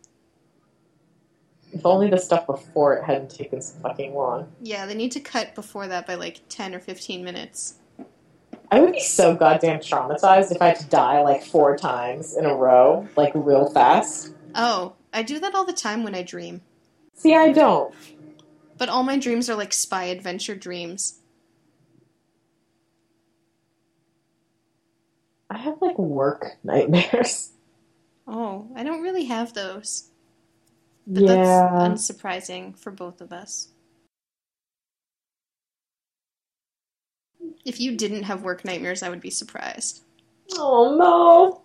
If only the stuff before it hadn't taken so fucking long. Yeah, they need to cut before that by like 10 or 15 minutes. I would be so goddamn traumatized if I had to die like four times in a row, like real fast. Oh, I do that all the time when I dream. See, I don't. But all my dreams are like spy adventure dreams. I have like work nightmares. *laughs* Oh, I don't really have those. But yeah. that's unsurprising for both of us. If you didn't have work nightmares, I would be surprised. Oh no.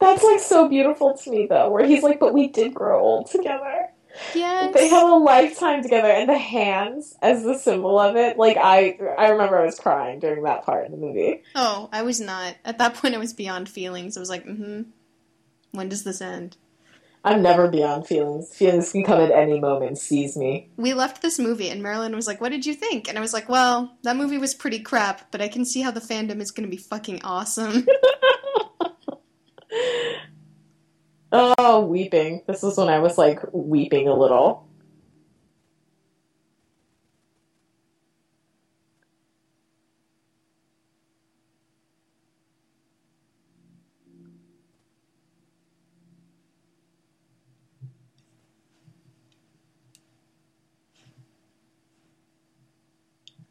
That's like so beautiful to me though, where he's like, but we did grow old together. Yes. They have a lifetime together and the hands as the symbol of it. Like I I remember I was crying during that part in the movie. Oh, I was not. At that point, I was beyond feelings. I was like, mm hmm. When does this end? I'm never beyond feelings. Feelings can come at any moment seize me. We left this movie, and Marilyn was like, What did you think? And I was like, Well, that movie was pretty crap, but I can see how the fandom is going to be fucking awesome. *laughs* *laughs* Oh, weeping. This was when I was like weeping a little.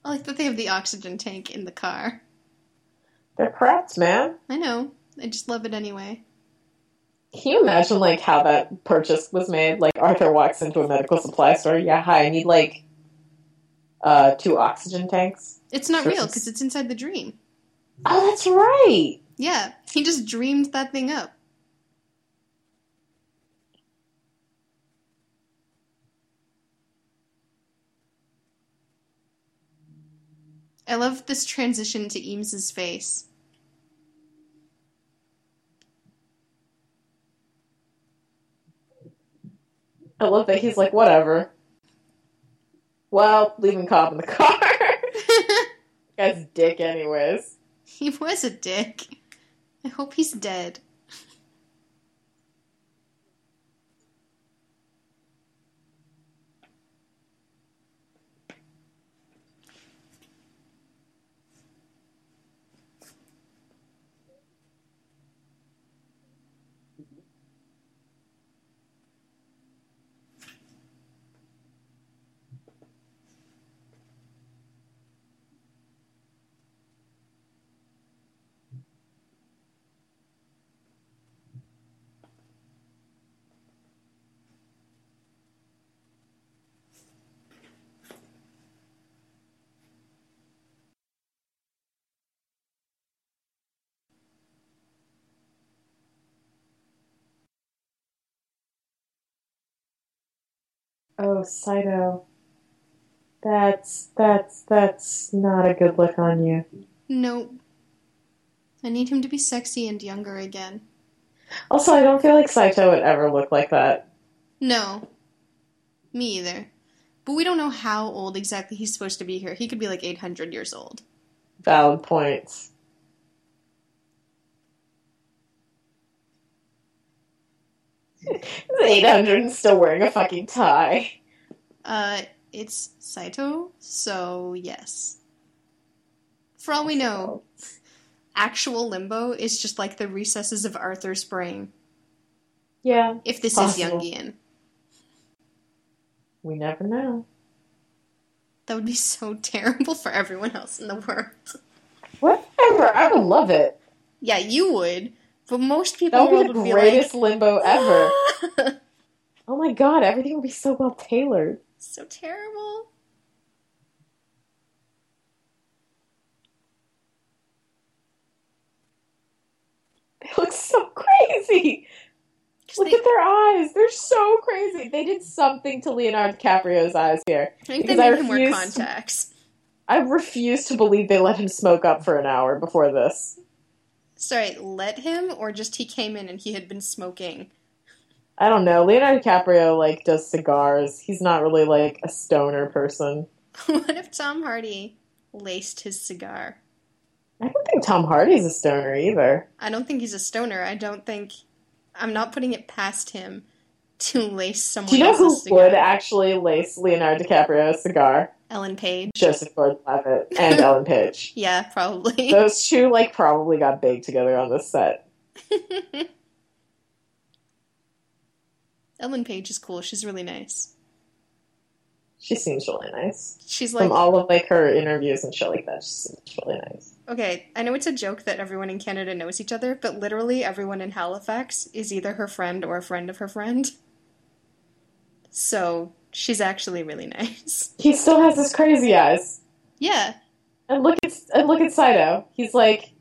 I like that they have the oxygen tank in the car. They're crafts, man. I know. I just love it anyway. Can you imagine like how that purchase was made? Like Arthur walks into a medical supply store. Yeah, hi, I need like uh two oxygen tanks. It's not real because it's inside the dream. Oh, that's right. Yeah, he just dreamed that thing up. I love this transition to Eames's face. I love that he's like, whatever. Well, leaving Cobb in the car. *laughs* Guy's dick, anyways. he was a dick. I hope he's dead. Oh, Saito. That's that's that's not a good look on you. Nope. I need him to be sexy and younger again. Also, I don't feel like Saito would ever look like that. No. Me either. But we don't know how old exactly he's supposed to be here. He could be like 800 years old. Valid points. He's 800 and still wearing a fucking tie. Uh, it's Saito, so yes. For all we know, actual limbo is just like the recesses of Arthur's brain. Yeah, If this Possible. is Jungian. we never know. That would be so *laughs* terrible for everyone else in the world. Whatever, I would love it. Yeah, you would, but most people That would be the greatest be limbo ever. *laughs* Oh my god, everything would be so well tailored. so terrible. They look so crazy. Look they- at their eyes. They're so crazy. They did something to Leonardo DiCaprio's eyes here. I think they because I him wear refuse to- I refuse to believe they let him smoke up for an hour before this. Sorry, let him, or just he came in and he had been smoking? I don't know. Leonardo DiCaprio like does cigars. He's not really like a stoner person. *laughs* what if Tom Hardy laced his cigar? I don't think Tom Hardy's a stoner either. I don't think he's a stoner. I don't think. I'm not putting it past him to lace someone Do you know who cigar. would actually lace Leonardo DiCaprio's cigar? Ellen Page. Joseph Gordon-Levitt and *laughs* Ellen Page. Yeah, probably. *laughs* Those two like probably got baked together on the set. *laughs* Ellen Page is cool. She's really nice. She seems really nice. She's like, From all of like her interviews and shit like that, she seems really nice. okay, I know it's a joke that everyone in Canada knows each other, but literally everyone in Halifax is either her friend or a friend of her friend. So she's actually really nice. *laughs* He still has his crazy eyes. Yeah, And look at and look at Saito. He's like,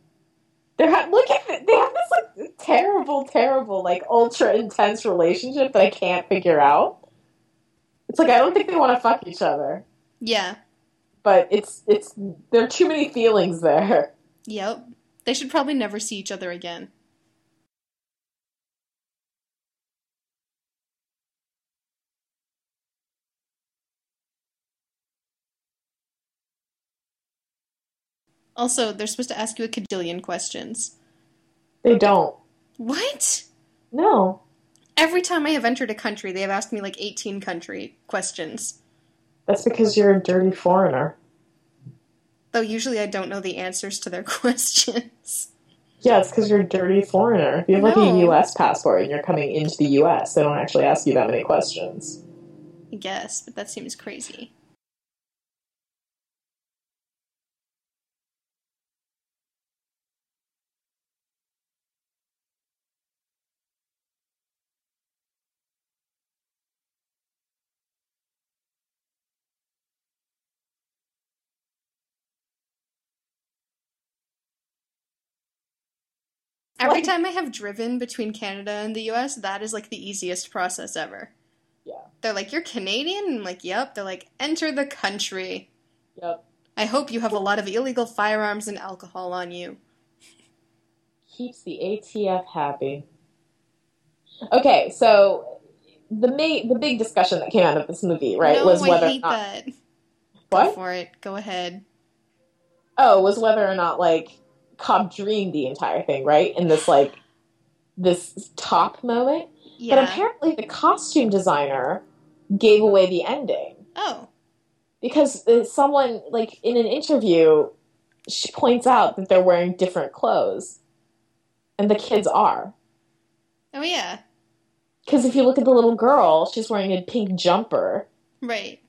they're ha- look at it. They have this like terrible, terrible, like ultra intense relationship that I can't figure out. It's like I don't think they want to fuck each other, yeah, but it's it's there are too many feelings there. yep. They should probably never see each other again. Also, they're supposed to ask you a cajillion questions. They don't. What? No, Every time I have entered a country, they have asked me like 18 country questions. that's because you're a dirty foreigner. Though usually I don't know the answers to their *laughs* questions. Yeah, it's because you're a dirty foreigner. If you have like a U.S. passport and you're coming into the U.S., they don't actually ask you that many questions. I guess, but that seems crazy. Every Like- time I have driven between Canada and the US, that is like the easiest process ever. Yeah. They're like, You're Canadian? I'm like, Yep. They're like, Enter the country. Yep. I hope you have a lot of illegal firearms and alcohol on you. Keeps the ATF happy. Okay, so the ma- the big discussion that came out of this movie, right, no, was whether I hate or not, that. Go what? for it. Go ahead. Oh, was whether or not like Cobb dreamed the entire thing, right? In this like this top moment. Yeah. But apparently the costume designer gave away the ending. oh. because uh, someone like in an interview she points out that they're wearing different clothes and the kids are Oh yeah. because if you look at the little girl she's wearing a pink jumper Right.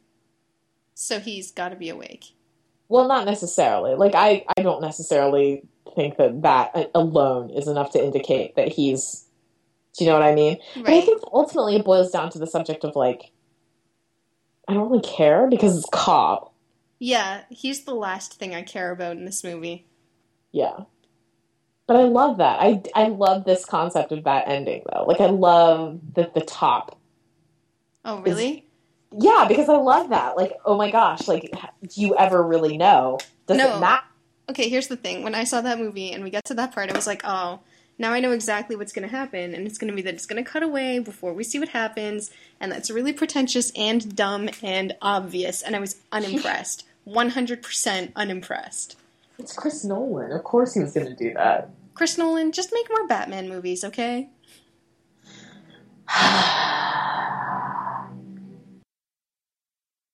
So he's got to be awake. well not necessarily like i i don't necessarily think that that uh, alone is enough to indicate that he's do you know what i mean but i think ultimately it boils down to the subject of like i don't really care because it's cobb Yeah, he's the last thing I care about in this movie. Yeah. But I love that. I, I love this concept of that ending, though. Like, I love the, the top. Oh, really? Yeah, because I love that. Like, oh my gosh, like, do you ever really know? Does No. it matter? Okay, here's the thing. When I saw that movie and we got to that part, I was like, oh, now I know exactly what's going to happen. And it's going to be that it's going to cut away before we see what happens. And that's really pretentious and dumb and obvious. And I was unimpressed. *laughs* 100% unimpressed. It's Chris Nolan. Of course he was going to do that. Chris Nolan, just make more Batman movies, okay? *sighs* I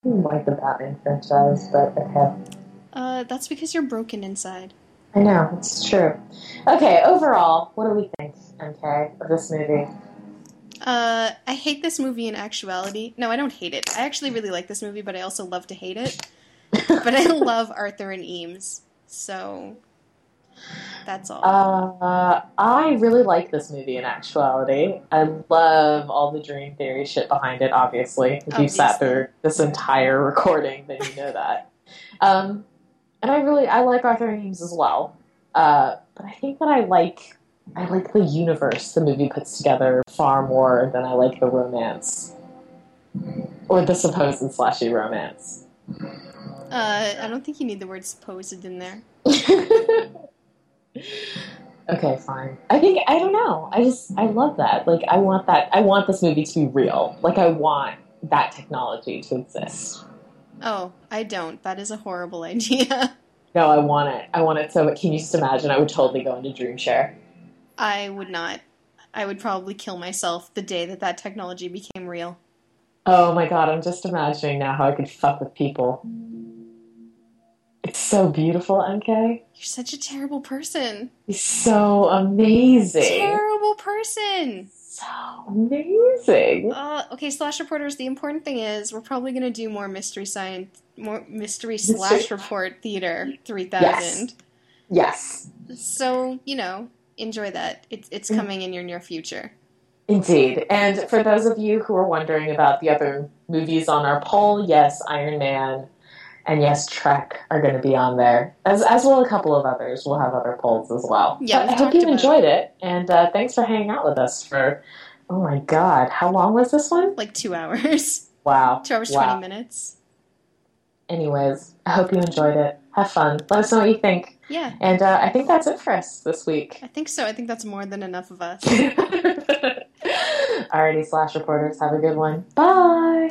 like the Batman franchise, but okay. Uh, that's because you're broken inside. I know, it's true. Okay, overall, what do we think, MK, of this movie? Uh, I hate this movie in actuality. No, I don't hate it. I actually really like this movie, but I also love to hate it. *laughs* But I love Arthur and Eames, so that's all. Uh, I really like this movie in actuality. I love all the dream theory shit behind it, obviously. If you sat through this entire recording, then you know that. Um, and I really, I like Arthur and Eames as well. Uh, but I think that I like, I like the universe the movie puts together far more than I like the romance. Or the supposed slashy romance. Uh, I don't think you need the word supposed in there. *laughs* okay, fine. I think I don't know. I just I love that. Like I want that. I want this movie to be real. Like I want that technology to exist. Oh, I don't. That is a horrible idea. *laughs* No, I want it. I want it so. Can you just imagine? I would totally go into DreamShare. I would not. I would probably kill myself the day that that technology became real. Oh my god! I'm just imagining now how I could fuck with people. It's so beautiful, MK. You're such a terrible person. It's so amazing. Terrible person. So amazing. Uh, okay, slash reporters. The important thing is we're probably gonna do more mystery science, more mystery slash report theater three thousand. Yes. So you know, enjoy that. It's it's Mm. coming in your near future. Indeed. And for those of you who are wondering about the other movies on our poll, yes, Iron Man and yes, Trek are going to be on there, as, as will a couple of others. We'll have other polls as well. Yeah, But I hope you enjoyed it, and uh, thanks for hanging out with us for, oh my god, how long was this one? Like two hours, Wow. *laughs* two hours wow. twenty minutes. Anyways, I hope you enjoyed it. Have fun. Let us know what you think. Yeah, And uh, I think that's it for us this week. I think so. I think that's more than enough of us. *laughs* Alrighty, slash reporters, have a good one. Bye.